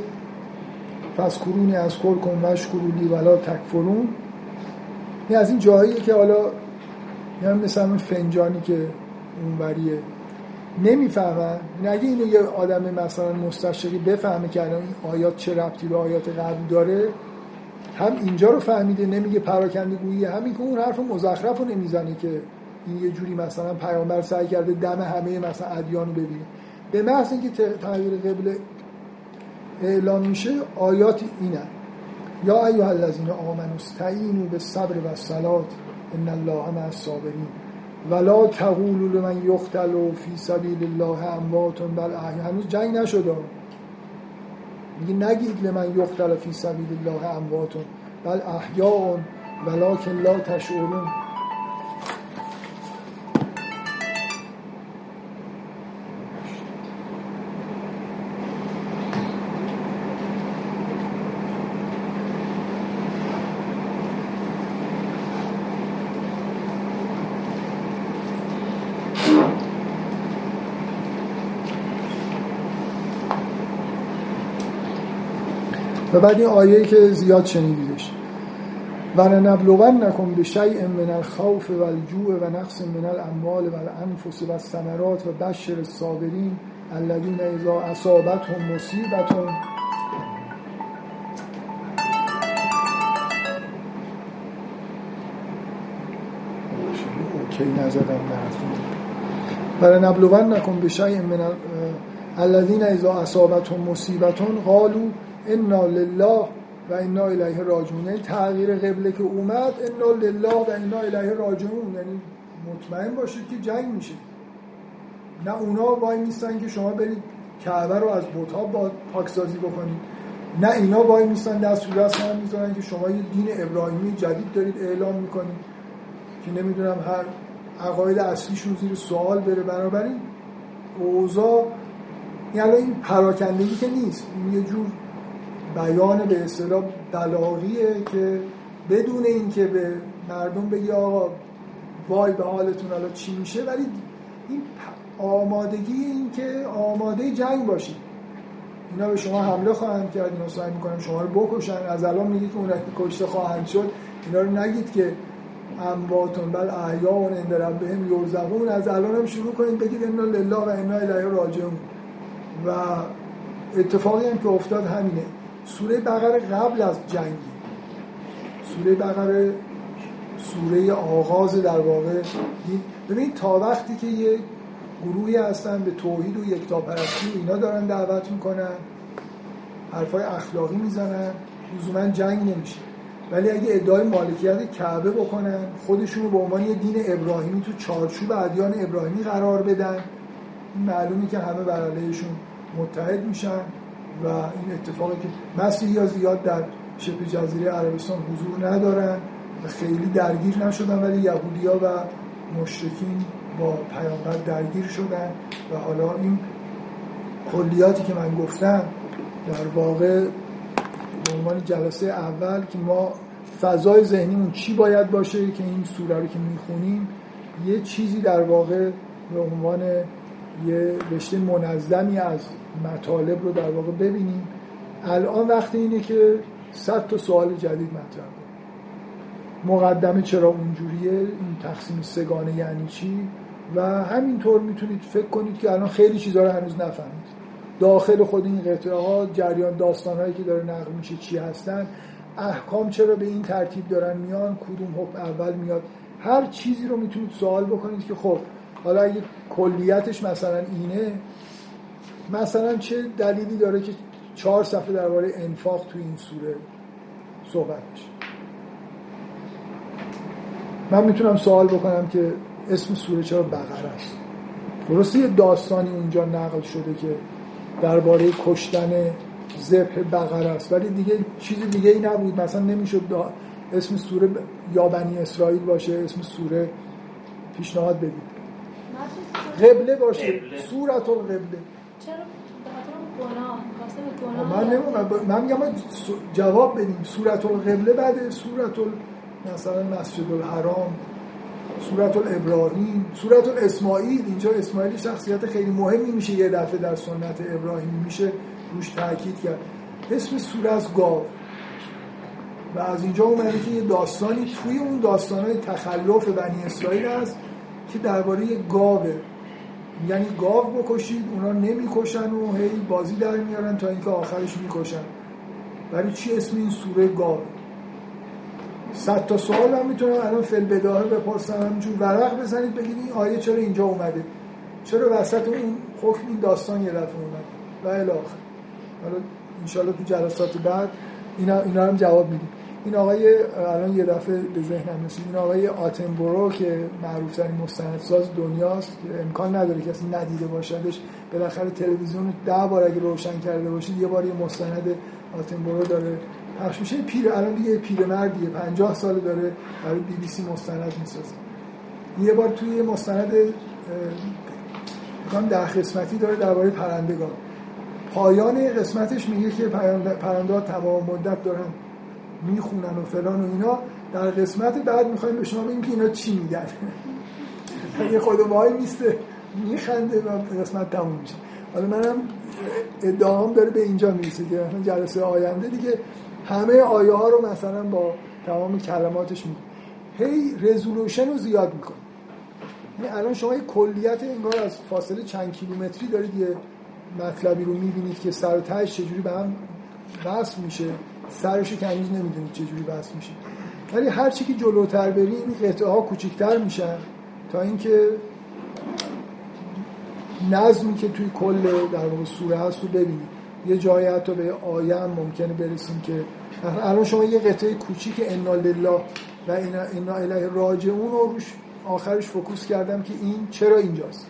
پس کرونی از کل کن وش کرونی ولا تکفرون. این از این جاهایی که حالا یعنی مثل همون فنجانی که اونوریه. نمی‌فهمن. نگه اینو یه آدم مثلا مستشقی بفهمه که الان این آیات چه ربطی به آیات قبل داره هم اینجا رو فهمیده نمیگه پراکنده گویی. همین که اون حرف مزخرف رو نمی‌زنه که این یه جوری مثلا پیامبر سعی کرده دم همه مثلا ادیان رو ببینه. به محض اینکه تغییر قبل اعلام میشه آیات اینه. یا ایها الذین آمنوا استعینوا بالصبر والصلاه ان الله مع الصابرین. ولا تقولوا لمن یقتل فی سبیل الله اموات بل هنوز جنگ نشده. میگه نگید لمن یقتل فی سبیل الله امواتون بل احیاء ولکن لا تشعرون. و بعد این آیه که زیاد شنیدیدش. و نبلون نکن به شیء من الخوف و الجوع و نقص من الاموال و الانفس و الثمرات و بشر الصابرین الذين اذا اصابتهم مصیبت. اوکی نزدم برای نبلون نکن به شیء من الذين اذا اصابتهم مصیبت قالوا انا لله و انا الیه راجعون تغییر قبله که اومد انا لله و انا الیه راجعون یعنی مطمئن باشید که جنگ میشه. نه اونا وای میستن که شما برید کعبه رو از با پاکسازی بکنید. نه اینا وای میستن دست رو دست هم می‌ذارن که شما یه دین ابراهیمی جدید دارید اعلام می‌کنید. که نمی‌دونم هر عقاید اصلیشون زیر سوال بره. بنابراین اوضاع یعنی این پراکندگی که نیست یه جور بیان به اصطلاح بلاغیه که بدون اینکه به مردم بگی آقا وای به حالتون حالا چی میشه ولی این آمادگی این که آماده جنگ باشید. اینا به شما حمله خواهند کرد اینا سعی می‌کنن شما رو بکشن. از الان میگید که اون کشته خواهند شد اینا رو نگید که امواتون بل احیاء عند ربهم یرزقون. از الان هم شروع کنید بگید انا لله و انا الیه راجعون. و اتفاقی هم که افتاد همینه. سوره بقره قبل از جنگی سوره بقره سوره آغاز در واقع. ببینید تا وقتی که یه گروهی هستن به توحید و یکتاپرستی و اینا دارن دعوت می‌کنن حرفای اخلاقی می‌زنن لزوما جنگ نمیشه. ولی اگه ادعای مالکیت کعبه بکنن خودشون رو به عنوان یه دین ابراهیمی تو چارچوب ادیان ابراهیمی قرار بدن معلومی که همه بر متحد میشن. و این اتفاقی که مسیحی یا زیاد در شبه جزیره عربستان حضور ندارن و خیلی درگیر نشدن ولی یهودیا و مشرکین با پیامبر درگیر شدن و حالا این کلیاتی که من گفتم در واقع به عنوان جلسه اول که ما فضای ذهنیمون چی باید باشه که این سوره رو که می‌خونیم یه چیزی در واقع به عنوان یه رشته منظمی از مطالب رو در واقع ببینیم. الان وقت اینه که صد تا سوال جدید مطرح مقدمه چرا اونجوریه؟ این تقسیم سگانه یعنی چی؟ و همینطور می‌تونید فکر کنید که الان خیلی چیزها رو هنوز نفهمید. داخل خود این قطعه ها جریان داستان هایی که داره نقل میشه چی هستن احکام چرا به این ترتیب دارن میان کدوم حکم اول میاد؟ هر چیزی رو می‌تونید سوال بکنید که خب حالا اگه کلیتش مثلا اینه مثلا چه دلیلی داره که چهار صفحه درباره انفاق تو این سوره صحبت میشه؟ من می‌تونم سوال بکنم که اسم سوره چرا بقره است؟ درسته یه داستانی اونجا نقل شده که درباره کشتن ذبح بقره است ولی دیگه چیز دیگه ای نبود. مثلا نمی‌شد اسم سوره یا بنی اسرائیل باشه اسم سوره پیشنهاد بدید. قبله باشه. سورت القبله. چرا من نمی‌دونم من میگم جواب بدیم. سورت القبله بعد سورت مثلا مسجد الحرام سورت الابراهیم سورت الاسماعیل اینجا اسماعیل شخصیت خیلی مهمی میشه. یه دفعه در سنت ابراهیم میشه روش تاکید کرد. اسم سوره از گاو. و از اینجا اومده که یه داستانی توی اون داستانهای تخلف بنی اسرائیل هست که درباره گاوه. یعنی گاو بکشید اونا نمی‌کشن و هی بازی در میارن تا اینکه آخرش می‌کشن. برای چی اسم این سوره گاو؟ صد تا سوال هم می‌تونم الان فل بداهه بپرسم همینجور ورق بزنید بگید این آیه چرا اینجا اومده؟ چرا وسط اون حکم این داستان یه دفعه اومد؟ و الاخر حالا انشالله تو جلسات بعد اینا, اینا هم جواب میدیم. این آقای الان یه دفعه به ذهنم رسید. این آقای آتنبرو که معروف ترین مستندساز دنیاست امکان نداره کسی ندیده باشدش. بالاخره تلویزیون ده بار اگه روشن کرده باشید یه بار یه مستند آتنبرو داره پخش میشه. پیر الان دیگه پیرمردیه 50 سال داره برای بی بی سی مستند می‌سازه. یه بار توی مستند ده قسمتی داره درباره پرندگان. پایان قسمتش میگه که پرنده تمام مدت دارن می‌خونن و فلان و اینا در قسمت بعد می‌خوایم به شما بگیم که اینا چی میگن. یه خود وای میسته میخنده و قسمت تموم میشه. حالا منم ادعام داره به اینجا می‌رسه که جلسه آینده دیگه همه آیه ها رو مثلا با تمام کلماتش میگه. هی رزولوشن رو زیاد می‌کنه. یعنی الان شما یه کلیت انگار از فاصله چند کیلومتری دارید یه مطلبی رو می‌بینید که سر و تهش چجوری به هم وصل میشه. سرش هنوز نمی‌دونید چجوری وصل میشه. ولی هر چی که جلوتر بری این قطعه ها کوچیکتر میشن تا اینکه نظمی که توی کل در واقع سوره هست رو ببینید یه جایی حتی به آیه هم ممکنه برسیم که الان شما یه قطعه کوچیک انا لله و انا الیه راجعون رو روش آخرش فوکوس کردم که این چرا اینجاست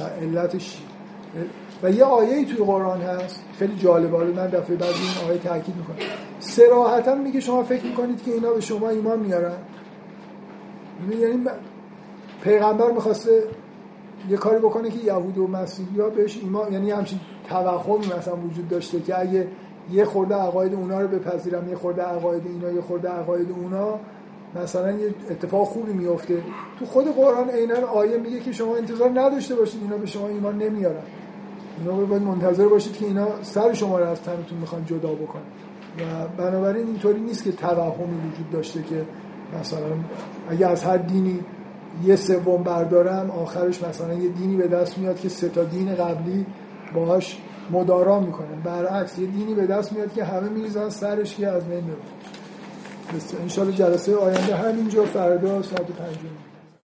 و علتش و یه آیه توی قرآن هست. خیلی جالبه. حالا من دفعه بعد این آیه تاکید می‌کنم. سراحتا میگه شما فکر می‌کنید که اینا به شما ایمان میارن. یعنی پیغمبر می‌خواسته یه کاری بکنه که یهود و مسیحی ها بهش ایمان یعنی همچین توهمی مثلا وجود داشته که اگه یه خورده عقاید اونا رو بپذیرم یه خورده عقاید اینا یه خورده عقاید اونا مثلا یه اتفاق خوبی میفته تو خود قرآن عینا آیه میگه که شما انتظار نداشته باشید اینا به شما ایمان نمیارن. اینا باید منتظر باشید که اینا سر شما رو از تنتون می‌خوان جدا بکنن. و بنابراین اینطوری نیست که توهمی وجود داشته که مثلا اگه از هر دینی یه سوم بردارم آخرش مثلا یه دینی به دست میاد که سه تا دین قبلی باهاش مدارا می‌کنن. برعکس یه دینی به دست میاد که همه میریزن سرش که از بین بره. انشالله جلسه آینده همینجا فردا ساعت پنجم